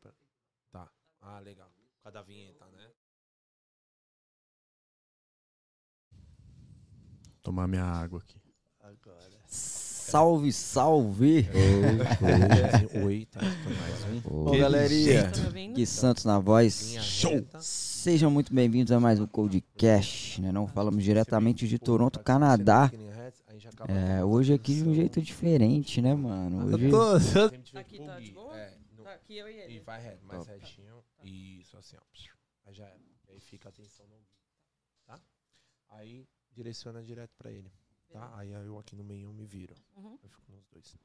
pra... Tá. Ah, legal. Por causa da vinheta, né? Tomar minha água aqui. Agora. Salve, salve! Oi, tá escutando mais um? Ô, galerinha, Tá que Santos na voz. Show! Sejam muito bem-vindos a mais um Codecast, né? Não falamos diretamente de Toronto, Canadá. É, hoje aqui de um jeito diferente, né, mano? Hoje... Aqui tá de boa? É, Tá aqui eu e E ele. vai reto, mais Top. retinho. Isso, assim, ó. Aí já é. Aí fica a atenção no ouvido, tá? Aí direciona direto pra ele, tá? Aí eu aqui no meio me viro. Uhum. Eu fico nos dois.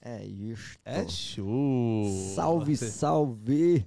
É isso. É show! Salve, salve!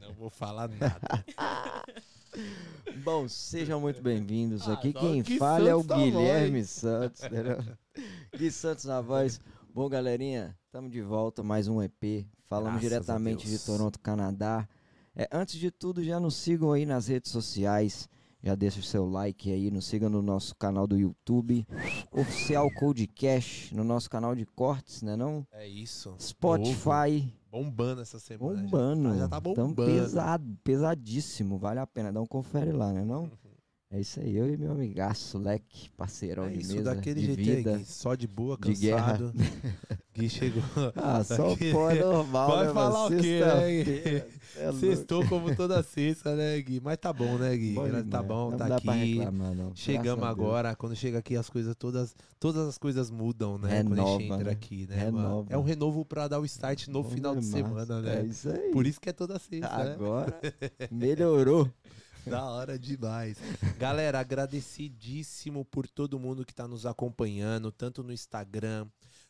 Não vou falar nada. Bom, sejam muito bem-vindos Ah, aqui. não, Quem Gui fala é o Santos na Guilherme Santos, entendeu? Gui Santos na voz. Bom, galerinha, estamos de volta, mais um EP. Falamos Graças diretamente de. Toronto, Canadá. É, antes de tudo, já nos sigam aí nas redes sociais. Já deixa o seu like aí, nos sigam no nosso canal do YouTube. Oficial Codecast, no nosso canal de cortes, né não? É isso. Spotify, Novo. Bombando essa semana. já. bombando. Já tá Tão bombando. pesado, pesadíssimo. Vale a pena, dá um confere lá, né não? É isso aí, eu e meu amigaço, Leque, parceirão É de isso, mesa, daquele de jeito vida. aí, Gui. Só de boa, de guerra. cansado. Gui chegou. Ah, só Daqui- pô, é normal, Vai né, falar mano? o quê, né, Gui? É. Sextou como toda sexta, né, Gui? Mas tá bom, né, Gui? Bom tá bom, Não tá aqui. reclamar. Chegamos agora, quando chega aqui as coisas todas, todas as coisas mudam, né? quando a gente Renova, entra né? aqui, né? Renova. É um renovo pra dar o start no final de semana, É né? isso aí. Por isso que é toda sexta, né? Agora melhorou. Da hora demais. Galera, agradecidíssimo por todo mundo que tá nos acompanhando, tanto no Instagram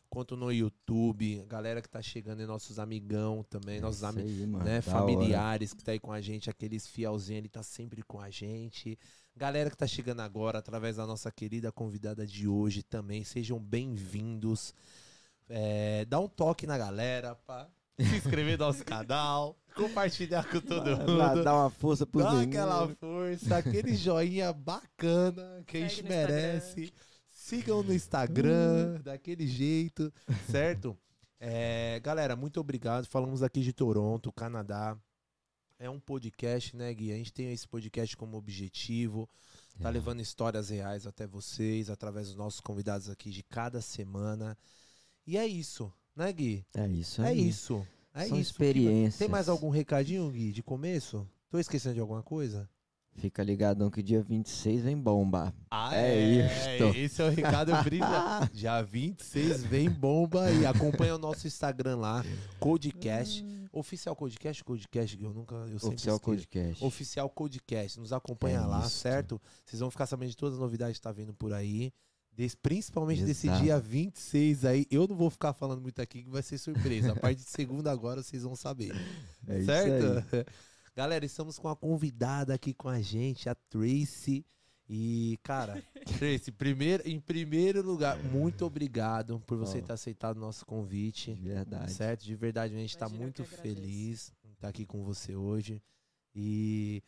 quanto no YouTube. Galera que tá chegando e nossos amigão também, nossos É amigos. aí, mano, né, familiares que tá aí com a gente, aqueles fielzinhos, ele tá sempre com a gente. Galera que tá chegando agora através da nossa querida convidada de hoje também, sejam bem-vindos. É, dá um toque na galera, pá. Se inscrever no nosso canal, compartilhar com todo mundo. Dá, dá uma força pros Dá meninos. aquela força, aquele joinha bacana que a gente no merece. Sigam no Instagram, daquele jeito, certo? É, galera, muito obrigado. Falamos aqui de Toronto, Canadá. É um podcast, né, Gui? A gente tem esse podcast como objetivo. tá É. levando histórias reais até vocês, através dos nossos convidados aqui de cada semana. E é isso, né, Gui? É isso É isso. É São isso. experiências. Tem mais algum recadinho, Gui, de começo? Tô esquecendo de alguma coisa? Fica ligadão que dia 26 vem bomba. Ah, É isto. Esse é o recado brilha. Dia 26 vem bomba e acompanha o nosso Instagram lá, Codecast. Oficial Codecast, Codecast, que eu nunca. Eu sempre Oficial esqueço. Codecast. Oficial Codecast. Nos acompanha É lá, isso. certo? Vocês vão ficar sabendo de todas as novidades que tá vindo por aí. Des- principalmente desse Exato. dia 26 aí. Eu não vou ficar falando muito aqui, que vai ser surpresa. A partir de segunda agora vocês vão saber. É isso certo? aí. Galera, estamos com a convidada aqui com a gente, a Tracy. E, cara, Tracy, primeiro, em primeiro lugar, muito obrigado por você Ó. ter aceitado o nosso convite. De verdade. Certo? De verdade, a gente tá eu muito feliz em estar aqui com você hoje. E,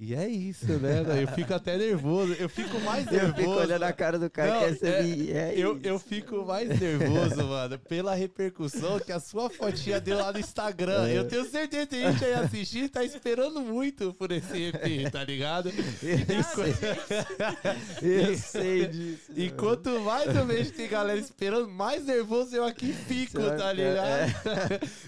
e é isso, né? Eu fico até nervoso. Eu fico mais Eu nervoso. fico olhando a cara do cara Não, que é- recebi. É, Eu, isso. eu fico mais nervoso, mano, pela repercussão que a sua fotinha deu lá no Instagram. É. Eu tenho certeza que tem gente aí assistindo e tá esperando muito por esse EP, tá ligado? Eu sei disso. E quanto mais eu vejo que tem galera esperando, mais nervoso eu aqui fico, tá ficar- ligado?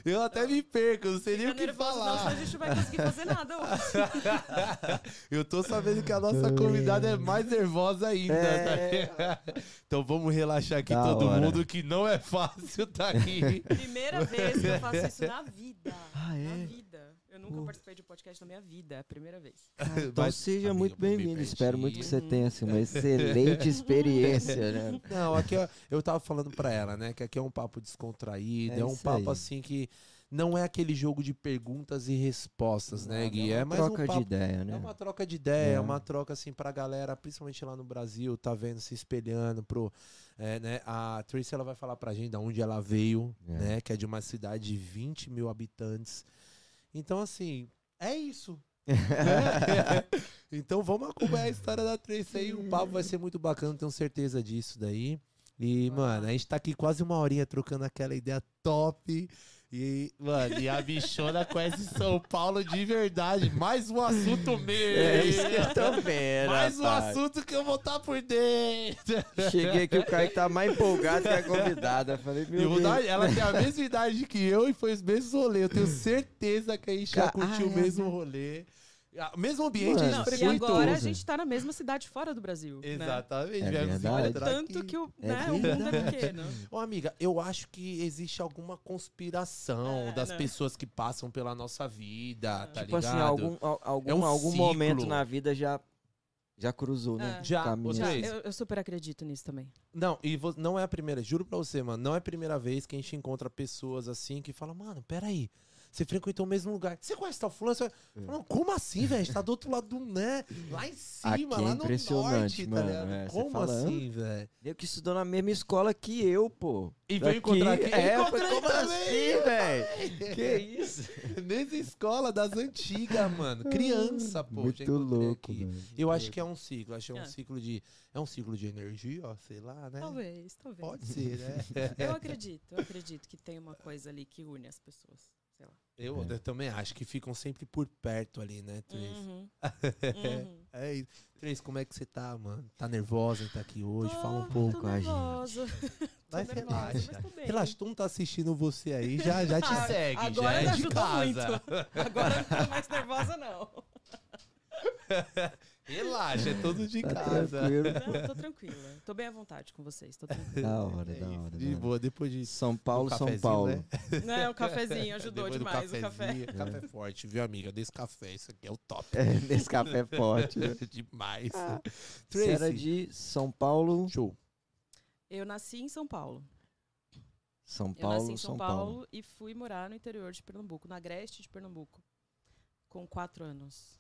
Eu até me perco, não sei nem o que nervoso, não, senão a falar. gente não vai conseguir fazer nada hoje. Eu tô sabendo que a nossa convidada é mais nervosa ainda, tá É. ligado? Então vamos relaxar aqui Da todo hora. mundo, que não é fácil tá aqui. Primeira vez que eu faço isso na vida. Ah, é? Na vida. Eu nunca Uh. participei de um podcast na minha vida. É a primeira vez. Então Mas, seja muito bem-vindo. Espero muito que você tenha assim, uma excelente experiência, né? Não, aqui ó, eu tava falando pra ela, né? Que aqui é um papo descontraído, é, É um papo aí. assim que não é aquele jogo de perguntas e respostas, né, Gui? É uma mais um troca papo, de ideia, É né? uma troca de ideia, é É. uma troca assim pra galera, principalmente lá no Brasil, tá vendo, se espelhando pro. é, né, a Tracy ela vai falar pra gente de onde ela veio, É. né? Que é de uma cidade de 20 mil habitantes. Então, assim, é isso. né? então vamos acompanhar a história da Tracy aí. O papo vai ser muito bacana, tenho certeza disso daí. E, mano, a gente tá aqui quase uma horinha trocando aquela ideia top. E, mano, e a bichona conhece São Paulo de verdade. Mais um assunto meu. É isso que eu tô vendo. Mais um rapaz. assunto que eu vou estar por dentro. Cheguei aqui, o Caio tá mais empolgado que a convidada. Falei, meu Deus. dar- ela tem a mesma idade que eu e foi os mesmos rolês. Eu tenho certeza que a gente já Ca- curtiu ah, o é, mesmo rolê. Ah, O mesmo ambiente Mano, gente e agora a gente tá na mesma cidade fora do Brasil. Né? Exatamente. É viemos verdade. Tanto que o, É né, o mundo é pequeno. Ô, amiga, eu acho que existe alguma conspiração É, das né? pessoas que passam pela nossa vida, tá Tipo ligado? assim, algum, al- algum, É um algum ciclo. momento na vida já, já cruzou, né? É. Já, Já, eu, eu super acredito nisso também. Não, e vo- não é a primeira, juro pra você, mano, não é a primeira vez que a gente encontra pessoas assim que falam, mano, peraí, você frequentou o mesmo lugar. Você conhece tal fulano? Você... É. Não, como assim, velho? A gente tá do outro lado do né? Lá em cima, Aqui é lá no impressionante, norte, mano, tá ligado? é, como fala, assim, velho? Eu que estudou na mesma escola que eu, pô. E veio encontrar aqui? É, Encontrei como também, assim, velho? Que isso? Nessa escola das antigas, mano. Criança, pô. Muito louco, aqui. mano. Eu acho que é um ciclo, acho que é um É. ciclo de. É um ciclo de energia, ó, sei lá, né? Talvez, talvez. Pode ser, né? Eu acredito, eu acredito que tem uma coisa ali que une as pessoas. Sei lá. Eu, É. eu também acho que ficam sempre por perto ali, né, Trace? Uhum. Uhum. É isso. Trace, como é que você tá, mano? Tá nervosa em estar aqui hoje? Fala um Tô- pouco. Tô com a gente. Mas tô nervosa, relaxa. mas tô bem. Relaxa, todo mundo tá assistindo você aí, já, já te Ah, segue, já agora é me de casa. muito. Agora eu não tô mais nervosa, não. Relaxa, é todo de Tá casa. tranquilo. Não, tô tranquila. Tô bem à vontade com vocês. Tô tranquila. Da hora, É da isso, hora. de boa, depois de São Paulo, São Paulo. né? Né, o cafezinho ajudou Depois demais, o café. Café forte, viu, amiga? Desse café, isso aqui é o top. É, café forte. né? Demais. Ah, Tracy, era de São Paulo, show. Eu nasci em São Paulo. São Eu Paulo, nasci em São, São Paulo, Paulo. e fui morar no interior de Pernambuco, na Agreste de Pernambuco, com quatro anos.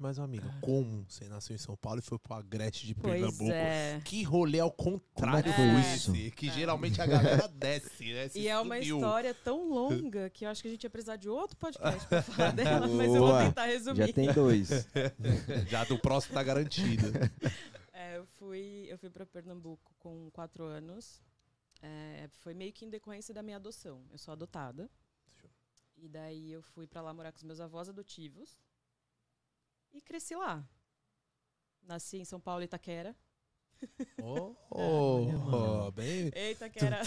Mas, amiga, como você nasceu em São Paulo e foi pro Agreste de Pois Pernambuco? é. Que rolê ao contrário Como é que foi foi isso? esse? Que É. geralmente a galera desce, né? Se E é uma subiu. história tão longa que eu acho que a gente ia precisar de outro podcast pra falar dela, mas eu vou Boa. tentar resumir. Já tem dois. Já do próximo tá garantido. É, eu fui, eu fui para Pernambuco com quatro anos. É, foi meio que em decorrência da minha adoção. Eu sou adotada. E daí eu fui para lá morar com os meus avós adotivos. E cresci lá. Nasci em São Paulo, Itaquera. Oh, oh, bem. Eita, que era.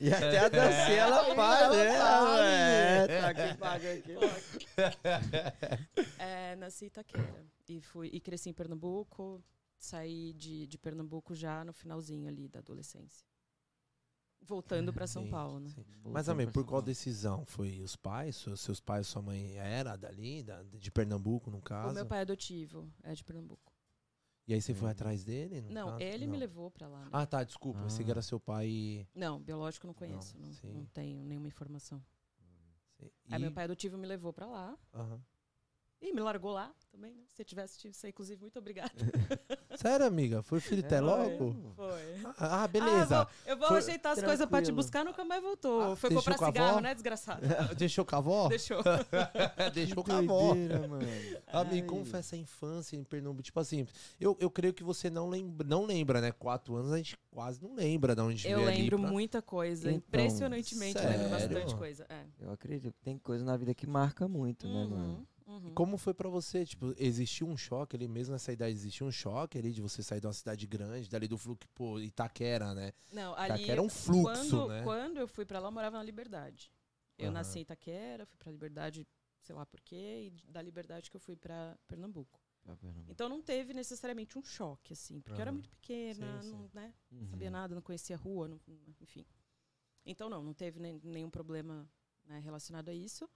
E até a dancinha ela faz, né? É, tá aqui, paga aqui. É, nasci em Itaquera. E, fui, e cresci em Pernambuco. Saí de, de Pernambuco já no finalzinho ali da adolescência. Voltando pra São Sim, Paulo, né? sim. Mas, amém, por qual decisão? Foi os pais? Seus, seus pais, sua mãe era dali, da- de Pernambuco, no O caso? meu pai adotivo é de Pernambuco. E aí você foi Uhum. atrás dele? no Não, caso? ele me Não. levou pra lá. né? Ah, tá, desculpa. Pensei que Ah. era seu pai. Não, biológico não conheço. Não, sim. não tenho nenhuma informação. Sim. Aí E- meu pai adotivo me levou pra lá. Aham. E me largou lá também, né? Se eu tivesse tido isso aí, inclusive, muito obrigada. Sério, amiga? Foi filho até É, logo? Foi. Ah, beleza. Ah, eu vou, eu vou ajeitar as coisas pra te buscar, nunca mais voltou. Ah, Foi comprar cigarro, avó? né, desgraçado? Deixou com a avó? Deixou. Deixou com a avó. mano. Amigo, como foi essa infância em Pernambuco? Tipo assim, eu, eu creio que você não lembra, não lembra, né? Quatro anos a gente quase não lembra de onde Eu lembro pra- muita coisa. Então, Impressionantemente, eu lembro sério? bastante coisa. É. Eu acredito que tem coisa na vida que marca muito, né, mano? Uhum, uhum. Como foi pra você? Tipo, existiu um choque ali mesmo nessa idade? Existiu um choque ali de você sair de uma cidade grande, dali do fluxo, pô, Itaquera, né? Não, ali. Itaquera é um fluxo, quando, né? quando eu fui pra lá, eu morava na Liberdade. Eu Aham. nasci em Itaquera, fui pra Liberdade, sei lá por quê, e da Liberdade que eu fui pra Pernambuco. Então não teve necessariamente um choque, assim, porque eu era muito pequena, Sim, sim. não né, Uhum. sabia nada, não conhecia a rua, não- enfim. Então não, não teve nem- nenhum problema né, relacionado a isso.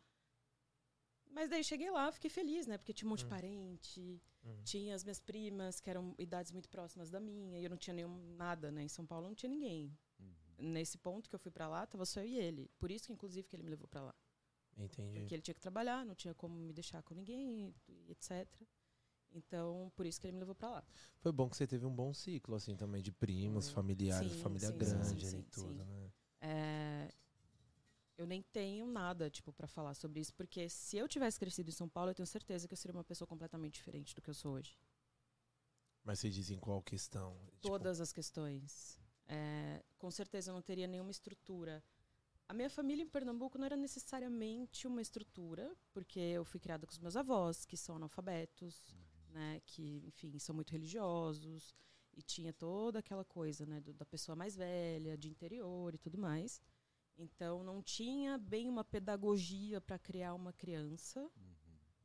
Mas daí cheguei lá, fiquei feliz, né? Porque tinha um monte de Hum. parente, Hum. tinha as minhas primas, que eram idades muito próximas da minha, e eu não tinha nenhum nada, né? Em São Paulo não tinha ninguém. Uhum. Nesse ponto que eu fui pra lá, tava só eu e ele. Por isso que, inclusive, que ele me levou pra lá. Entendi. Porque ele tinha que trabalhar, não tinha como me deixar com ninguém, etc. Então, por isso que ele me levou pra lá. Foi bom que você teve um bom ciclo, assim, também, de primos, Hum. familiares, Sim, família sim, grande sim, e tudo, né? É, eu nem tenho nada, tipo, para falar sobre isso, porque se eu tivesse crescido em São Paulo, eu tenho certeza que eu seria uma pessoa completamente diferente do que eu sou hoje. Mas você diz em qual questão? Tipo, Todas as questões. É, com certeza eu não teria nenhuma estrutura. A minha família em Pernambuco não era necessariamente uma estrutura, porque eu fui criada com os meus avós, que são analfabetos, né, que, enfim, são muito religiosos, e tinha toda aquela coisa, né, do- da pessoa mais velha, de interior e tudo mais. Então não tinha bem uma pedagogia para criar uma criança,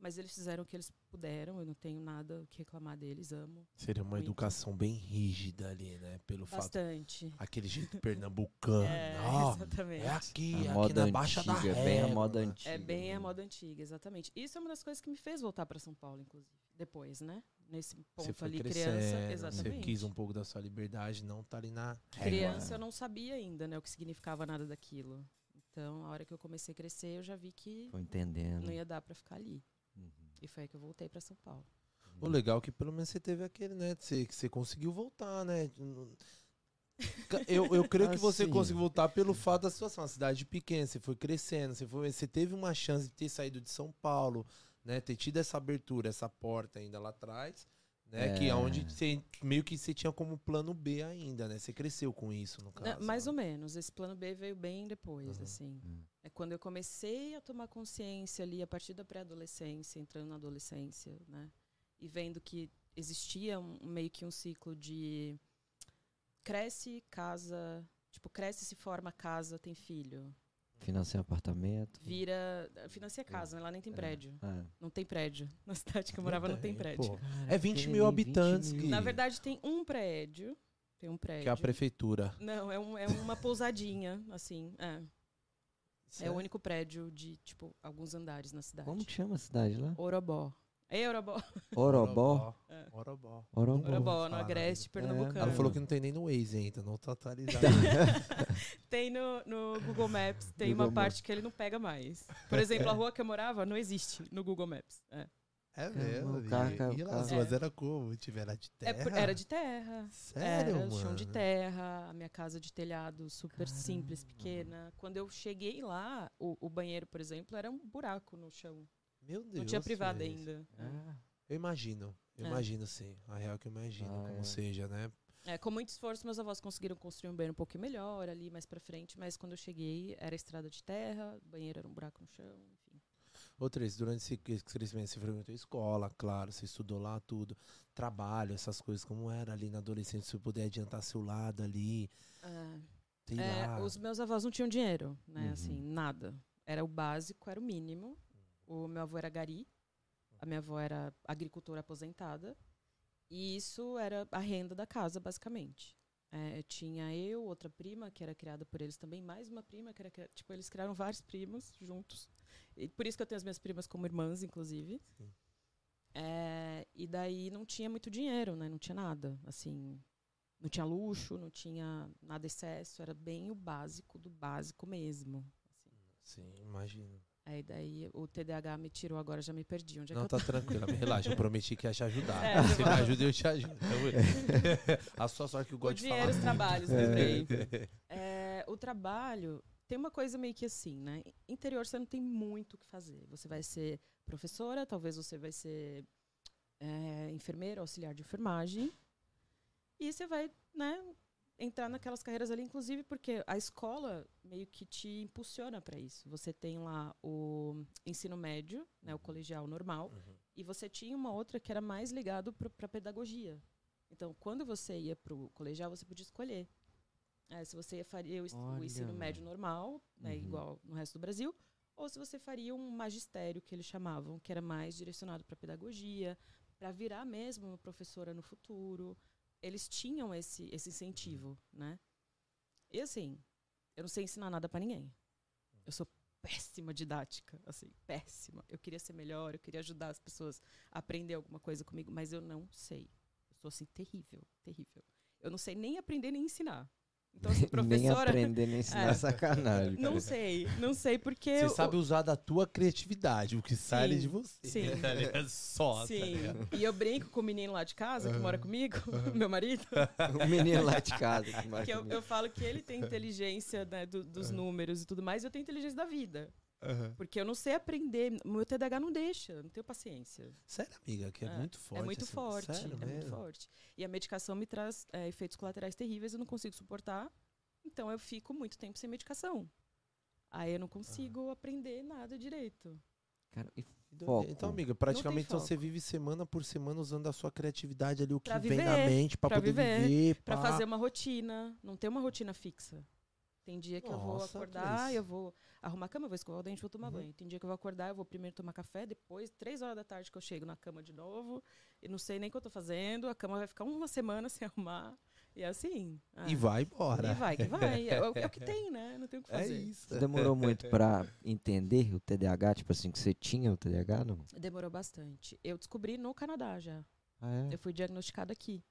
mas eles fizeram o que eles puderam, eu não tenho nada o que reclamar deles, amo Seria uma muito. educação bem rígida ali, né? Pelo fato. bastante. Aquele jeito pernambucano. É, ó, exatamente. é aqui, A aqui moda na Baixa da antiga, bem a Régua, moda antiga. É bem a né? moda antiga, exatamente. Isso é uma das coisas que me fez voltar para São Paulo, inclusive. Depois, né? Nesse Você ponto foi ali, crescendo, criança. Você Exatamente. quis um pouco da sua liberdade, não tá ali na régua. Criança, eu não sabia ainda, né? O que significava nada daquilo. Então, a hora que eu comecei a crescer, eu já vi que Foi entendendo. não ia dar para ficar ali. Uhum. E foi aí que eu voltei para São Paulo. O legal é que pelo menos você teve aquele, né? Você, que você conseguiu voltar, né? Eu, eu creio que você Assim. conseguiu voltar pelo fato da situação. Uma cidade pequena, você foi crescendo, você, foi, você teve uma chance de ter saído de São Paulo, né? Ter tido essa abertura, essa porta ainda lá atrás, né? Que é É. onde você, meio que você tinha como plano B ainda, né? Você cresceu com isso, no caso. Não, mais né? ou menos. Esse plano B veio bem depois, Aham. assim. Hum. É quando eu comecei a tomar consciência ali, a partir da pré-adolescência, entrando na adolescência, né? E vendo que existia um, meio que um ciclo de cresce, casa, tipo, cresce, se forma, casa, tem filho. Financia um apartamento. Vira. Financia casa, né? lá nem tem prédio. Ah. Não tem prédio. Na cidade que eu morava não tem prédio. pô. É 20 mil habitantes, Gui. Na verdade, tem um prédio. Tem um prédio. Que é a prefeitura. Não, é, um- é uma pousadinha, assim. É. É o único prédio de, tipo, alguns andares na cidade. Como que chama a cidade lá? Orobó. Ei, Orobó. Orobó. É. Orobó. Orobó. Orobó, no Agreste, É, Pernambucano. Ela falou que não tem nem no Waze ainda, não tá atualizado. Tem no, no Google Maps, tem Google uma parte que ele não pega mais. Por exemplo, a rua que eu morava não existe no Google Maps. É, É mesmo, e, e as ruas era como? Tiver de É terra? por- era de terra. Sério, era mano? chão de terra, a minha casa de telhado super Caramba. simples, pequena. Quando eu cheguei lá, o, o banheiro, por exemplo, era um buraco no chão. Meu Deus. não tinha privada ainda. Ah, Eu imagino. Eu É. imagino, sim. A real que eu imagino, Ah, como é. seja, né? É, com muito esforço, meus avós conseguiram construir um banheiro um pouquinho melhor ali mais pra frente, mas quando eu cheguei era estrada de terra, o banheiro era um buraco no chão, enfim. Outra vez, durante esse esse crescimento, você frequentou escola, claro, você estudou lá tudo, trabalho, essas coisas, como era ali na adolescência, se você puder adiantar seu lado ali, É, sei é, lá. os meus avós não tinham dinheiro, né? Uhum. Assim, nada. Era o básico, era o mínimo. O meu avô era gari, a minha avó era agricultora aposentada. E isso era a renda da casa, basicamente. É, tinha eu, outra prima, que era criada por eles também, mais uma prima, que era criada, tipo, eles criaram vários primos juntos. E por isso que eu tenho as minhas primas como irmãs, inclusive. É, e daí não tinha muito dinheiro, né? Não tinha nada, assim, não tinha luxo, não tinha nada excesso, era bem o básico do básico mesmo. assim. Sim, imagino. Aí daí o TDAH me tirou agora, já me perdi. Onde é Não, que eu tá tranquila, me relaxa, eu prometi que ia te ajudar. É, você me ajuda, eu te ajudo. A sua sorte que eu O gosto de dinheiro, falar. os trabalhos, É. lembrei. É, o trabalho tem uma coisa meio que assim, né? Interior você não tem muito o que fazer. Você vai ser professora, talvez você vai ser é, enfermeira, auxiliar de enfermagem. E você vai, né, entrar naquelas carreiras ali, inclusive porque a escola meio que te impulsiona para isso. Você tem lá o ensino médio, né, o colegial normal, Uhum. e você tinha uma outra que era mais ligado para pedagogia. Então, quando você ia para o colegial, você podia escolher. É, se você faria o, Olha, ensino médio normal, né, Uhum. igual no resto do Brasil, ou se você faria um magistério, que eles chamavam, que era mais direcionado para pedagogia, para virar mesmo uma professora no futuro. Eles tinham esse, esse incentivo, né? E assim, eu não sei ensinar nada para ninguém. Eu sou péssima didática, assim, péssima. Eu queria ser melhor, eu queria ajudar as pessoas a aprender alguma coisa comigo, mas eu não sei. Eu sou assim terrível, terrível. Eu não sei nem aprender nem ensinar. Então, assim, Nem professora, aprender, nem ensinar É. sacanagem. não cara. sei, não sei porque Você eu- sabe usar da tua criatividade, o que sai Sim, de você. sim. Tá ligado? Só, tá Sim. ligado? E eu brinco com o menino lá de casa que mora comigo, meu marido, O menino lá de casa. Que mora que eu, comigo. eu falo que ele tem inteligência né, do- dos números e tudo mais, e eu tenho inteligência da vida. Porque eu não sei aprender, meu TDAH não deixa, eu não tenho paciência. Sério, amiga, que é, É, muito forte. é muito assim. forte, Sério é muito mesmo? forte. E a medicação me traz é, efeitos colaterais terríveis, eu não consigo suportar. Então eu fico muito tempo sem medicação. Aí eu não consigo aprender nada direito. Cara, e. Foco. Então, amiga, praticamente então, você vive semana por semana usando a sua criatividade ali, o que Pra vem na viver, mente, pra, pra poder viver, viver. Pra pá. fazer uma rotina, não tem uma rotina fixa. Tem dia que eu vou Nossa, acordar, eu vou arrumar a cama, eu vou escovar o dente, vou tomar Uhum. banho. Tem dia que eu vou acordar, eu vou primeiro tomar café, depois, três horas da tarde que eu chego na cama de novo, e não sei nem o que eu tô fazendo, a cama vai ficar uma semana sem arrumar. E é assim. ah. E vai embora. E vai, que vai. É, o- é o que tem, né? Não tem o que É fazer. isso. você demorou muito pra entender o TDAH? Tipo assim, que você tinha o TDAH, não? Demorou bastante. Eu descobri no Canadá já. Ah, é? Eu fui diagnosticada aqui.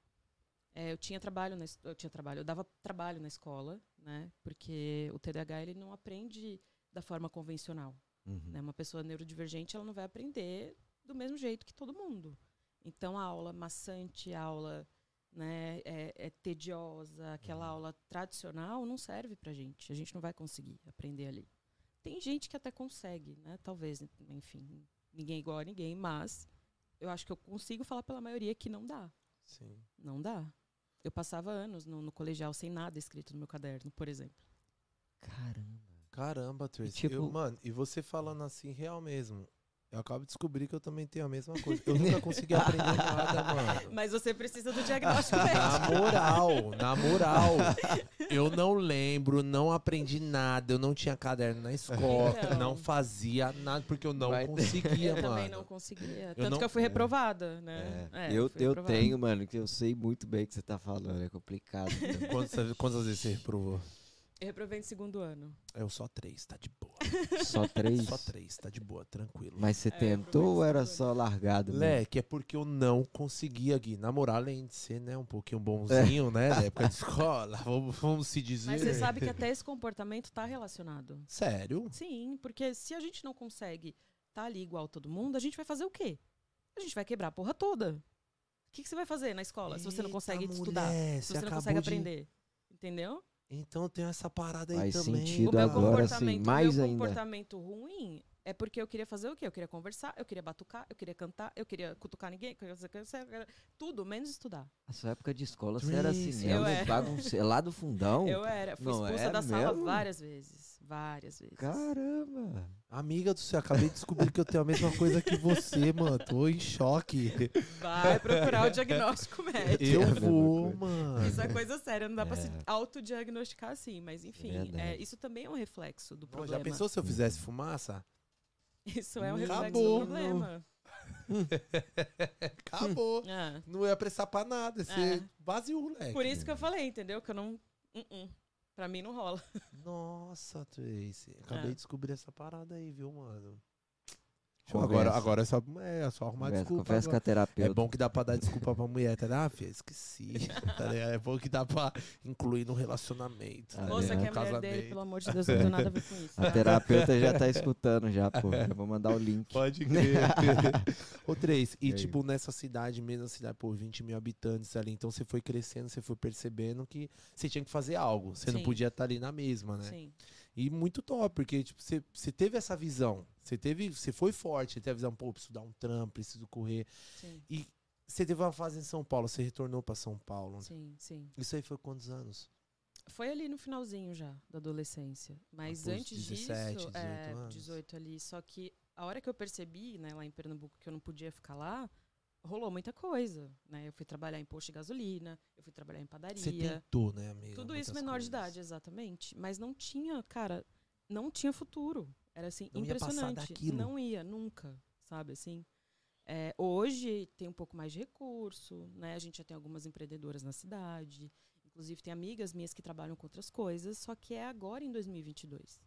É, eu tinha trabalho na eu tinha trabalho, eu dava trabalho na escola, né? Porque o TDAH ele não aprende da forma convencional, Uhum. né? Uma pessoa neurodivergente, ela não vai aprender do mesmo jeito que todo mundo. Então a aula maçante, a aula, né, é, é tediosa, aquela aula tradicional não serve pra gente. A gente não vai conseguir aprender ali. Tem gente que até consegue, né? Talvez, enfim, ninguém é igual a ninguém, mas eu acho que eu consigo falar pela maioria que não dá. Sim. Não dá. Eu passava anos no, no colegial sem nada escrito no meu caderno, por exemplo. Caramba. Caramba, Tracy. tipo- Eu- mano, e você falando assim, real mesmo. Eu acabo de descobrir que eu também tenho a mesma coisa. Eu nunca consegui aprender nada, mano. Mas você precisa do diagnóstico médico. Na moral, na moral, eu não lembro, não aprendi nada, eu não tinha caderno na escola, Então. não fazia nada, porque eu não conseguia, Eu mano. também não conseguia. Tanto não- que eu fui É. reprovada, né? É. É, eu eu reprovada. tenho, mano, que eu sei muito bem o que você tá falando. É complicado. né? Quantas, quantas vezes você reprovou? Eu reprovei no segundo ano. Eu só três, tá de boa. Só três? Só três, tá de boa, tranquilo. Mas você É, tentou ou era só largado? mesmo? Leque, é porque eu não conseguia, Gui. Na moral, além de ser, né, um pouquinho bonzinho, né, da época de escola, vamos, vamos se dizer. Mas você sabe que até esse comportamento está relacionado. Sério? Sim, porque se a gente não consegue estar ali igual todo mundo, a gente vai fazer o quê? A gente vai quebrar a porra toda. O que, que você vai fazer na escola se você não Eita, consegue estudar? mulher, Se você não acabou consegue de- aprender? Entendeu? Então eu tenho essa parada aí Faz também. sentido o meu agora, sim, comportamento, mais o meu ainda. comportamento ruim é porque eu queria fazer o quê? Eu queria conversar, eu queria batucar, eu queria cantar, eu queria cutucar ninguém, eu queria fazer- eu queria- tudo, menos estudar. A sua época de escola, você era assim mesmo, Eu era. bagunce... lá do fundão? Eu era, fui Não expulsa é da sala mesmo? várias vezes. Várias vezes. Caramba! Amiga do céu, acabei de descobrir que eu tenho a mesma coisa que você, mano. Tô em choque. Vai procurar o diagnóstico médico. Eu É vou, mano. Isso é coisa séria, não dá pra se É. autodiagnosticar assim, mas enfim, Verdade. é, isso também é um reflexo do problema. já pensou se eu fizesse fumaça? Isso é um reflexo Acabou. do problema. Acabou. É. Não ia prestar pra nada. Ia ser É. vazio, moleque. Por isso que eu falei, entendeu? Que eu não. Uh-uh. Pra mim não rola. Nossa, Tracy. Acabei É. de descobrir essa parada aí, viu, mano? Conversa. Agora, agora é só, é só arrumar Conversa, desculpa. conversa com a agora. terapeuta. É bom que dá pra dar desculpa pra mulher, tá? ligado? Ah, filha, esqueci. tá ligado? É bom que dá pra incluir no relacionamento. Ah, tá Moça que é No mulher dele, casamento. pelo amor de Deus, não tem nada a ver com isso. A tá? terapeuta já tá escutando já, pô. Eu vou mandar o link. Pode crer. Ô, Três, e E tipo, nessa cidade, mesmo cidade, pô, 20 mil habitantes ali, então você foi crescendo, você foi percebendo que você tinha que fazer algo. Você não Sim. podia estar ali na mesma, né? Sim. E muito top, porque tipo, você, você teve essa visão. Você teve, você foi forte, você teve a visão, pô, preciso dar um trampo, preciso correr. Sim, Você teve uma fase em São Paulo, você retornou pra São Paulo. sim, sim. Isso aí foi quantos anos? Foi ali no finalzinho já da adolescência. Mas Após antes 17, disso, 18 é, anos. 18 ali. Só que a hora que eu percebi, né, lá em Pernambuco, que eu não podia ficar lá, rolou muita coisa. Né? Eu fui trabalhar em posto de gasolina, eu fui trabalhar em padaria. Você tentou, né, amiga? Tudo muitas isso menor de coisas. idade, exatamente. Mas não tinha, cara, não tinha futuro. Era assim, Não ia impressionante. daquilo. Não ia, nunca, sabe assim? É, hoje tem um pouco mais de recurso, né? A gente já tem algumas empreendedoras na cidade. Inclusive tem amigas minhas que trabalham com outras coisas, só que é agora em 2022.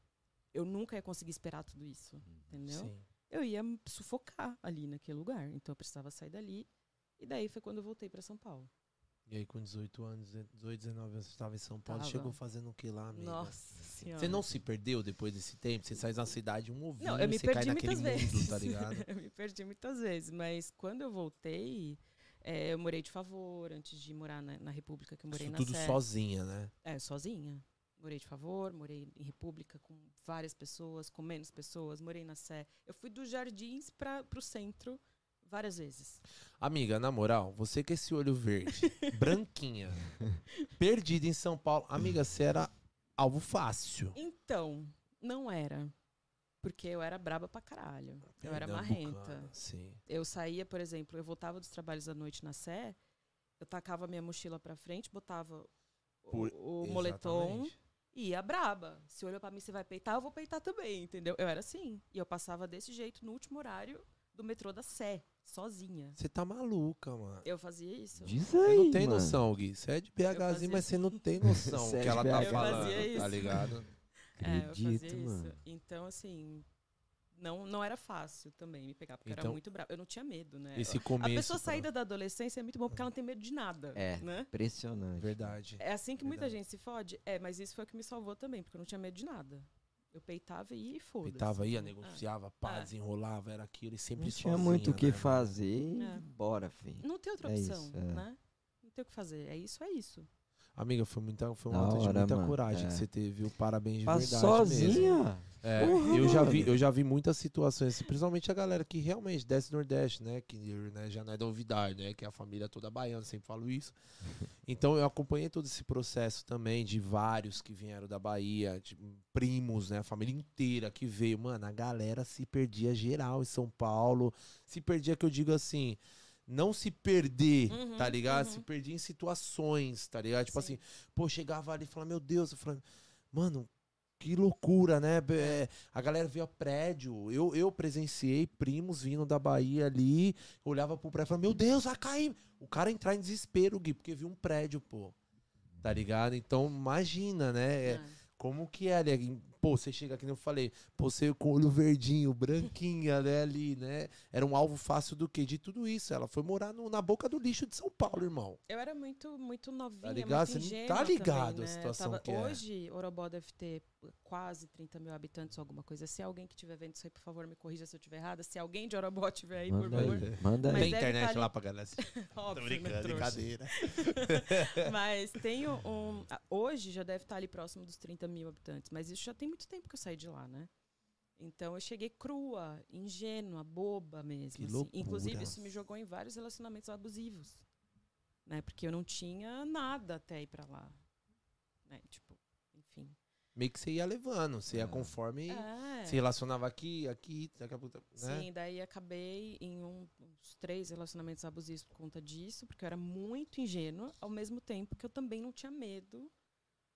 Eu nunca ia conseguir esperar tudo isso, entendeu? Sim. Eu ia me sufocar ali naquele lugar, então eu precisava sair dali. E daí foi quando eu voltei para São Paulo. E aí, com 18 anos, 18, 19 anos, você estava em São Paulo. Tava. Chegou fazendo o que lá, amiga? Nossa senhora. Você não se perdeu depois desse tempo? Você sai da cidade um ovinho, Não, eu me você cai naquele mundo, vezes. tá ligado? eu me perdi muitas vezes, mas quando eu voltei, é, eu morei de favor antes de morar na, na República que eu morei Isso na tudo Sé. sozinha, né? É, sozinha. Morei de favor, morei em República com várias pessoas, com menos pessoas, morei na Sé. Eu fui dos jardins para pro centro várias vezes. Amiga, na moral, você com esse olho verde, branquinha, perdida em São Paulo. Amiga, você era alvo fácil. Então, não era. Porque eu era braba pra caralho. Eu era marrenta. Sim. Eu saía, por exemplo, eu voltava dos trabalhos à noite na Sé, eu tacava minha mochila pra frente, botava o- Por- o, moletom Exatamente. e ia braba. Se olhou pra mim, você vai peitar, eu vou peitar também, entendeu? Eu era assim. E eu passava desse jeito no último horário do metrô da Sé, sozinha. Você tá maluca, mano. Eu fazia isso. Diz Você aí, não tem mano. noção, Gui. Você é de BHzinho, mas você não tem noção Você o é que de ela tá BH. Falando, tá ligado? É, eu fazia Acredito, isso. mano. Então, assim, não, não era fácil também me pegar, porque eu era Então, muito brava. Eu não tinha medo, né? Esse A começo. pessoa pra- saída da adolescência é muito bom porque ela não tem medo de nada, É. né? Impressionante. Verdade. É assim que muita Verdade. gente se fode. É, mas isso foi o que me salvou também, porque eu não tinha medo de nada. Eu peitava e e foda-se. Pitava, ia, Ah. negociava, pá, É. desenrolava, era aquilo e sempre Não tinha sozinha, muito o que né, fazer. É. Bora, filho. Não tem outra É opção, isso, é. né? Não tem o que fazer. É isso, é isso. Amiga, foi, muita, foi um ato de muita mano. coragem É. que você teve, viu? Parabéns de Pra verdade mesmo. sozinha? É, Porra, eu já vi, eu já vi muitas situações, assim, principalmente a galera que realmente desce Nordeste, né? Que né, já não é novidade, né? Que é a família toda baiana, sempre falo isso. Então eu acompanhei todo esse processo também de vários que vieram da Bahia, de primos, né? A família inteira que veio. Mano, a galera se perdia geral em São Paulo. Se perdia, que eu digo assim. Não se perder, Uhum, tá ligado? uhum. Se perdia em situações, tá ligado? Tipo Sim. assim, pô, chegava ali e falava, meu Deus, eu falava, mano, que loucura, né? É, a galera via prédio. Eu, eu presenciei primos vindo da Bahia ali, olhava pro prédio e falava, meu Deus, vai cair. O cara entrar em desespero, Gui, porque viu um prédio, pô. Tá ligado? Então, imagina, né? É, É. Como que é ali? Pô, você chega aqui, nem eu falei, pô, você com o olho verdinho, branquinha, né, ali, né? Era um alvo fácil do quê? De tudo isso. Ela foi morar no- na boca do lixo de São Paulo, irmão. Eu era muito, muito novinha, ligado? muito Você não ingênua tá ligado também, a né? Eu situação tava- que é. Hoje, Orobó deve ter quase 30 mil habitantes ou alguma coisa. Se alguém que estiver vendo isso aí, por favor, me corrija se eu estiver errada. Se alguém de Orobó estiver aí, por Manda favor. aí. Manda Mas aí. Tem internet tá ali- lá pra galera. Óbvio, né, trouxa. Mas tenho um. a- Hoje já deve estar ali próximo dos 30 mil habitantes. Mas isso já tem muito tempo que eu saí de lá, né? Então eu cheguei crua, ingênua, boba mesmo. Que assim. Inclusive, isso me jogou em vários relacionamentos abusivos. Né? Porque eu não tinha nada até ir pra lá. Né? Tipo, enfim. meio que você ia levando, você ia É. conforme É. se relacionava aqui, aqui, daqui a pouco, né? Sim, daí acabei em um- uns três relacionamentos abusivos por conta disso, porque eu era muito ingênua, ao mesmo tempo que eu também não tinha medo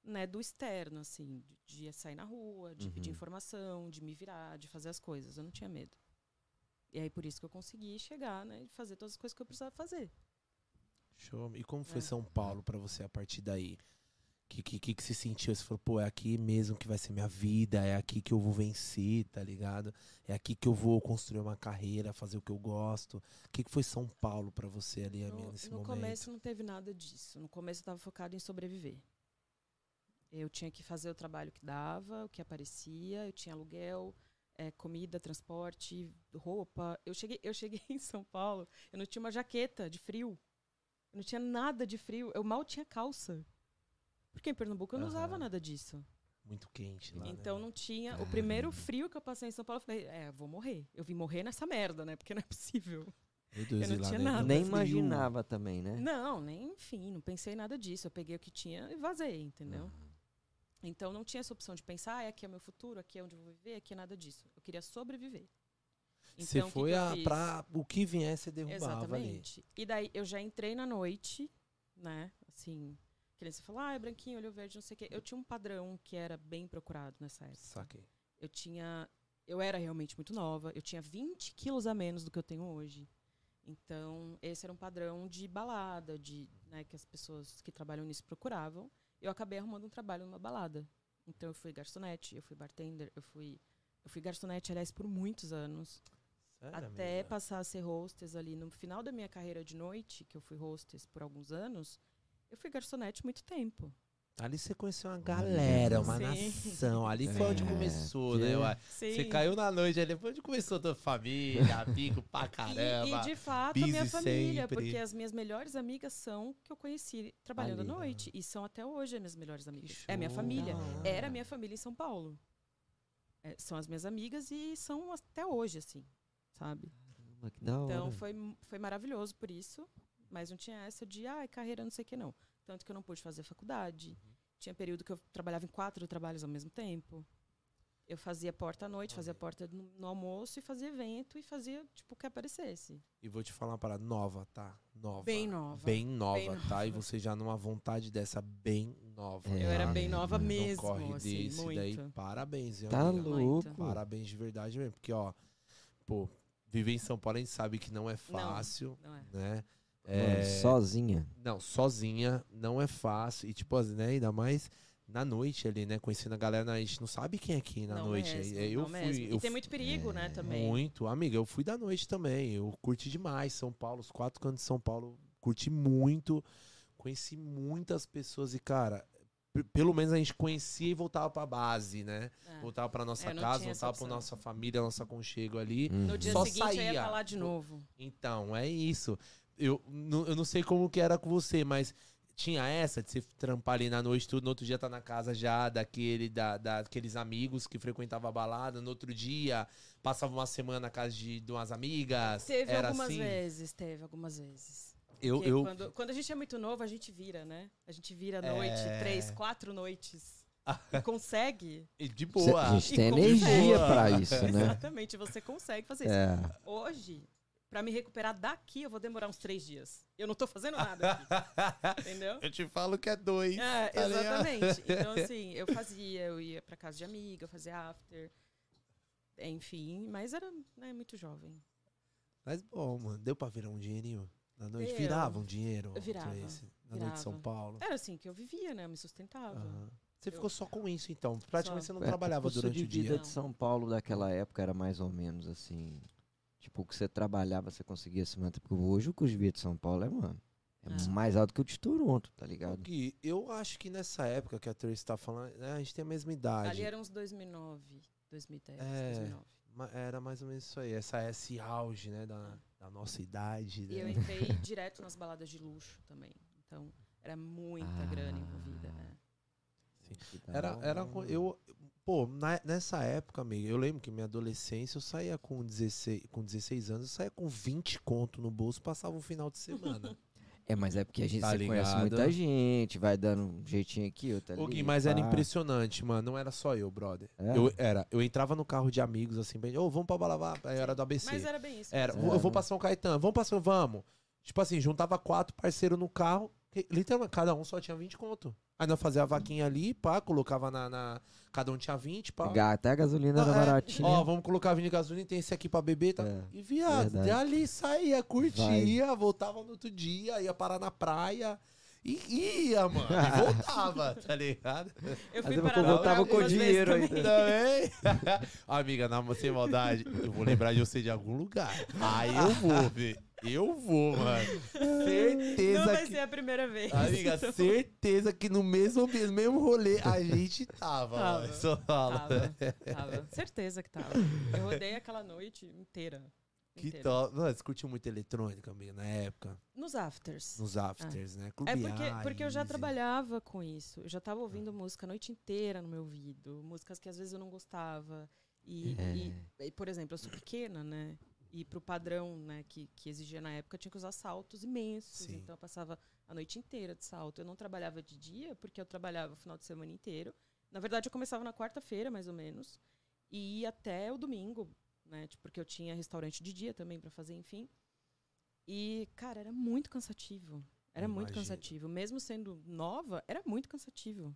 né, do externo, assim, de, de sair na rua, de pedir Uhum. informação, de me virar, de fazer as coisas. Eu não tinha medo. E aí por isso que eu consegui chegar, né, e fazer todas as coisas que eu precisava fazer. Show. E como foi É. São Paulo pra você a partir daí? Que, que, que, que você sentiu? Você falou, pô, é aqui mesmo que vai ser minha vida, é aqui que eu vou vencer, tá ligado? É aqui que eu vou construir uma carreira, fazer o que eu gosto. O que, que foi São Paulo pra você ali No, nesse no momento? começo não teve nada disso. No começo eu estava focado em sobreviver. Eu tinha que fazer o trabalho que dava, o que aparecia, eu tinha aluguel, eh, comida, transporte, roupa. Eu cheguei, eu cheguei em São Paulo, eu não tinha uma jaqueta de frio. Eu não tinha nada de frio, eu mal tinha calça. Porque em Pernambuco eu não usava Aham. nada disso. Muito quente lá, Então né? não tinha. O primeiro frio que eu passei em São Paulo, eu falei, é, vou morrer. Eu vim morrer nessa merda, né? Porque não é possível. Meu Deus, eu não lá tinha nada. é Nem frio. imaginava também, né? Não, nem, enfim, não pensei nada disso. Eu peguei o que tinha e vazei, entendeu? Então não tinha essa opção de pensar, ah, aqui é o meu futuro, aqui é onde eu vou viver, aqui é nada disso. Eu queria sobreviver. Você Então, foi que eu a, fiz? pra o que viesse, derrubava ali. Exatamente. E daí eu já entrei na noite, né? Assim, que você falou, ah, é branquinho, olho verde, não sei o quê. Eu tinha um padrão que era bem procurado nessa época. Saquei. Eu tinha. Eu era realmente muito nova. Eu tinha 20 quilos a menos do que eu tenho hoje. Então, esse era um padrão de balada, de, né, que as pessoas que trabalham nisso procuravam. Eu acabei arrumando um trabalho numa balada. Então, eu fui garçonete, eu fui bartender, eu fui. Eu fui garçonete, aliás, por muitos anos. Sério, até amiga? passar a ser hostess ali no final da minha carreira de noite, que eu fui hostess por alguns anos, eu fui garçonete muito tempo. Ali você conheceu uma galera, uma Sim. nação. Ali foi onde É, começou, que- né? ué? Você caiu na noite, aí depois onde começou a tua família, amigo pra E, caramba. e de fato a minha família, sempre. porque as minhas melhores amigas são que eu conheci trabalhando Ali. à noite. E são até hoje as minhas melhores amigas. É minha família. Era minha família em São Paulo. É, são as minhas amigas e são até hoje, assim, sabe? Caramba, que da hora. Então foi, foi maravilhoso por isso. Mas não tinha essa de, ah, carreira não sei o que, não. Tanto que eu não pude fazer faculdade. Uhum. Tinha período que eu trabalhava em quatro trabalhos ao mesmo tempo. Eu fazia porta à noite, fazia porta no, no almoço e fazia evento e fazia, tipo, o que aparecesse. E vou te falar uma parada nova, tá? Nova. Bem nova. Bem nova, Bem tá? E nova. você já numa vontade dessa bem nova. É, Eu era bem nova não mesmo, corre assim, desse muito. daí. Parabéns, viu, Tá amiga? louco. Parabéns de verdade mesmo. Porque, ó, pô, viver em São Paulo a gente sabe que não é fácil, Não é. né? Mano, É, sozinha. Não, sozinha não é fácil. E, tipo, assim, né, ainda mais na noite ali, né? Conhecendo a galera, a gente não sabe quem é quem na não noite. mesmo, É, eu não fui. mesmo. Eu E tem muito perigo, né, também. Muito. Amiga, eu fui da noite também. Eu curti demais São Paulo, os quatro cantos de São Paulo. Curti muito. Conheci muitas pessoas e, cara, pelo menos a gente conhecia e voltava pra base, né? É. Voltava pra nossa É, casa, voltava pra nossa família, nosso aconchego ali. Uhum. No dia Só seguinte eu ia saía. estar lá de novo. Então, é isso. Eu, não- eu não sei como que era com você, mas tinha essa de você trampar ali na noite, tudo, no outro dia tá na casa já daquele, da, daqueles amigos que frequentavam a balada, no outro dia passava uma semana na casa de, de umas amigas. Teve era algumas assim. vezes, teve algumas vezes. Eu, Porque eu, Quando, quando a gente é muito novo, a gente vira, né? A gente vira a noite, É. três, quatro noites. E consegue. de Cê- boa. a gente E tem consegue. energia pra isso, né? Exatamente, você consegue fazer isso. É. Hoje, pra me recuperar daqui, eu vou demorar uns três dias. Eu não tô fazendo nada aqui, entendeu? eu te falo que é dois. É, tá ligado? exatamente. Então, assim, eu fazia, eu ia pra casa de amiga, eu fazia after. Enfim, mas era né, muito jovem. Mas bom, mano, deu pra virar um dinheirinho na noite? Deu. Virava um dinheiro? Eu virava, Tracy, na noite de São virava. Paulo? Era assim que eu vivia, né? Eu me sustentava. Aham. Você Eu- ficou só com isso, então. Praticamente Só. você não É, trabalhava o custo durante o dia. vida Não. de São Paulo daquela época era mais ou menos assim. Tipo, o que você trabalhava, você conseguia se manter. Porque hoje o custo de vida de São Paulo é, mano, é É. mais alto que o de Toronto, tá ligado? Gui, eu acho que nessa época que a Tracy tá falando, né, a gente tem a mesma idade. Ali era uns 2009, 2010, É. 2009. Ma- Era mais ou menos isso aí, essa, esse auge, né, da, da nossa idade. E eu né? entrei direto nas baladas de luxo também. Então, era muita Ah. grana envolvida, né? Que da Era, era, co- eu, pô, na- nessa época, amigo, eu lembro que minha adolescência, eu saía com 16, com 16 anos, eu saía com 20 conto no bolso, passava um final de semana. É, mas é porque a gente Tá conhece muita gente, vai dando um jeitinho aqui, outro ali. Gui, mas era impressionante, mano. Não era só eu, brother. É? Eu, era. Eu entrava no carro de amigos, assim, bem, ô, vamos pra Balabá. Aí era do ABC. Mas era bem isso. Era, vou- eu vou pra São Caetano, vamos pra São, vamos. Tipo assim, juntava quatro parceiros no carro, literalmente, cada um só tinha 20 conto. Aí nós fazia a vaquinha ali, pá, colocava na, na- Cada um tinha 20, pá. Até a gasolina Não, era é, baratinha. Ó, vamos colocar 20 de gasolina, tem esse aqui pra beber, tá? É, E viado, verdade. dali saía, curtia, voltava no outro dia, ia parar na praia. E ia, mano. E voltava, tá ligado? Eu fui eu para voltava com dinheiro também. ainda. Também. Amiga, na sem maldade, eu vou lembrar de você de algum lugar. Aí eu vou, velho. Eu vou, mano. Certeza Não vai que. ser a primeira vez. Amiga, certeza que no mesmo mesmo rolê, a gente tava. Tava. mano. Só fala. Tava, tava. Certeza que tava. Eu rodei aquela noite inteira. Que inteira. top. Você curtiu muito eletrônica, amiga, na época. Nos afters. Nos afters, né? É Clube porque, A, porque eu já trabalhava com isso. Eu já tava ouvindo música a noite inteira no meu ouvido. Músicas que às vezes eu não gostava. E, É. e- e, por exemplo, eu sou pequena, né? E pro padrão né, que, que exigia na época, eu tinha que usar saltos imensos. Sim. Então eu passava a noite inteira de salto. Eu não trabalhava de dia, porque eu trabalhava o final de semana inteiro. Na verdade, eu começava na quarta-feira, mais ou menos. E ia até o domingo, né? Tipo, porque eu tinha restaurante de dia também pra fazer, enfim. E, cara, era muito cansativo. Era muito cansativo. Mesmo sendo nova, era muito cansativo.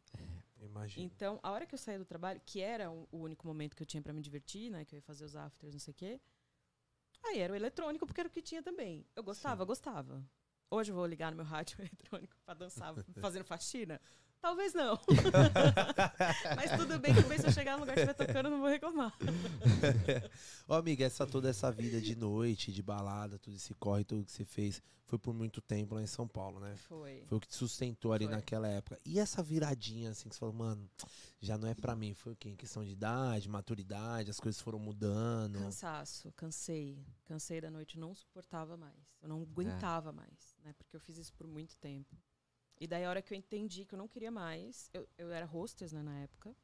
Imagina. Então, a hora que eu saía do trabalho, que era o o único momento que eu tinha pra me divertir, né? Que eu ia fazer os afters, não sei o quê. Aí era o eletrônico, porque era o que tinha também. Eu gostava, gostava. Hoje eu vou ligar no meu rádio eletrônico pra dançar fazendo faxina? Talvez não. Mas tudo bem, que bem se eu chegar no lugar que estiver tocando, eu não vou reclamar. Ô, amiga, essa, toda essa vida de noite, de balada, tudo esse corre, tudo que você fez, foi por muito tempo lá em São Paulo, né? Foi. Foi o que te sustentou ali Foi. naquela época. E essa viradinha, assim, que você falou, mano, já não é pra mim. Foi o quê? Em questão de idade, maturidade, as coisas foram mudando. Cansaço, cansei. Cansei da noite, não suportava mais. Eu não aguentava mais, né? Porque eu fiz isso por muito tempo. E daí, a hora que eu entendi que eu não queria mais, eu, eu era hostess, né, na época.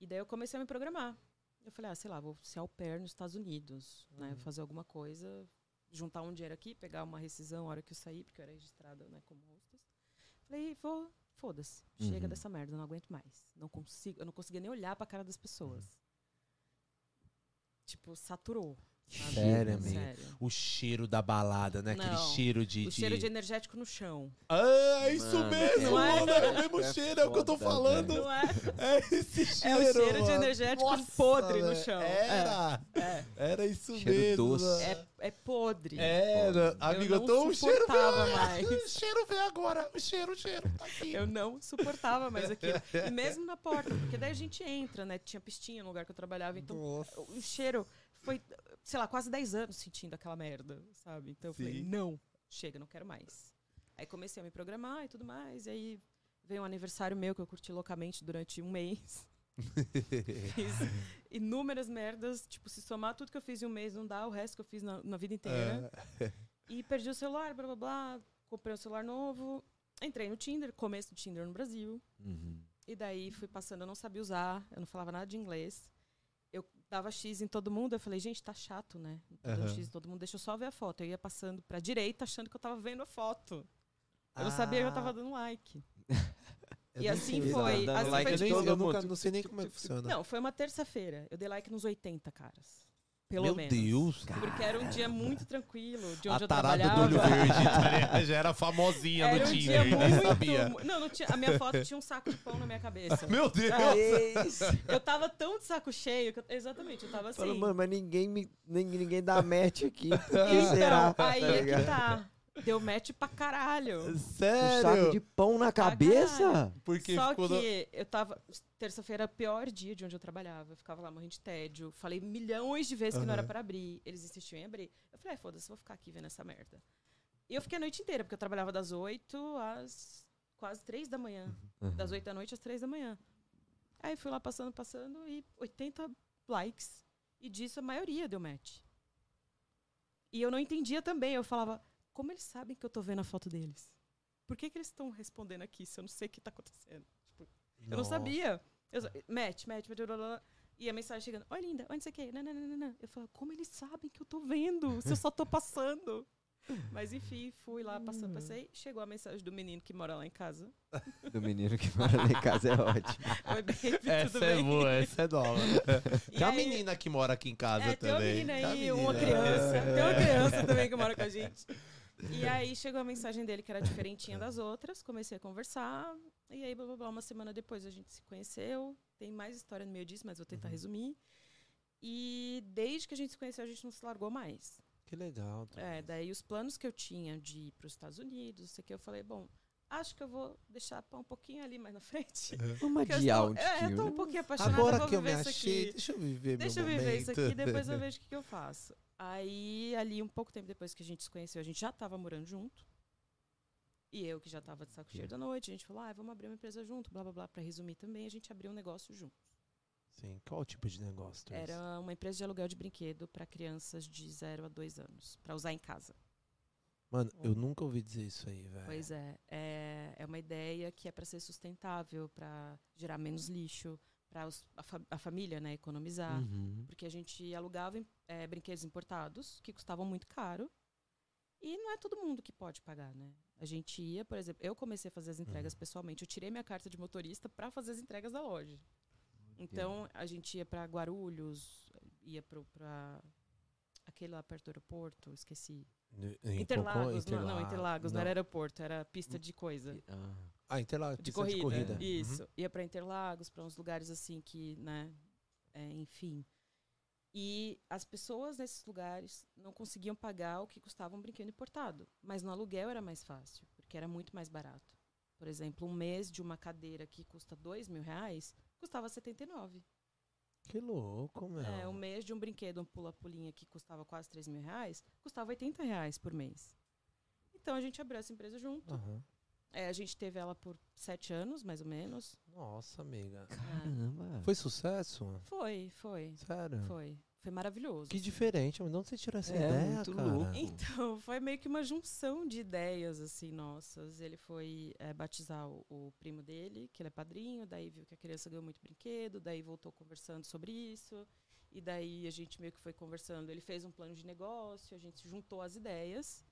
E daí eu comecei a me programar. Eu falei, ah, sei lá, vou ser au pair nos Estados Unidos, né? Fazer alguma coisa, juntar um dinheiro aqui, pegar uma rescisão a hora que eu saí, porque eu era registrada, né, como hostess. Falei, vou, foda-se, chega Uhum. dessa merda, não aguento mais. Não consigo, eu não conseguia nem olhar pra cara das pessoas. Tipo, saturou. Sério, amiga? Sério. O cheiro da balada, né? Aquele Não. cheiro de. O cheiro de energético no chão. Ah, é isso Mano, mesmo, não é? mano. É o mesmo É cheiro, é o que eu tô falando. Não é? É esse cheiro. É o cheiro de mano. energético Nossa, podre no velho. chão. Era. É, Era isso Cheiro mesmo. doce. é, é podre. Era. Amiga, eu, não tô. O cheiro mais. O cheiro veio agora. O cheiro, o cheiro. Tá aqui. Eu não suportava mais aquilo. E mesmo na porta, porque daí a gente entra, né? Tinha pistinha no lugar que eu trabalhava, então Nossa. o cheiro foi, sei lá, quase 10 anos sentindo aquela merda, sabe? Então eu falei, não, chega, não quero mais. Aí comecei a me programar e tudo mais, e aí veio um aniversário meu que eu curti loucamente durante um mês. Fiz inúmeras merdas, tipo, se somar tudo que eu fiz em um mês não dá, o resto que eu fiz na, na vida inteira. É. E perdi o celular, blá blá blá, comprei um celular novo, entrei no Tinder, começo do Tinder no Brasil. Uhum. E daí fui passando, eu não sabia usar, eu não falava nada de inglês. Dava X em todo mundo, eu falei, gente, tá chato, né? Dando Aham. X em todo mundo, deixa eu só ver a foto. Eu ia passando pra direita achando que eu tava vendo a foto. Eu não sabia que eu tava dando like. Eu e assim sei. foi. Assim like foi Eu, nem, todo eu nunca, mundo. não sei nem como é que funciona. Não, foi uma terça-feira. Eu dei like nos 80 caras. Pelo Meu menos. Deus. Porque era um dia muito tranquilo, de A onde eu tarada do trabalhava. olho verde tá já era famosinha Era no um Tinder, dia nem muito. sabia. Não, não tinha, a minha foto tinha um saco de pão na minha cabeça. Meu Deus! Eu tava tão de saco cheio que eu- exatamente, eu tava assim. Falou, mano, mas ninguém, me, ninguém, ninguém dá match aqui. Então, será? aí Tá é que tá. Deu match pra caralho. Um saco Sério? de pão na cabeça? Porque Só ficou que no- eu tava. Terça-feira, pior dia de onde eu trabalhava. Eu ficava lá morrendo de tédio. Falei milhões de vezes que não era pra abrir. Eles insistiam em abrir. Eu falei, ah, foda-se, vou ficar aqui vendo essa merda. E eu fiquei a noite inteira, porque eu trabalhava das 8 às quase 3 da manhã. Uhum. Das 8 da noite às 3 da manhã. Aí fui lá passando, passando e 80 likes. E disso a maioria deu match. E eu não entendia também. Eu falava, como eles sabem que eu tô vendo a foto deles? Por que, que eles estão respondendo aqui se eu não sei o que tá acontecendo? Tipo, eu não sabia. Eu, match, match, match, blá, blá, blá. E a mensagem chegando, oi linda, onde você quer? Não, não, não, não. Eu falo, como eles sabem que eu tô vendo? Se eu só tô passando. Mas enfim, fui lá, passando, passei. Chegou a mensagem do menino que mora lá em casa. Do menino que mora lá em casa é ótimo. Oi, baby, tudo Essa bem? é boa, essa é nova. E Tem uma menina que mora aqui em casa É, tem uma também. menina Tem uma aí, uma menina. criança. Tem uma criança também que mora com a gente. E aí chegou a mensagem dele que era diferentinha das outras. Comecei a conversar. E aí, blá, blá, blá, uma semana depois a gente se conheceu. Tem mais história no meio disso, mas vou tentar Uhum. resumir. E desde que a gente se conheceu, a gente não se largou mais. Que legal. É, daí os planos que eu tinha de ir para os Estados Unidos, isso aqui, eu falei, bom, acho que eu vou deixar pra um pouquinho ali mais na frente. Vamos Porque eu adiar estou- um é, eu tiquinho, tô né? um pouquinho apaixonada, Agora vou que eu me viver isso achei, aqui. deixa eu viver Deixa eu viver isso aqui, depois eu vejo o que, que eu faço. Aí, ali, um pouco tempo depois que a gente se conheceu, a gente já tava morando junto. E eu, que já tava de saco cheio da noite, a gente falou, ah, vamos abrir uma empresa junto, blá, blá, blá. Pra resumir também, a gente abriu um negócio junto. Sim, qual tipo de negócio? Era uma empresa de aluguel de brinquedo pra crianças de 0 a 2 anos, pra usar em casa. Mano, eu nunca ouvi dizer isso aí, velho. Pois é, é, é uma ideia que é para ser sustentável, para gerar menos lixo, para a, fa- a família né, economizar. Uhum. Porque a gente alugava é, brinquedos importados, que custavam muito caro. E não é todo mundo que pode pagar, né? A gente ia, por exemplo, eu comecei a fazer as entregas pessoalmente. Eu tirei minha carta de motorista para fazer as entregas da loja. Então, a gente ia para Guarulhos, ia para aquele lá perto do aeroporto, esqueci. Em Interlagos, Cocó? não, não, Interlagos, não. Não. era aeroporto, era pista de coisa. Ah, Ah, Interlagos, De pista corrida. de corrida. Uhum. Isso. Ia para Interlagos, para uns lugares assim que, né, é, enfim. E as pessoas nesses lugares não conseguiam pagar o que custava um brinquedo importado. Mas no aluguel era mais fácil, porque era muito mais barato. Por exemplo, um mês de uma cadeira que custa dois mil reais, custava 79. Que louco, meu. É, um mês de um brinquedo, um pula-pulinha que custava quase 3 mil reais, custava 80 reais por mês. Então a gente abriu essa empresa junto. Aham. É, a gente teve ela por sete anos, mais ou menos. Nossa, amiga. caramba. Foi sucesso? Foi, foi, Sério? foi. Foi maravilhoso. Que assim. diferente, mas onde você tirou essa É, ideia, muito cara? louco. Então, foi meio que uma junção de ideias, assim, nossas. Ele foi é, batizar o, o primo dele, que ele é padrinho, daí viu que a criança ganhou muito brinquedo, daí voltou conversando sobre isso. E daí a gente meio que foi conversando. Ele fez um plano de negócio, a gente juntou as ideias.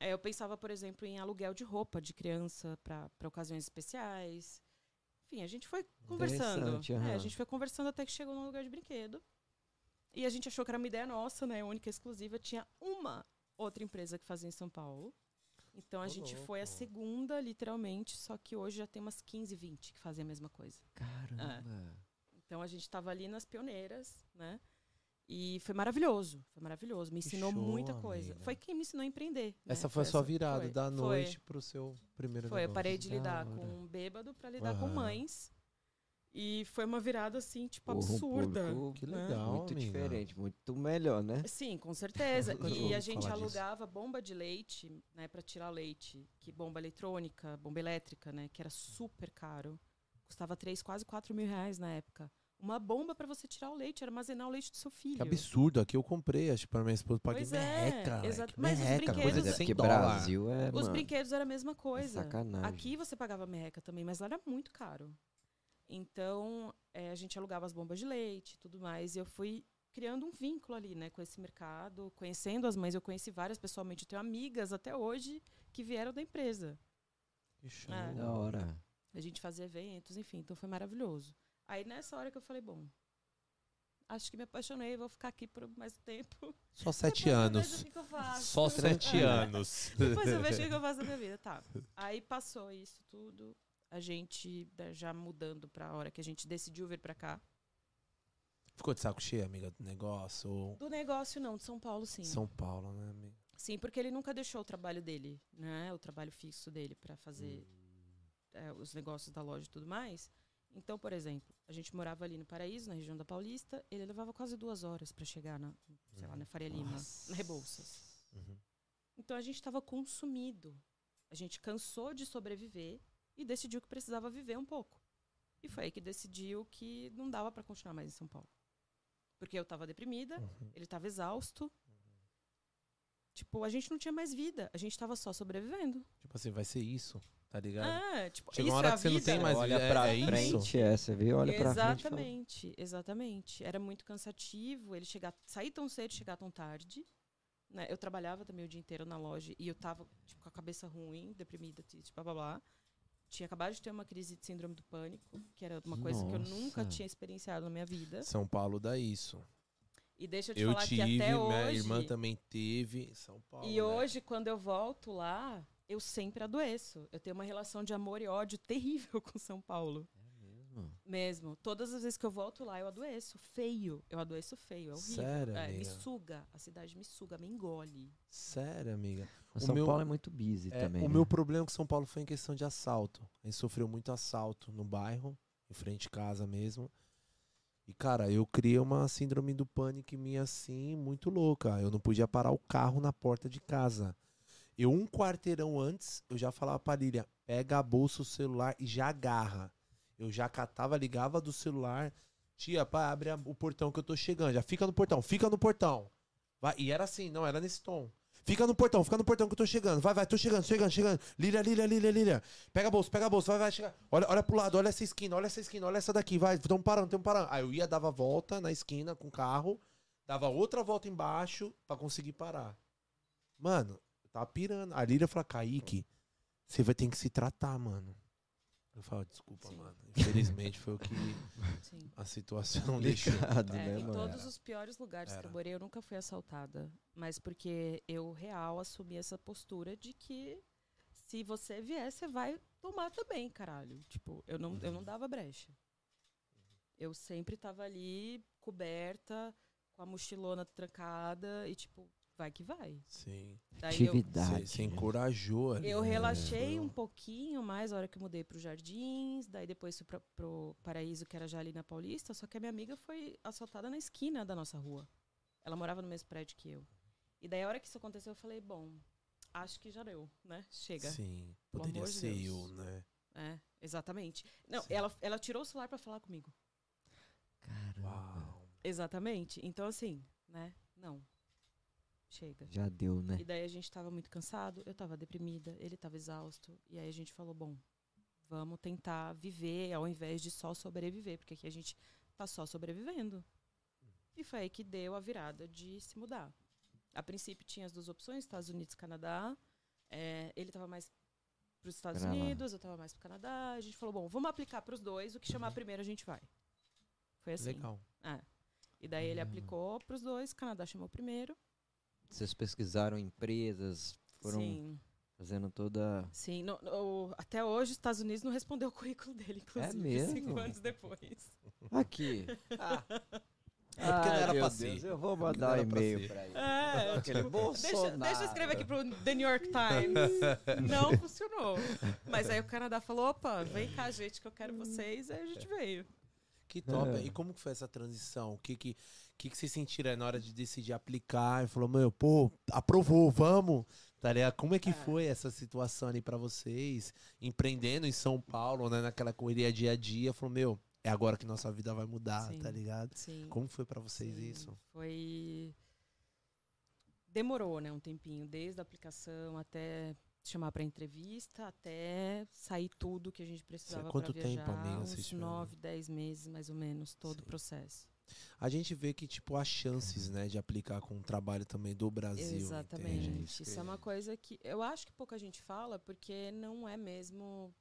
É, eu pensava, por exemplo, em aluguel de roupa de criança para ocasiões especiais. Enfim, a gente foi conversando. É, a gente foi conversando até que chegou num lugar de brinquedo. E a gente achou que era uma ideia nossa, né? Única e exclusiva. Tinha uma outra empresa que fazia em São Paulo. Então a Ô, gente foi a louco. segunda, literalmente, só que hoje já tem umas 15, 20 que fazem a mesma coisa. Caramba. Então a gente estava ali nas pioneiras, né? E foi maravilhoso, foi maravilhoso. Me ensinou show, muita coisa. amiga. Foi quem me ensinou a empreender. né? Essa foi a sua virada foi, da foi. noite pro seu primeiro Foi, eu negócio. parei de Da lidar com um bêbado para lidar com Aham. mães. E foi uma virada, assim, tipo, Porra, um absurda. público Que né? legal, Muito amiga. diferente, muito melhor, né? Sim, com certeza. E a gente falar disso. alugava bomba de leite, né, para tirar leite, que bomba eletrônica, bomba elétrica, né, que era super caro. Custava três, quase 4 mil reais na época. Uma bomba para você tirar o leite, armazenar o leite do seu filho. Que absurdo. Aqui eu comprei, acho que pra minha esposa. Paguei Pois é, merreca. exa- like, mas os merreca, brinquedos- coisa é, 100 porque dólar. Brasil é, Os mano, brinquedos era a mesma coisa. sacanagem. Aqui você pagava merreca também, mas lá era muito caro. Então, eh, a gente alugava as bombas de leite e tudo mais. E eu fui criando um vínculo ali, né, com esse mercado, conhecendo as mães. Eu conheci várias pessoalmente. Eu tenho amigas até hoje que vieram da empresa. Que show. É. da hora. A gente fazia eventos, enfim. Então, foi maravilhoso. Aí, nessa hora que eu falei, bom, acho que me apaixonei, vou ficar aqui por mais tempo. Só sete Depois eu anos. vejo o que que eu faço. Só sete anos. Depois eu vejo o que eu faço da minha vida. Tá. Aí passou isso tudo. A gente né, já mudando pra hora que a gente decidiu vir pra cá. Ficou de saco cheio, amiga, do negócio? Ou Do negócio, não, de São Paulo, sim. São Paulo, né, amiga? Sim, porque ele nunca deixou o trabalho dele, né? O trabalho fixo dele pra fazer é, os negócios da loja e tudo mais. Então, por exemplo, a gente morava ali no Paraíso, na região da Paulista. Ele levava quase duas horas pra chegar na, sei lá, na Faria Lima, na Rebouças. Uhum. Então a gente estava consumido. A gente cansou de sobreviver e decidiu que precisava viver um pouco. E foi aí que decidiu que não dava para continuar mais em São Paulo. Porque eu estava deprimida, Uhum. ele estava exausto. Tipo, a gente não tinha mais vida, a gente estava só sobrevivendo. Tipo assim, vai ser isso, tá ligado? Ah, tipo, Chega isso uma hora é a que você não tem mais olha é- pra é isso? frente, é, você vê, olha pra frente. Exatamente, exatamente. Era muito cansativo ele chegar, sair tão cedo, chegar tão tarde. né? Eu trabalhava também o dia inteiro na loja e eu tava tipo, com a cabeça ruim, deprimida, triste, blá blá blá. Tinha acabado de ter uma crise de síndrome do pânico, que era uma coisa que eu nunca Nossa. tinha experienciado na minha vida. São Paulo dá isso. E deixa eu te Eu falar tive, que até minha hoje. irmã também teve. São Paulo. E né? hoje, quando eu volto lá, eu sempre adoeço. Eu tenho uma relação de amor e ódio terrível com São Paulo. Mesmo? Mesmo. Todas as vezes que eu volto lá, eu adoeço. Feio. Eu adoeço feio. É horrível. Sério, É, me suga. A cidade me suga, me engole. Sério, amiga. O São meu- Paulo é muito busy É, também. o né? meu problema com São Paulo foi em questão de assalto. A gente sofreu muito assalto no bairro, em frente de casa mesmo. E, cara, eu criei uma síndrome do pânico em mim assim, muito louca. Eu não podia parar o carro na porta de casa. Eu, um quarteirão antes, eu já falava pra Lília, pega a bolsa, o celular e já agarra. Eu já catava, ligava do celular. Tia, pá, abre a- o portão que eu tô chegando. Já fica no portão, fica no portão. Vai. E era assim, não, era nesse tom. Fica no portão, fica no portão que eu tô chegando. Vai, vai, tô chegando, chegando, chegando. Lília, Lília, Lília, Lília. Pega a bolsa, pega a bolsa, vai, vai, chega. Olha, olha pro lado, olha essa esquina, olha essa esquina, olha essa daqui, vai, tamo parando, tamo parando. Aí eu ia, dava volta na esquina com o carro, dava outra volta embaixo pra conseguir parar. Mano, tava pirando. A Lília falou, Kaique, você vai ter que se tratar, mano. Eu falo, desculpa, Sim. mano. Infelizmente foi o que Sim. a situação deixou. Complicado, É, né, em todos os piores lugares que Era. eu morei, eu nunca fui assaltada. Mas porque eu, real, assumi essa postura de que se você vier, você vai tomar também, caralho. Tipo, eu não, Uhum. eu não dava brecha. Eu sempre tava ali, coberta, com a mochilona trancada e, tipo, vai que vai. Sim. Daí Atividade. Você, você encorajou ali. eu né? relaxei Foi um pouquinho mais na hora que eu mudei para os Jardins, daí depois fui pra, pro Paraíso, que era já ali na Paulista, só que a minha amiga foi assaltada na esquina da nossa rua. Ela morava no mesmo prédio que eu. E daí a hora que isso aconteceu, eu falei, bom, acho que já deu, né? Chega. Sim, poderia de ser Deus. eu, né? É, exatamente. Não, Sim. ela, ela tirou o celular para falar comigo. Caramba. Uau. Exatamente. Então, assim, né? Não. Chega. Já deu, né? E daí a gente tava muito cansado, eu tava deprimida, ele tava exausto. E aí a gente falou, bom, vamos tentar viver ao invés de só sobreviver, porque aqui a gente tá só sobrevivendo. E foi aí que deu a virada de se mudar. A princípio tinha as duas opções, Estados Unidos e Canadá. É, ele tava mais para os Estados. Unidos, eu tava mais pro Canadá. A gente falou, bom, vamos aplicar para os dois, o que chamar primeiro a gente vai. Foi assim. Legal. É. E daí ele Ah. aplicou para os dois, Canadá chamou primeiro. Vocês pesquisaram empresas, foram Sim. fazendo toda. Sim, no- no- até hoje os Estados Unidos não respondeu o currículo dele, inclusive, mesmo? cinco anos depois. Aqui. É porque não era Ai, pra ser. eu vou Não mandar um e-mail pra ele. É, Aquele deixa, Bolsonaro. deixa eu escrever aqui pro The New York Times. Não funcionou. Mas aí o Canadá falou, opa, vem cá, gente, que eu quero vocês. Aí a gente veio. Que top. É. E como que foi essa transição? O que que, que, que vocês sentiram aí na hora de decidir aplicar? E falou, meu, pô, aprovou, vamos. Tá ligado? Como é que É. foi essa situação ali pra vocês? Empreendendo em São Paulo, né? Naquela correria dia a dia. Falou, meu, é agora que nossa vida vai mudar, Sim. tá ligado? Sim. Como foi pra vocês Sim, isso? Foi. Demorou, né, um tempinho, desde a aplicação até chamar para entrevista, até sair tudo que a gente precisava quanto para tempo, viajar. amiga, vocês uns tiveram? nove, dez meses, mais ou menos, todo Sim. o processo. A gente vê que, tipo, há chances, né, de aplicar com o trabalho também do Brasil. Exatamente. entende? Isso é uma coisa que eu acho que pouca gente fala, porque não é mesmo,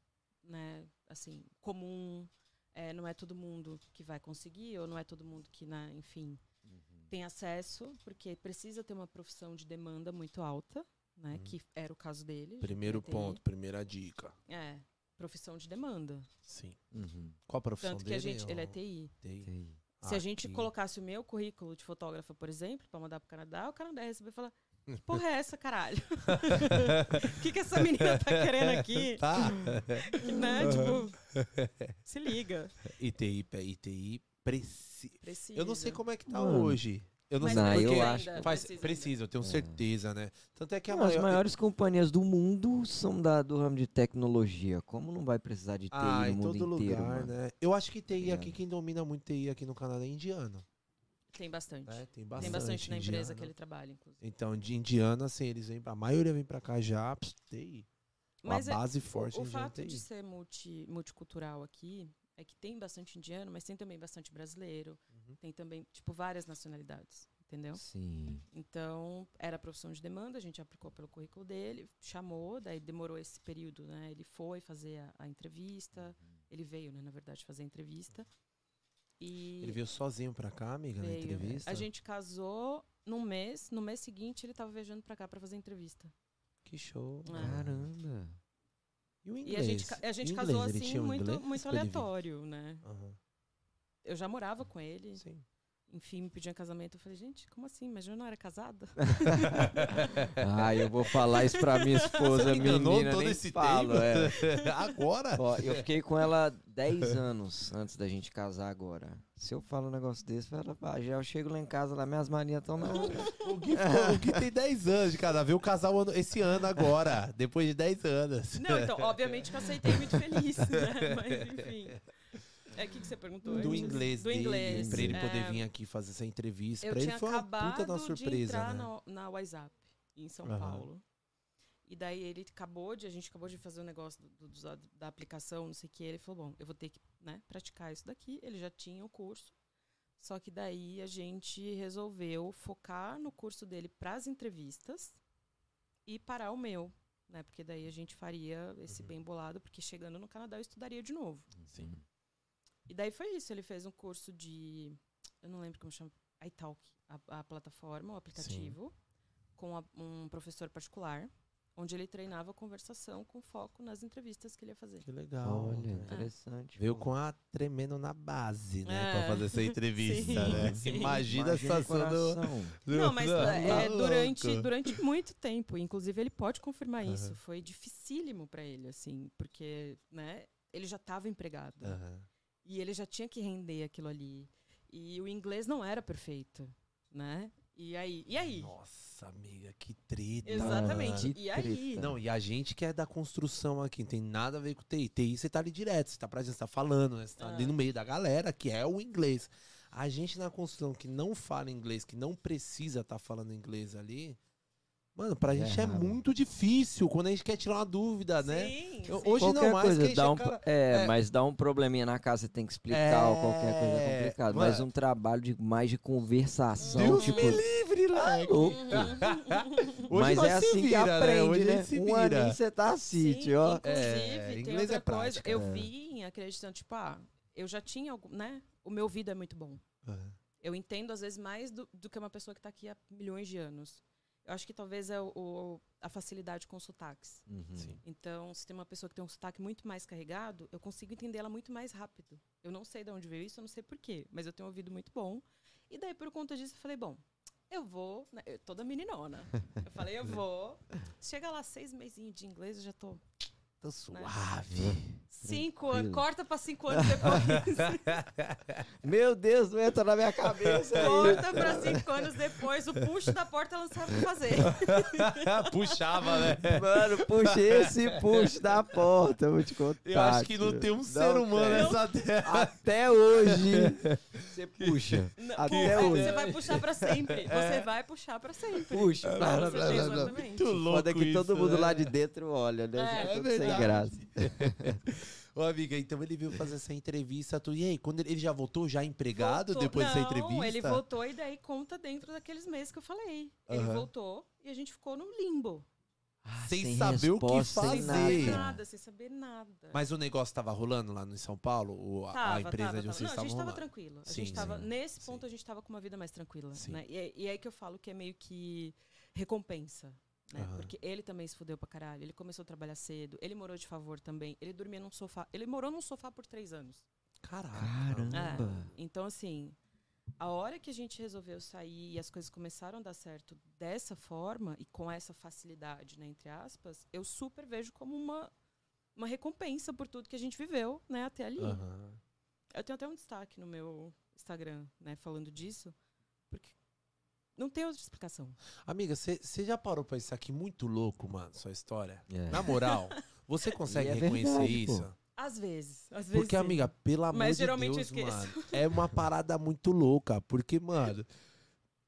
né, assim, comum. é, não é todo mundo que vai conseguir, ou não é todo mundo que, né, enfim, Uhum. tem acesso, porque precisa ter uma profissão de demanda muito alta, né? Uhum. Que era o caso dele. Primeiro TI. ponto, primeira dica. É, profissão de demanda. Sim. Uhum. Qual a profissão Tanto que a dele? gente, ele é TI. TI. Sei. Se a Ah, gente colocasse o meu currículo de fotógrafa, por exemplo, para mandar pro Canadá, o Canadá ia receber e falar: Porra, é essa, caralho? O que, que essa menina tá querendo aqui? Tá. Que, né? Tipo, se liga. ITI, ITI precisa. Precisa. Eu não sei como é que tá Mano. hoje. Eu não Mas sei Não, porque eu acho faz, precisa precisa, eu tenho É. certeza, né? Tanto é que a Não, as maior- maiores companhias do mundo são da, do ramo de tecnologia. Como não vai precisar de TI Ah, no em mundo todo inteiro, lugar, mano? né? Eu acho que TI Ligado. aqui, quem domina muito TI aqui no Canadá é indiano. Tem bastante. Né? Tem bastante. Tem bastante na empresa que ele trabalha, inclusive. Então, de indiano, assim, eles vêm pra. A maioria vem pra cá já, TI. Mas a é- base forte o, o indiana é fato de ser multi, multicultural aqui é que tem bastante indiano, mas tem também bastante brasileiro. Uhum. Tem também, tipo, várias nacionalidades. entendeu? Sim. Então, era profissão de demanda, a gente aplicou pelo currículo dele, chamou, daí demorou esse período, né? Ele foi fazer a, a entrevista, ele veio, né, na verdade, fazer a entrevista. E Ele veio sozinho pra cá, amiga, na veio. entrevista? A gente casou num mês, no mês seguinte ele tava viajando pra cá pra fazer a entrevista. Que show. É. Caramba. E o E inglês? a gente, a gente casou assim, um muito, muito aleatório, né? Aham, Eu já morava com ele, Sim. Enfim, me pediam casamento. Eu falei, gente, como assim? Mas eu não era casada? Ah, eu vou falar isso pra minha esposa, Você menina, todo nem esse falo, tempo? é. Agora? Ó, eu fiquei com ela 10 anos antes da gente casar agora. Se eu falo um negócio desse, ela, ah, já eu chego lá em casa, lá minhas manias estão na... O Gui, o Gui tem 10 anos de. O casal ano- esse ano agora, depois de 10 anos. Não, então, obviamente que eu aceitei muito feliz, né? Mas, enfim. É o que, que você perguntou Do antes? inglês Do dele, inglês. pra ele poder é, vir aqui fazer essa entrevista. Eu pra ele tinha foi uma acabado puta da de surpresa, entrar né? na, na WhatsApp, em São Aham. Paulo. E daí ele acabou de, a gente acabou de fazer o negócio do- do- da, da aplicação, não sei o que. Ele falou, bom, eu vou ter que né, praticar isso daqui. Ele já tinha o curso. Só que daí a gente resolveu focar no curso dele para as entrevistas e parar o meu. Né, porque daí a gente faria esse Uhum. bem bolado, porque chegando no Canadá eu estudaria de novo. Sim. E daí foi isso, ele fez um curso de. Eu não lembro como chama. iTalk, a, a plataforma, o aplicativo, com a- um professor particular, onde ele treinava conversação com foco nas entrevistas que ele ia fazer. Que legal. Olha, né? interessante. Veio pô. com a tremendo na base, né? É. Pra fazer essa entrevista, Sim, né? sim. Imagina a Imagina o situação do. coração. Não, mas Não, é, tá durante, louco. durante muito tempo, inclusive ele pode confirmar isso, Aham. foi dificílimo para ele, assim, porque, né, ele já estava empregado. Aham. E ele já tinha que render aquilo ali. E o inglês não era perfeito, né? E aí? E aí? Nossa, amiga, que treta. Exatamente. Que E aí? treta. Não, e a gente que é da construção aqui, não tem nada a ver com TI. TI você tá ali direto, você tá pra gente, você tá falando, né? Você tá Ah. ali no meio da galera, que é o inglês. A gente na construção que não fala inglês, que não precisa estar falando inglês ali, mano, pra É gente é errado. muito difícil quando a gente quer tirar uma dúvida, né? Sim, Eu- sim. hoje Qualquer não mais coisa que dá é um, cara- é, é. mas dá um probleminha na casa, você tem que explicar, ou qualquer coisa é É, complicado. mano. Mas um trabalho de mais de conversação, Deus tipo, me livre, leque. louco. Hoje mas é assim que vira, né? aprende, Hoje a né? gente se Um vira. aninho você tá assiste, ó. Inclusive, É, tem inglês outra é coisa. prática, Eu né? vim acreditando, tipo, ah, eu já tinha algum, né? O meu ouvido é muito bom. Eu entendo, às vezes, mais do, do que uma pessoa que tá aqui há milhões de anos. Eu acho que talvez é o, o- a facilidade com os sotaques. Uhum. Sim. Então, se tem uma pessoa que tem um sotaque muito mais carregado, eu consigo entender ela muito mais rápido. Eu não sei de onde veio isso, eu não sei porquê, mas eu tenho um ouvido muito bom. E daí, por conta disso, eu falei, bom, eu vou, né, eu, toda meninona. Eu falei, eu vou. Chega lá, seis mesinhos de inglês, eu já tô Tô suave. Cinco anos, corta pra cinco anos depois. Meu Deus, não entra na minha cabeça. aí. corta pra cinco anos depois, o puxo da porta ela não sabe o que fazer. Puxava, né? Mano, puxa esse puxa da porta, eu vou te contar. Eu acho que não tem um ser humano tem. nessa terra. Até hoje, você puxa. Não, Até pô, hoje. Você vai puxar pra sempre. Você vai puxar pra sempre. Puxa. Blá, blá, blá, blá. Exatamente. Muito louco Foda que todo isso, mundo né? lá de dentro olha, né? É, Já é tudo sem graça. Ô, amiga, então ele veio fazer essa entrevista. Tu... E aí, quando ele, ele já voltou já empregado Voltou. depois dessa Não, entrevista? ele voltou e daí conta dentro daqueles meses que eu falei. Ele voltou e a gente ficou no limbo. Ah, Sem saber o que resposta, sem fazer. Sem saber nada, sem saber nada. Mas o negócio tava rolando lá no São Paulo? O, a, a Tava, empresa tava, de tava. vocês Não, a estavam gente tava rolando? tranquilo. A Sim, gente tava, sim. nesse Sim. ponto a gente tava com uma vida mais tranquila. Sim. Né? E, é- e é aí que eu falo que é meio que recompensa. Né? Aham. Porque ele também se fudeu pra caralho. Ele começou a trabalhar cedo. Ele morou de favor também. Ele dormia num sofá. Ele morou num sofá por três anos. Caraca. Caramba. Então, assim, a hora que a gente resolveu sair e as coisas começaram a dar certo dessa forma e com essa facilidade, né, entre aspas, eu super vejo como uma, uma recompensa por tudo que a gente viveu, né, até ali. Aham. Eu tenho até um destaque no meu Instagram, né, falando disso, porque não tem outra explicação. Amiga, você já parou pra isso aqui muito louco, mano, sua história? É. Na moral, você consegue é reconhecer verdade, pô. isso? Às vezes, às vezes. Porque, sim. amiga, pelo amor Mas de geralmente eu Deus, esqueço. mano, é uma parada muito louca. Porque, mano,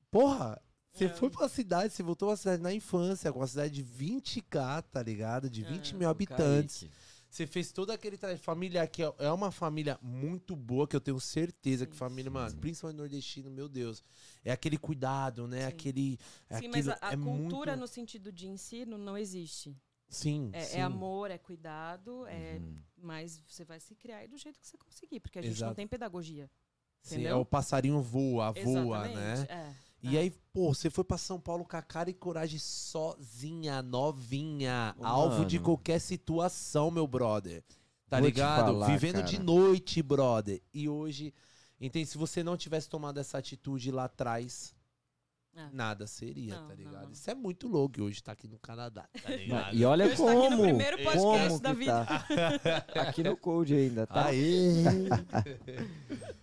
porra, você É. foi pra cidade, você voltou pra cidade na infância, com uma cidade de 20k, tá ligado? De 20 É. mil habitantes. Você fez todo aquele trajeto familiar, que é- é uma família muito boa, que eu tenho certeza que Sim, família, sim, mano, sim. principalmente nordestino, meu Deus. É aquele cuidado, né? Sim. Aquele. é Sim, mas a, aquilo- a é cultura muito... no sentido de ensino não existe. Sim, É, sim. é amor, é cuidado, é, Uhum. mas você vai se criar do jeito que você conseguir, porque a gente Exato. não tem pedagogia. Sim, entendeu? é o passarinho voa, voa, Exatamente, né? É. E aí, pô, você foi pra São Paulo com a cara e coragem sozinha, novinha, Ô, alvo de mano. qualquer situação, meu brother. Tá Vou ligado? falar, Vivendo de cara. noite, brother. E hoje, entende? Se você não tivesse tomado essa atitude lá atrás, É. nada seria, Não, tá ligado? não. Isso é muito louco hoje tá aqui no Canadá, tá ligado? E olha Hoje tá aqui no como, primeiro podcast como da que vida. tá. Aqui no Code ainda, tá? Aê!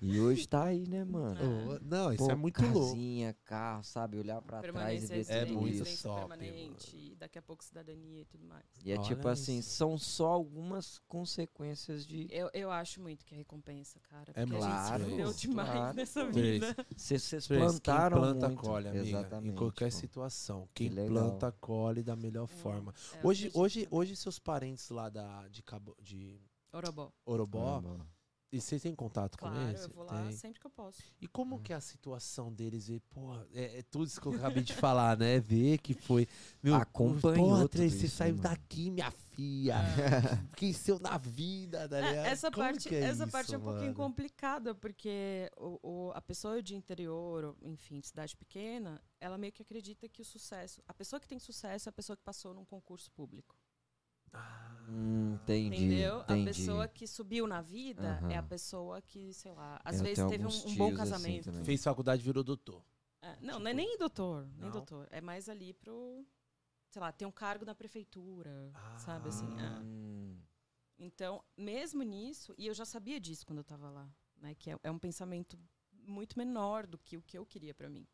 E hoje tá aí, né, mano? Ô, não, isso Pô, é muito louco. casinha, carro, sabe? Olhar pra trás e ver É muito top, permanente, e daqui a pouco cidadania e tudo mais. E é Olha tipo assim, isso. são só algumas consequências de Eu, eu acho muito que é recompensa, cara. É Porque a claro, gente demais claro, nessa vida. Vocês plantaram quem planta muito. colhe, amiga. Exatamente. Em qualquer pô. situação. Quem legal. planta colhe da melhor forma. É, Hoje, hoje, hoje seus parentes lá da, de, Cabo, de Orobó. Orobó, Caramba. E vocês têm contato com Claro, eles? eu vou lá Tem. sempre que eu posso. E como que é a situação deles? E, porra, é, é tudo isso que eu acabei de falar, né? Ver que foi. Meu, Acompanhou porra, você isso, saiu mano? daqui, minha filha. Quem seu na vida, tá É, essa Como parte, que é essa isso, parte é um pouquinho mano? complicada, porque o, o- a pessoa de interior, ou, enfim, de cidade pequena, ela meio que acredita que o sucesso. A pessoa que tem sucesso é a pessoa que passou num concurso público. Ah, Hum, entendi. Entendeu? entendi. A pessoa que subiu na vida é a pessoa que, sei lá, às Eu vezes teve um, um bom assim casamento. também. Fez faculdade, virou doutor. É, não, Tipo, não é nem doutor, nem não? doutor. É mais ali pro, sei lá, ter um cargo na prefeitura, sabe assim. é. Hum, Então, mesmo nisso, e eu já sabia disso quando eu tava lá, né? Que é, é um pensamento muito menor do que o que eu queria pra mim.